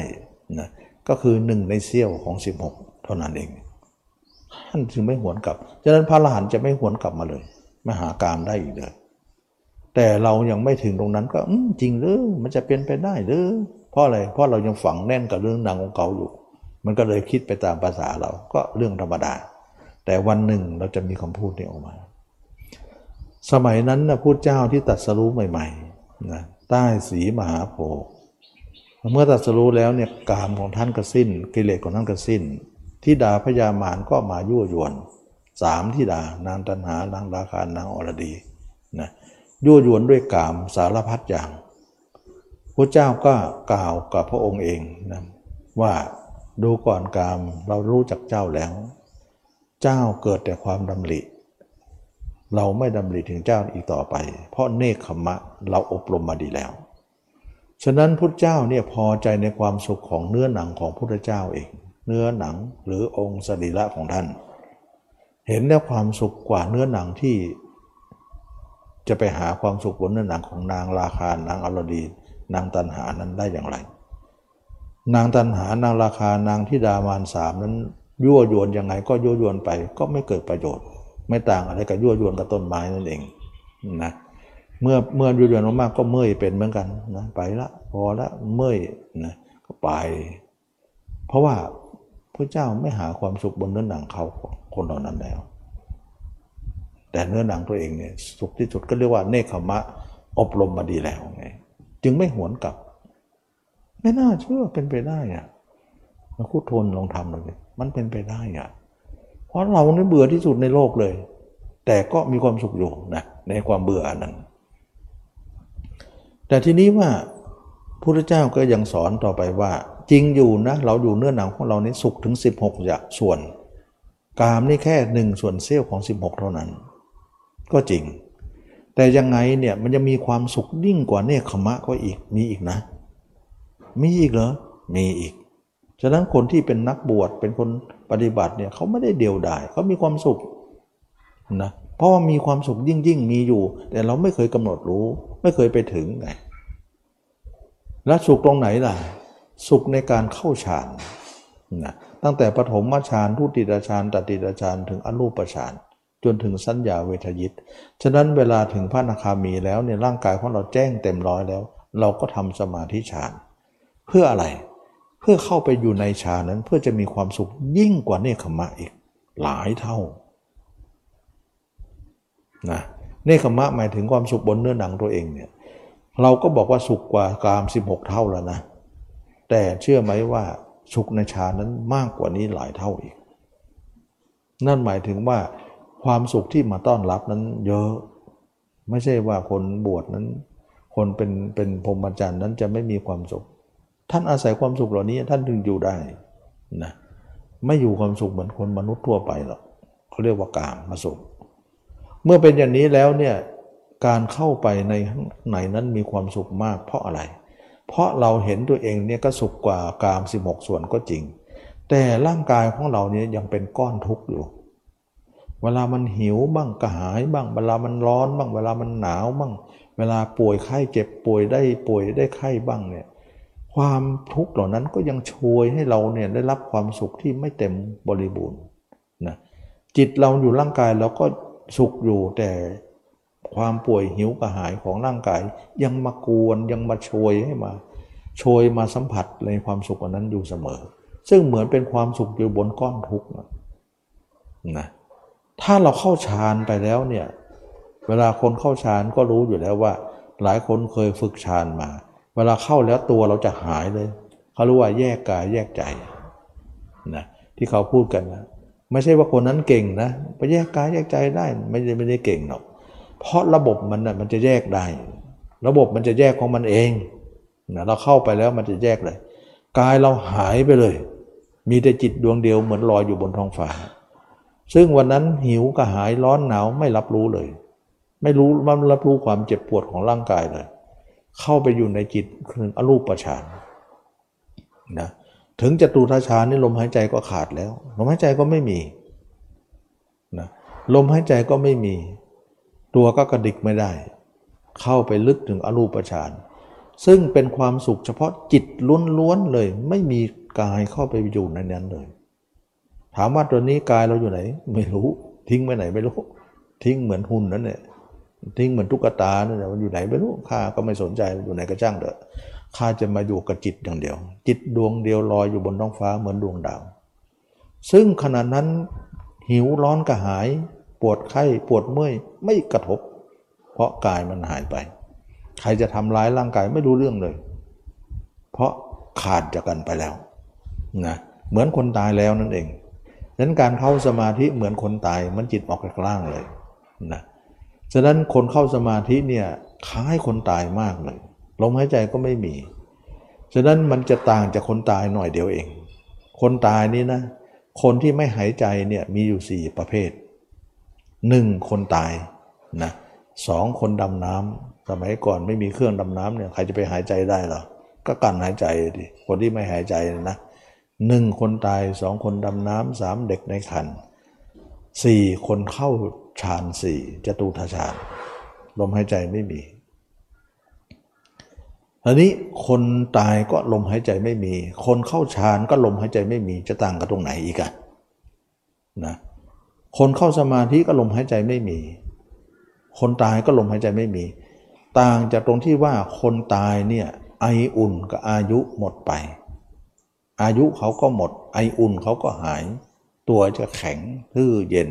นะก็คือหนึ่งในเซี่ยวของสิบหกเท่านั้นเองท่านจึงไม่หวนกลับฉะนั้นพระอรหันต์จะไม่หวนกลับมาเลยไม่หาการได้อีกเลยแต่เรายังไม่ถึงตรงนั้นก็จริงหรือมันจะเป็นไปได้หรือเพราะอะไรเพราะเรายังฝังแน่นกับเรื่องนางของเก่าอยู่ มันก็เลยคิดไปตามภาษาเราก็เรื่องธรรมดา แต่วันหนึ่งเราจะมีคำพูดนี้ออกมา สมัยนั้นนะพูดเจ้าที่ตัดสรู้ใหม่ๆนะใต้สีมหาโพธิ์เมื่อตัดสรู้แล้วเนี่ยกามของท่านก็สิ้น กิเลสของท่านก็สิ้นที่ดาพญามารก็มายั่วยวนสามที่ดานางตันหานางราคานางอรดีนะยั่วยวนด้วยกามสารพัดอย่างพระเจ้าก็กล่าวกับพระองค์เองนะว่าดูก่อนกามเรารู้จักเจ้าแล้ว เจ้าเกิดแต่ความดำริ เราไม่ดำริถึงเจ้าอีกต่อไป เพราะเนคขมะเราอบรมมาดีแล้ว ฉะนั้นพุทธเจ้าเนี่ยพอใจในความสุขของเนื้อหนังของพุทธเจ้าเอง เนื้อหนังหรือองค์สรีระของท่าน เห็นแล้วความสุขกว่าเนื้อหนังที่ จะไปหาความสุขบนเนื้อหนังของนางราคานางอรดีนางตันหานั้นได้อย่างไร นางตันหานางราคานางทิดามานสามนั้น ยั่วยวนยังไงก็ยั่วยวนไปก็ไม่เกิดประโยชน์ ไม่ต่างอะไรกับยั่วยวนกับต้นไม้นั่นเองนะเมื่อเมื่อยั่วยวนมากๆก็เมื่อยเป็นเหมือนกันนะไปละพอละเมื่อยนะก็ไป เพราะว่าพระเจ้าไม่หาความสุขบนเนื้อหนังเขาคนเหล่านั้นแล้ว แต่เนื้อหนังตัวเองเนี่ยสุขที่สุดก็เรียกว่าเนคขมะอบรมมาดีแล้วไงจึงไม่หวนกลับ ไม่น่าเชื่อเป็นไปได้อะมาคุทนลองทำเลย มันเป็นไปได้อะเพราะเราเนี่ยเบื่อที่สุดในโลกเลย แต่ก็มีความสุขอยู่นะในความเบื่อนั้น แต่ทีนี้ว่าพระเจ้าก็ยังสอนต่อไปว่า จริงอยู่นะ เราอยู่เนื้อหนังของเรานี้สุขถึง 16อย่างส่วน กามนี่แค่หนึ่งส่วนเสี้ยวของ 16 เท่านั้น ก็จริง แต่ยังไงเนี่ยมันจะมีความสุขยิ่งกว่าเนคขมะก็อีกมีอีกนะ มีอีกเหรอมีอีก ฉะนั้นคนที่เป็นนักบวชเป็นคนปฏิบัติเนี่ยเขาไม่ได้เดียวดายเขามีความสุขนะเพราะว่ามีความสุขยิ่งยิ่งมีอยู่ แต่เราไม่เคยกำหนดรู้ ไม่เคยไปถึงไงแล้วสุขตรงไหนล่ะ สุขในการเข้าฌานนะตั้งแต่ปฐมฌานทุติยฌานตติยฌานถึงอรูปฌานจนถึงสัญญาเวทยิต ฉะนั้นเวลาถึงพระนาคามีแล้วเนี่ยร่างกายของเราแจ้งเต็มร้อยแล้ว เราก็ทำสมาธิฌาน เพื่ออะไรเพื่อเข้าไปอยู่ในฌานนั้นเพื่อจะมีความสุขยิ่งกว่าเนคขมะอีกหลายเท่านะเนคขมะหมายถึงความสุขบนเนื้อหนังตัวเองเนี่ยเราก็บอกว่าสุขกว่ากาม 16 เท่าแล้วนะ แต่เชื่อไหมว่าสุขในฌานนั้นมากกว่านี้หลายเท่าอีก นั่นหมายถึงว่าความสุขที่มาต้อนรับนั้นเยอะ ไม่ใช่ว่าคนบวชนั้น คนเป็นเป็นพรหมจรรย์นั้นจะไม่มีความสุข ท่านอาศัยความสุขเหล่านี้ท่านถึงอยู่ได้นะไม่อยู่ความสุขเหมือนคนมนุษย์ทั่วไปหรอกเขาเรียกว่ากามมาสุข เมื่อเป็นอย่างนี้แล้วเนี่ยการเข้าไปในไหนนั้นมีความสุขมาก เพราะอะไร เพราะเราเห็นตัวเองเนี่ยก็สุขกว่ากาม 16 ส่วนก็จริง แต่ร่างกายของเราเนี่ยยังเป็นก้อนทุกข์อยู่ เวลามันหิวบ้างกระหายบ้าง เวลามันร้อนบ้าง เวลามันหนาวบ้าง เวลาป่วยไข้เจ็บป่วยได้ป่วยได้ไข้บ้างเนี่ย ความทุกข์เหล่านั้นก็ยังช่วยให้เราเนี่ยได้รับความสุขที่ไม่เต็มบริบูรณ์นะจิตเราอยู่ร่างกายเราก็สุขอยู่แต่ความป่วยหิวกระหายของร่างกาย ยังมากวนยังมาช่วยให้มาช่วยมาสัมผัสในความสุขอันนั้นอยู่เสมอ ซึ่งเหมือนเป็นความสุขอยู่บนก้อนทุกข์นะถ้าเราเข้าฌานไปแล้วเนี่ยเวลาคนเข้าฌานก็รู้อยู่แล้วว่า หลายคนเคยฝึกฌานมา วลาเข้าแล้วตัวเราจะหายเลย เขารู้ว่าแยกกายแยกใจนะที่เขาพูดกันนะไม่ใช่ว่าคนนั้นเก่งนะไปแยกกายแยกใจได้ไม่ได้ไม่ได้เก่งหรอกเพราะระบบมันนะมันจะแยกได้ ระบบมันจะแยกของมันเองนะเราเข้าไปแล้วมันจะแยกเลยกายเราหายไปเลย มีแต่จิตดวงเดียวเหมือนลอยอยู่บนท้องฟ้า ซึ่งวันนั้นหิวกระหายร้อนหนาวไม่รับรู้เลย ไม่รู้มันรับรู้ความเจ็บปวดของร่างกายเลย เข้าไปอยู่ในจิตคืออรูปฌานนะถึงจตุทฌานนี่ลมหายใจก็ขาดแล้ว ลมหายใจก็ไม่มีนะลมหายใจก็ไม่มี ตัวก็กระดิกไม่ได้ เข้าไปลึกถึงอรูปฌานซึ่งเป็นความสุขเฉพาะจิตล้วนๆเลย ไม่มีกายเข้าไปอยู่ในนั้นเลย ถามว่าตัวนี้กายเราอยู่ไหน ไม่รู้ ทิ้งไปไหนไม่รู้ ทิ้งเหมือนหุ่นนั่นเนี่ย ทิ้งเหมือนตุ๊กตาเนี่ยมันอยู่ไหนไม่รู้ข้าก็ไม่สนใจอยู่ไหนก็จ้างเถอะข้าจะมาอยู่กับจิตอย่างเดียว จิตดวงเดียวลอยอยู่บนท้องฟ้าเหมือนดวงดาว ซึ่งขณะนั้นหิวร้อนกระหาย ปวดไข้ปวดเมื่อยไม่กระทบ เพราะกายมันหายไป ใครจะทำร้ายร่างกายไม่รู้เรื่องเลย เพราะขาดจากกันไปแล้วนะเหมือนคนตายแล้วนั่นเองนั้นการเข้าสมาธิเหมือนคนตายมันจิตออกจากร่างเลยนะ ฉะนั้นคนเข้าสมาธิเนี่ยคล้ายคนตายมากเลยลมหายใจก็ไม่มี ฉะนั้นมันจะต่างจากคนตายหน่อยเดียวเอง คนตายนี่นะ คนที่ไม่หายใจเนี่ยมีอยู่สี่ประเภทหนึ่งคนตายนะสองคนดำน้ำสมัยก่อนไม่มีเครื่องดำน้ำเนี่ยใครจะไปหายใจได้หรอก็กันหายใจดิคนที่ไม่หายใจนะหนึ่งคนตายสองคนดำน้ำสามเด็กในขันสี่คนเข้า ฌานสี่จตุทฌานลมหายใจไม่มีอันนี้คนตายก็ลมหายใจไม่มี คนเข้าฌานก็ลมหายใจไม่มีจะต่างกันตรงไหนอีกอะนะคนเข้าสมาธิก็ลมหายใจไม่มี คนตายก็ลมหายใจไม่มี ต่างจากตรงที่ว่าคนตายเนี่ยไออุ่นกับอายุหมดไป อายุเขาก็หมด ไออุ่นเขาก็หาย ตัวจะแข็งทื่อเย็น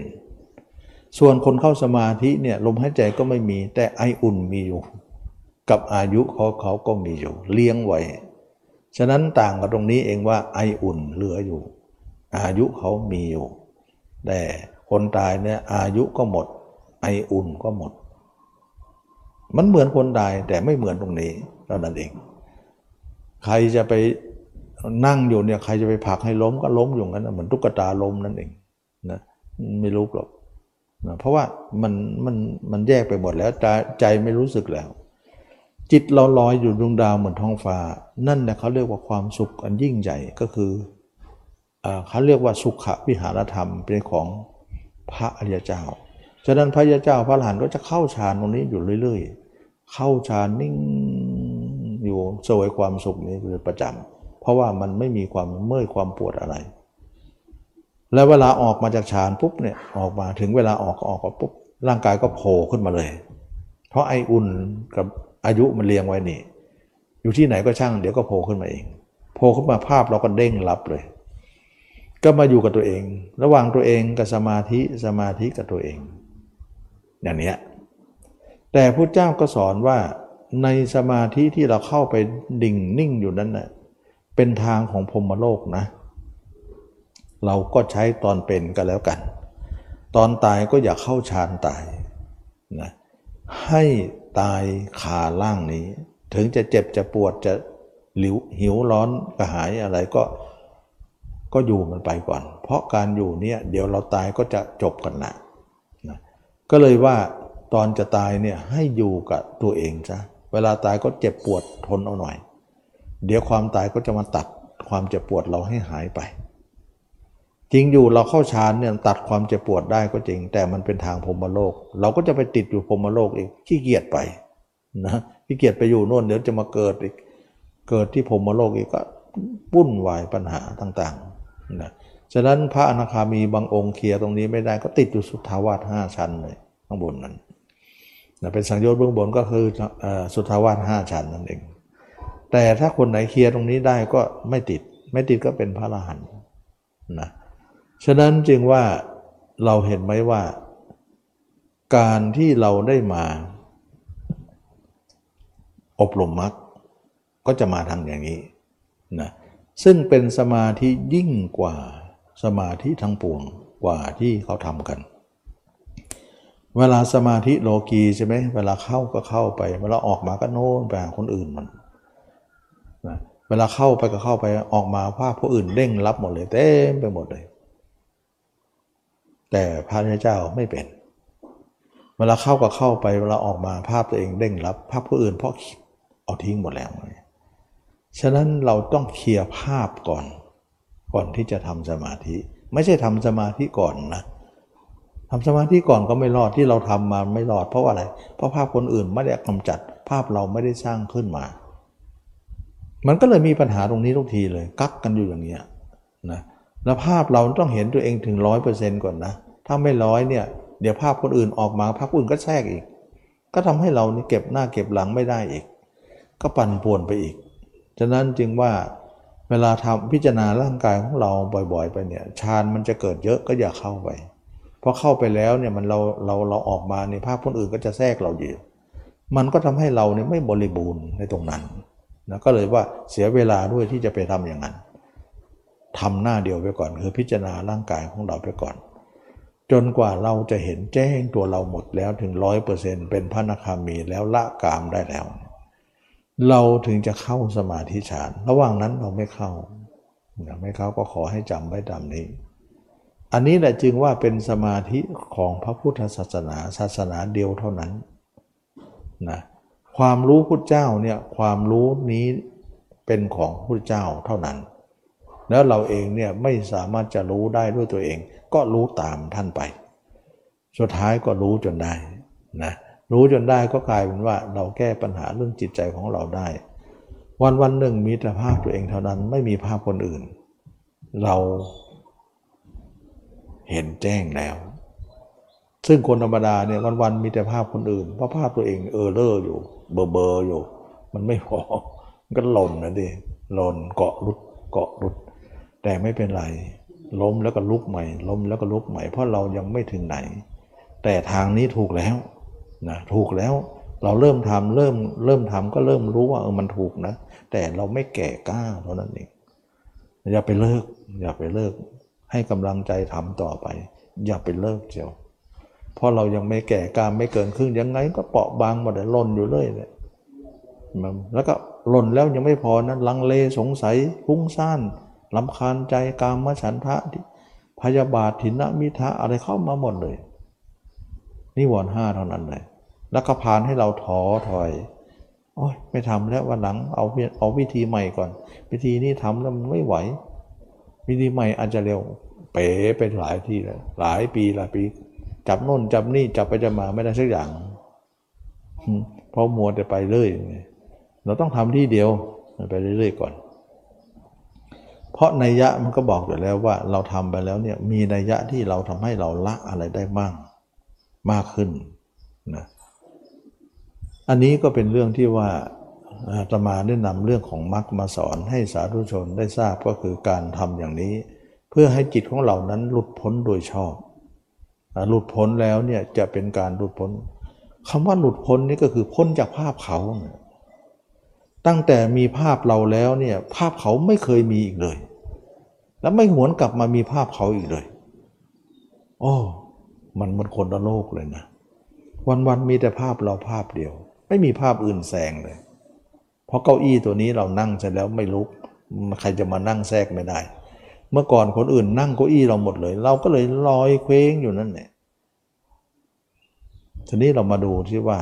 ส่วนคนเข้าสมาธิเนี่ยลมหายใจก็ไม่มี แต่ไออุ่นมีอยู่ กับอายุเขาเขาก็มีอยู่ เลี้ยงไว้ ฉะนั้นต่างกับตรงนี้เองว่าไออุ่นเหลืออยู่ อายุเขามีอยู่ แต่คนตายเนี่ยอายุก็หมด ไออุ่นก็หมด มันเหมือนคนตายแต่ไม่เหมือนตรงนี้เท่านั้นเอง ใครจะไปนั่งอยู่เนี่ยใครจะไปผลักให้ล้มก็ล้มอยู่งั้นเหมือนตุ๊กตาล้มนั่นเองนะไม่รู้หรอก นะเพราะว่ามันมันมันแยกไปหมดแล้วใจใจไม่รู้สึกแล้ว จิตเราลอยอยู่ดวงดาวเหมือนท้องฟ้า นั่นแหละเขาเรียกว่าความสุขอันยิ่งใหญ่ก็คือเขาเรียกว่าสุขวิหารธรรมเป็นของพระอริยเจ้า ฉะนั้นพระอริยเจ้าพระหลานก็จะเข้าฌานตรงนี้อยู่เรื่อย ๆ เข้าฌานนิ่งอยู่สวยความสุขนี้เป็นประจำเพราะว่ามันไม่มีความเมื่อยความปวดอะไร แล้วเวลาออกมาจากฌานปุ๊บเนี่ยออกมาถึงเวลาออกก็ออกปุ๊บร่างกายก็โผล่ขึ้นมาเลย เพราะไออุ่นกับอายุมันเรียงไว้นี่ อยู่ที่ไหนก็ช่าง เดี๋ยวก็โผล่ขึ้นมาเองโผล่ขึ้นมาภาพเราก็เด้งรับเลย ก็มาอยู่กับตัวเอง ระหว่างตัวเองกับสมาธิสมาธิกับตัวเอง อย่างนี้แต่พระเจ้าก็สอนว่าในสมาธิที่เราเข้าไปดิ่งนิ่งอยู่นั้นนะ่ะเป็นทางของพรมโลกนะเเราก็ใช้ตอนเป็นก็แล้วกัน ตอนตายก็อย่าเข้าฌานตายนะให้ตายคาล่างนี้ ถึงจะเจ็บจะปวดจะหลิวหิวร้อนกระหายอะไรก็ก็อยู่มันไปก่อน เพราะการอยู่เนี่ยเดี๋ยวเราตายก็จะจบกันนะนะก็เลยว่าตอนจะตายเนี่ยให้อยู่กับตัวเองซะเวลาตายก็เจ็บปวดทนเอาหน่อย เดี๋ยวความตายก็จะมาตัดความเจ็บปวดเราให้หายไป จริงอยู่เราเข้าฌานเนี่ยตัดความเจ็บปวดได้ก็จริง แต่มันเป็นทางพรมโลก เราก็จะไปติดอยู่พรมโลกอีกขี้เกียจไปนะขี้เกียจไปอยู่โน่นเดี๋ยวจะมาเกิดอีกเกิดที่พรมโลกอีกก็วุ่นวายปัญหาต่างๆนะฉะนั้นพระอนาคามีบางองค์เคลียร์ตรงนี้ไม่ได้ก็ติดอยู่สุทธาวาสห้าชั้นเลยข้างบนนั้นนะเป็นสังโยชน์เบื้องบนก็คือสุทธาวาสห้าชั้นนั่นเอง แต่ถ้าคนไหนเคลียร์ตรงนี้ได้ก็ไม่ติด ไม่ติดก็เป็นพระอรหันต์นะ ฉะนั้นจึงว่าเราเห็นไหมว่า การที่เราได้มา อบรมมรรคก็จะมาทางอย่างนี้นะซึ่งเป็นสมาธิยิ่งกว่าสมาธิทั้งปวงกว่าที่เขาทำกัน เวลาสมาธิโลกีใช่ไหมเวลาเข้าก็เข้าไป เวลาออกมาก็โน้นไปหาคนอื่นมันนะเวลาเข้าไปก็เข้าไปออกมาภาพผู้อื่นเด้งรับหมดเลยเต็มไปหมดเลย แต่พระเจ้าไม่เป็น เวลาเข้าก็เข้าไปเวลาออกมาภาพตัวเองเด้งรับ ภาพผู้อื่นเพราะคิดเอาทิ้งหมดแล้วฉะนั้นเราต้องเคลียร์ภาพก่อน ก่อนที่จะทำสมาธิ ไม่ใช่ทำสมาธิก่อนนะทำสมาธิก่อนก็ไม่รอดที่เราทำมาไม่รอดเพราะอะไร เพราะภาพคนอื่นไม่ได้กำจัด ภาพเราไม่ได้สร้างขึ้นมา มันก็เลยมีปัญหาตรงนี้ทุกทีเลย กักกันอยู่อย่างเงี้ยนะ แล้วภาพเราต้องเห็นตัวเองถึงร้อยเปอร์เซ็นต์ก่อนนะ ถ้าไม่ร้อยเนี่ย เดี๋ยวภาพคนอื่นออกมาภาพอื่นก็แทรกอีก ก็ทำให้เรานี่เก็บหน้าเก็บหลังไม่ได้อีก ก็ปั่นป่วนไปอีก ฉะนั้นจึงว่าเวลาทำพิจารณาร่างกายของเราบ่อย ๆ ไปเนี่ยฌานมันจะเกิดเยอะก็อย่าเข้าไปพอเข้าไปแล้วเนี่ยมันเราเราเราออกมาในภาพคนอื่นก็จะแทรกเราอยู่มันก็ทำให้เราเนี่ยไม่บริบูรณ์ในตรงนั้นนะก็เลยว่าเสียเวลาด้วยที่จะไปทำอย่างนั้น ทำหน้าเดียวไปก่อน คือพิจารณาร่างกายของเราไปก่อน จนกว่าเราจะเห็นแจ้งตัวเราหมดแล้วถึงร้อยเปอร์เซ็นต์เป็นพระนาคามีแล้วละกามได้แล้ว เราถึงจะเข้าสมาธิฌาน ระหว่างนั้นเราไม่เข้าไม่เข้าก็ขอให้จำไว้ตามนี้ อันนี้แหละจึงว่าเป็นสมาธิของพระพุทธศาสนาศาสนาเดียวเท่านั้นนะความรู้พุทธเจ้าเนี่ยความรู้นี้เป็นของพุทธเจ้าเท่านั้น แล้วเราเองเนี่ยไม่สามารถจะรู้ได้ด้วยตัวเอง ก็รู้ตามท่านไป สุดท้ายก็รู้จนได้นะรู้จนได้ก็กลายเป็นว่าเราแก้ปัญหาเรื่องจิตใจของเราได้ วันวันหนึ่งมีแต่ภาพตัวเองเท่านั้นไม่มีภาพคนอื่น เราเห็นแจ้งแล้ว ซึ่งคนธรรมดาเนี่ยวันๆมีแต่ภาพคนอื่น เพราะภาพตัวเองเออเลอร์อยู่ เบอร์เบอร์อยู่ มันไม่พอ มันก็หล่นนะดิหล่นเกาะรุดเกาะรุด แต่ไม่เป็นไร ล้มแล้วก็ลุกใหม่ ล้มแล้วก็ลุกใหม่ เพราะเรายังไม่ถึงไหน แต่ทางนี้ถูกแล้วนะถูกแล้วเราเริ่มทำเริ่มเริ่มทำก็เริ่มรู้ว่าเออมันถูกนะ แต่เราไม่แก่กล้าเท่านั้นเองอย่าไปเลิก อย่าไปเลิก ให้กำลังใจทำต่อไป อย่าไปเลิกเจียวเพราะเรายังไม่แก่กล้าไม่เกินครึ่งยังไง ก็เปราะบางหมดเลยล่นอยู่เลยเนี่ยแล้วก็หล่นแล้วยังไม่พอนะลังเลสงสัยฟุ้งซ่าน ลำคาญใจกามฉันทะพยาบาทถินมิทะอะไรเข้ามาหมดเลยนิวรณ์ห้าเท่านั้นเลยแล้วก็พานให้เราท้อถอยโอ้ยไม่ทำแล้ววันหลังเอาเอาวิธีใหม่ก่อน วิธีนี้ทำแล้วมันไม่ไหว วิธีใหม่อาจจะเร็ว เป๋ไปหลายที่แล้วหลายปีหลายปี จับโน่นจับนี่จับไปจะมาไม่ได้สักอย่างเพราะมัวแต่ไปเรื่อยเราต้องทำที่เดียวไปเรื่อยๆก่อน เพราะนัยยะมันก็บอกอยู่แล้วว่าเราทำไปแล้วเนี่ยมีนัยยะที่เราทำให้เราละอะไรได้บ้างมากขึ้นนะอันนี้ก็เป็นเรื่องที่ว่าอาตมาได้นำเรื่องของมรรคมาสอนให้สาธุชนได้ทราบก็คือการทำอย่างนี้ เพื่อให้จิตของเรานั้นหลุดพ้นโดยชอบหลุดพ้นแล้วเนี่ยจะเป็นการหลุดพ้นคำว่าหลุดพ้นนี่ก็คือพ้นจากภาพเขาเนี่ย ตั้งแต่มีภาพเราแล้วเนี่ยภาพเขาไม่เคยมีอีกเลย แล้วไม่หวนกลับมามีภาพเขาอีกเลยโอ้มันมันคนละโลกเลยนะ วันๆมีแต่ภาพเราภาพเดียว ไม่มีภาพอื่นแซงเลย เพราะเก้าอี้ตัวนี้เรานั่งเสร็จแล้วไม่ลุกใครจะมานั่งแทรกไม่ได้ เมื่อก่อนคนอื่นนั่งเก้าอี้เราหมดเลย เราก็เลยลอยเคว้งอยู่นั่นแหละทีนี้เรามาดูที่ว่า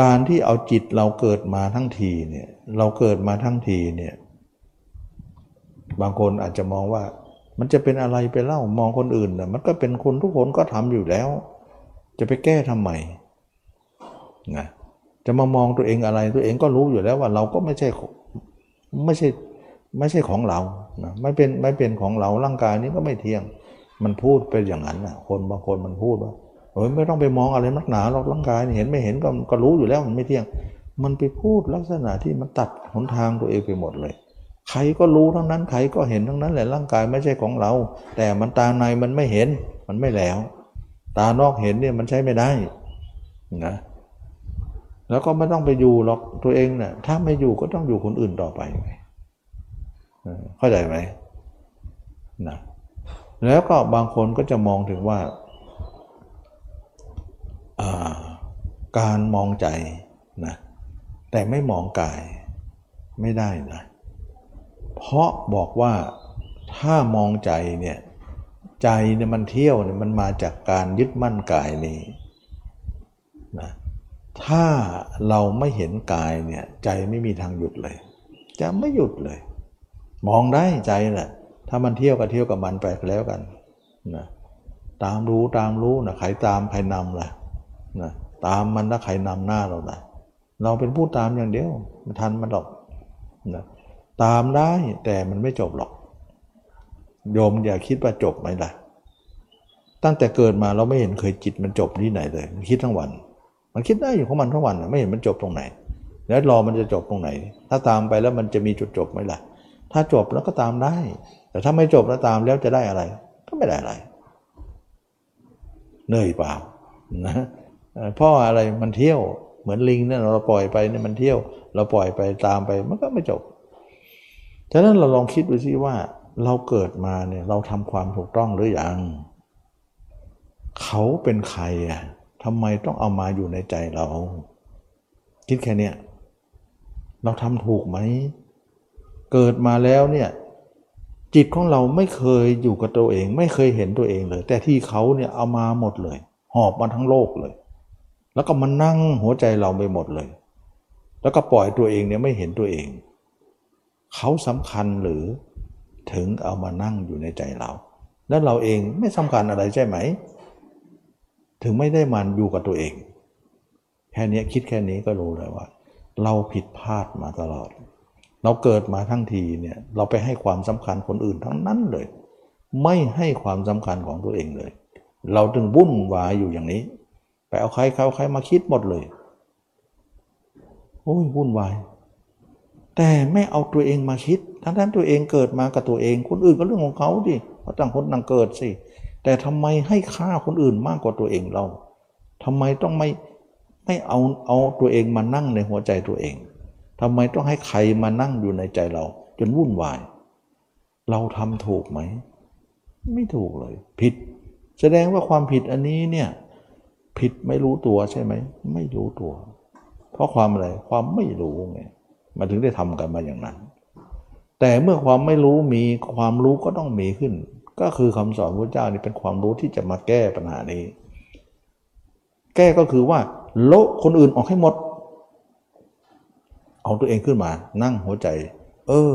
การที่เอาจิตเราเกิดมาทั้งทีเนี่ยเราเกิดมาทั้งทีเนี่ยบางคนอาจจะมองว่า มันจะเป็นอะไรไปเล่ามองคนอื่นนะมันก็เป็นคนทุกคนก็ทำอยู่แล้ว จะไปแก้ทำไมนะจะมามองตัวเองอะไรตัวเองก็รู้อยู่แล้วว่าเราก็ไม่ใช่ไม่ใช่ไม่ใช่ของเรานะไม่เป็นไม่เป็นของเราร่างกายนี้ก็ไม่เที่ยง มันพูดไปอย่างนั้นนะคนบางคนมันพูดว่า เอ้ยไม่ต้องไปมองอะไรนักหนาหรอกร่างกายเห็นไม่เห็นก็ก็รู้อยู่แล้วมันไม่เที่ยง มันไปพูดลักษณะที่มันตัดหนทางตัวเองไปหมดเลย ใครก็รู้ทั้งนั้น ใครก็เห็นทั้งนั้นแหละร่างกายไม่ใช่ของเรา แต่มันตาในมันไม่เห็นมันไม่แล้ว ตานอกเห็นเนี่ยมันใช้ไม่ได้นะแล้วก็ไม่ต้องไปอยู่หรอกตัวเองเนะ่ยถ้าไม่อยู่ก็ต้องอยู่คนอื่นต่อไปเข้าใจไหมนะแล้วก็บางคนก็จะมองถึงว่า การมองใจนะแต่ไม่มองกายไม่ได้นะ เพราะบอกว่าถ้ามองใจเนี่ยใจเนี่ยมันเที่ยวเนี่ยมันมาจากการยึดมั่นกายนี้นะถ้าเราไม่เห็นกายเนี่ยใจไม่มีทางหยุดเลย จะไม่หยุดเลย มองได้ใจแหละถ้ามันเที่ยวก็เที่ยวกับมันไปแล้วกันนะตามรู้ตามรู้นะใครตามใครนำล่ะ นะตามมันถ้าใครนำหน้าเราได้เราเป็นผู้ตามอย่างเดียวมันทันมันหรอกนะตามได้แต่มันไม่จบหรอก โยมอย่าคิดว่าจบไหมล่ะ ตั้งแต่เกิดมาเราไม่เห็นเคยจิตมันจบที่ไหนเลย มันคิดทั้งวัน มันคิดได้อยู่ของมันทั้งวันไม่เห็นมันจบตรงไหน แล้วรอมันจะจบตรงไหน ถ้าตามไปแล้วมันจะมีจุดจบไหมล่ะ ถ้าจบแล้วก็ตามได้ แต่ถ้าไม่จบแล้วตามแล้วจะได้อะไร ก็ไม่ได้อะไร เหนื่อยเปล่านะ พราะอะไรมันเที่ยวเหมือนลิงเนี่ยเราปล่อยไปเนี่ยมันเที่ยว เราปล่อยไปตามไปมันก็ไม่จบ ฉะนั้นเราลองคิดดูสิว่า เราเกิดมาเนี่ยเราทำความถูกต้องหรืออยัง เขาเป็นใครอะทำไมต้องเอามาอยู่ในใจเรา คิดแค่นี้เราทำถูกไหม เกิดมาแล้วเนี่ยจิตของเราไม่เคยอยู่กับตัวเอง ไม่เคยเห็นตัวเองเลย แต่ที่เขาเนี่ยเอามาหมดเลย หอบมาทั้งโลกเลย แล้วก็มานั่งหัวใจเราไปหมดเลย แล้วก็ปล่อยตัวเองเนี่ยไม่เห็นตัวเอง เขาสำคัญหรือถึงเอามานั่งอยู่ในใจเรา แล้วเราเองไม่สำคัญอะไรใช่ไหม ถึงไม่ได้มันอยู่กับตัวเอง แค่นี้คิดแค่นี้ก็รู้เลยว่า เราผิดพลาดมาตลอด เราเกิดมาทั้งทีเนี่ยเราไปให้ความสำคัญคนอื่นทั้งนั้นเลย ไม่ให้ความสำคัญของตัวเองเลย เราถึงวุ่นวายอยู่อย่างนี้ เอาใครเขาใครมาคิดหมดเลย โอ้ยวุ่นวาย แต่ไม่เอาตัวเองมาคิด ทั้งนั้นตัวเองเกิดมากับตัวเอง คนอื่นก็เรื่องของเขาดิเพราะต่างคนต่างเกิดสิ แต่ทำไมให้ค่าคนอื่นมากกว่าตัวเองเราทำไมต้องไม่ไม่เอาเอาตัวเองมานั่งในหัวใจตัวเองทำไมต้องให้ใครมานั่งอยู่ในใจเรา จนวุ่นวาย เราทำถูกไหม ไม่ถูกเลย ผิด แสดงว่าความผิดอันนี้เนี่ย ผิดไม่รู้ตัวใช่ไหม ไม่รู้ตัว เพราะความอะไร ความไม่รู้ไงมาถึงได้ทำกันมาอย่างนั้น แต่เมื่อความไม่รู้มีความรู้ก็ต้องมีขึ้น ก็คือคำสอนพระเจ้านี่เป็นความรู้ที่จะมาแก้ปัญหานี้ แก้ก็คือว่าโละคนอื่นออกให้หมด เอาตัวเองขึ้นมา นั่งหัวใจ เออ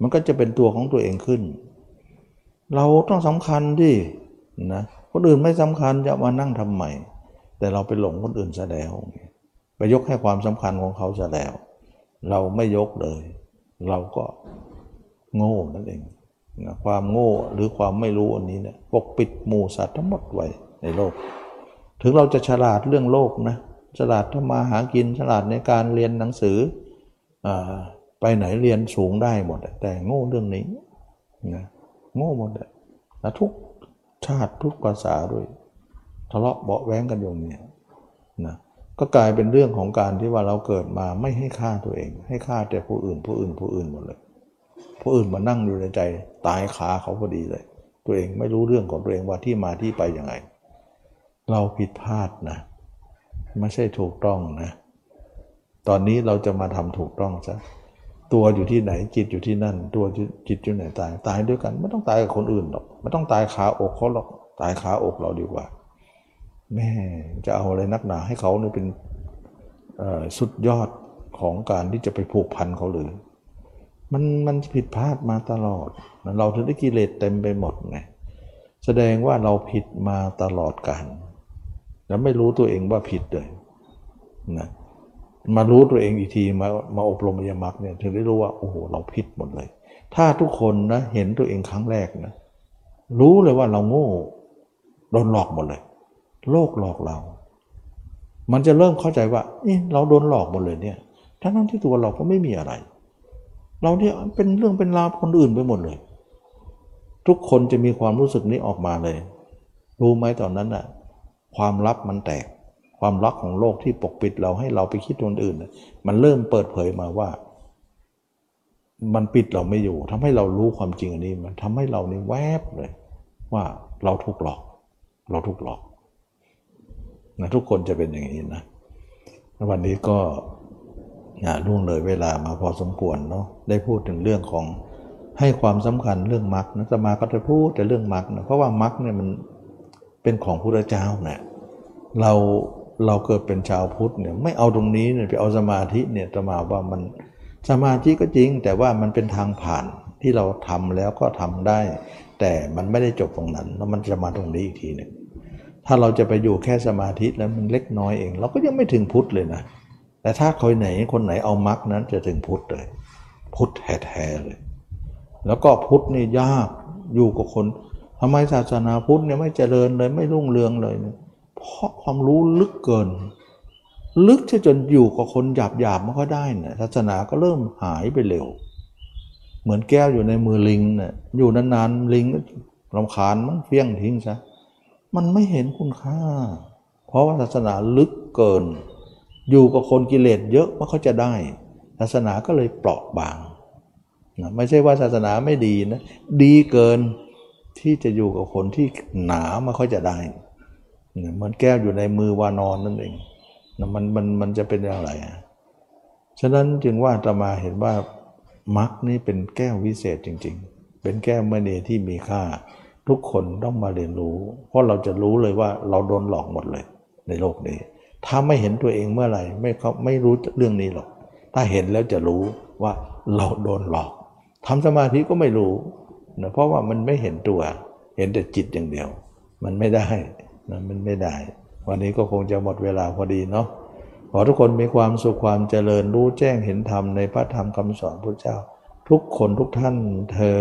มันก็จะเป็นตัวของตัวเองขึ้น เราต้องสำคัญดินะคนอื่นไม่สำคัญจะมานั่งทำไม แต่เราไปหลงคนอื่นซะแล้ว ไปยกให้ความสำคัญของเขาซะแล้ว เราไม่ยกเลย เราก็โง่นั่นเองนะความโง่หรือความไม่รู้อันนี้เนี่ยปกปิดหมู่สัตว์ทั้งหมดไว้ในโลก ถึงเราจะฉลาดเรื่องโลกนะฉลาดทำมาหากินฉลาดในการเรียนหนังสืออไปไหนเรียนสูงได้หมด แต่โง่เรื่องนี้นะโง่หมดนะทุกชาติทุกภาษาด้วย ทะเลาะเบาแว้งกันอยู่เนี่ยนะก็กลายเป็นเรื่องของการที่ว่าเราเกิดมาไม่ให้ค่าตัวเอง ให้ค่าแต่ผู้อื่นผู้อื่นผู้อื่นหมดเลย ผู้อื่นมานั่งอยู่ในใจตายขาเขาพอดีเลย ตัวเองไม่รู้เรื่องของตัวเองว่าที่มาที่ไปยังไง เราผิดพลาดนะไม่ใช่ถูกต้องนะ ตอนนี้เราจะมาทำถูกต้องซะตัวอยู่ที่ไหนจิตอยู่ที่นั่น ตัวจิตอยู่ไหนตายตายด้วยกัน ไม่ต้องตายกับคนอื่นหรอกไม่ต้องตายขาอกเขาหรอกตายขาอกเราดีกว่า แม่จะเอาอะไรนักหนาให้เขาเนี่ยเป็นสุดยอดของการที่จะไปผูกพันเขาหรือมันมันผิดพลาดมาตลอด เราถึงได้กิเลสเต็มไปหมดไงแสดงว่าเราผิดมาตลอดกันแล้วไม่รู้ตัวเองว่าผิดเลยนะมารู้ตัวเองอีกทีมามาอบรมยมรรคเนี่ยถึงได้รู้ว่าโอ้โหเราผิดหมดเลย ถ้าทุกคนนะเห็นตัวเองครั้งแรกนะรู้เลยว่าเราโง่โดนหลอกหมดเลย โลกหลอกเรา มันจะเริ่มเข้าใจว่าเอ๊ะเราโดนหลอกหมดเลยเนี่ย ทั้งทั้งที่ตัวเราก็ไม่มีอะไร เราเนี่ยเป็นเรื่องเป็นราวคนอื่นไปหมดเลย ทุกคนจะมีความรู้สึกนี้ออกมาเลย รู้ไหมตอนนั้นน่ะ ความลับมันแตก ความลับของโลกที่ปกปิดเราให้เราไปคิดคนอื่น มันเริ่มเปิดเผยมาว่า มันปิดเราไม่อยู่ทำให้เรารู้ความจริงอันนี้ มันทำให้เรานี่แวบเลย ว่าเราถูกหลอก เราถูกหลอก นะทุกคนจะเป็นอย่างนี้นะวันนี้ก็ล่วงเลยเวลามาพอสมควรเนาะได้พูดถึงเรื่องของให้ความสำคัญเรื่องมรรคนะสมาก็จะพูดแต่เรื่องมรรคนะเพราะว่ามรรคเนี่ยมันเป็นของพระเจ้าเนะี่ยเราเราเกิดเป็นชาวพุทธเนี่ยไม่เอาตรงนี้เนี่ยไปเอาสมาธิเนี่ยจะมาว่ามันสมาธิก็จริง แต่ว่ามันเป็นทางผ่านที่เราทำแล้วก็ทำได้ แต่มันไม่ได้จบตรงนั้นแล้วมันจะมาตรงนี้อีกทีหนึ่ง ถ้าเราจะไปอยู่แค่สมาธิแล้วมันเล็กน้อยเอง เราก็ยังไม่ถึงพุทธเลยนะ แต่ถ้าคนไหนคนไหนเอามรรคนั้นจะถึงพุทธเลย พุทธแท้ๆเลย แล้วก็พุทธนี่ยากอยู่กับคนทำไมศาสนาพุทธเนี่ยไม่เจริญเลยไม่รุ่งเรืองเลยเนี่ยเพราะความรู้ลึกเกิน ลึกจนอยู่กับคนหยาบหยาบมันก็ได้นะศาสนาก็เริ่มหายไปเร็ว เหมือนแก้วอยู่ในมือลิงเนะ่ยอยู่นานๆลิงก็รำคาญมันเฟี้ยงทิ้งซะ มันไม่เห็นคุณค่า เพราะว่าศาสนาลึกเกิน อยู่กับคนกิเลสเยอะมันเขาจะได้ ศาสนาก็เลยเปราะบางนะไม่ใช่ว่าศาสนาไม่ดีนะ ดีเกินที่จะอยู่กับคนที่หนาไม่ค่อยจะได้เหมือนแก้วอยู่ในมือวานอนนั่นเองมันมันมันจะเป็นอย่างไรฉะนั้นจึงว่าตมาเห็นว่ามรรคนี่เป็นแก้ววิเศษจริง ๆ เป็นแก้วมณีที่มีค่า ทุกคนต้องมาเรียนรู้ เพราะเราจะรู้เลยว่าเราโดนหลอกหมดเลยในโลกนี้ ถ้าไม่เห็นตัวเองเมื่อไหร่ไม่เขาไม่รู้เรื่องนี้หรอก ถ้าเห็นแล้วจะรู้ว่าเราโดนหลอกทำสมาธิก็ไม่รู้นะเพราะว่ามันไม่เห็นตัว เห็นแต่จิตอย่างเดียว มันไม่ได้นะมันไม่ได้ วันนี้ก็คงจะหมดเวลาพอดีเนาะขอทุกคนมีความสุขความเจริญรู้แจ้งเห็นธรรมในพระธรรมคำสอนพระเจ้า ทุกคนทุกท่านเทอ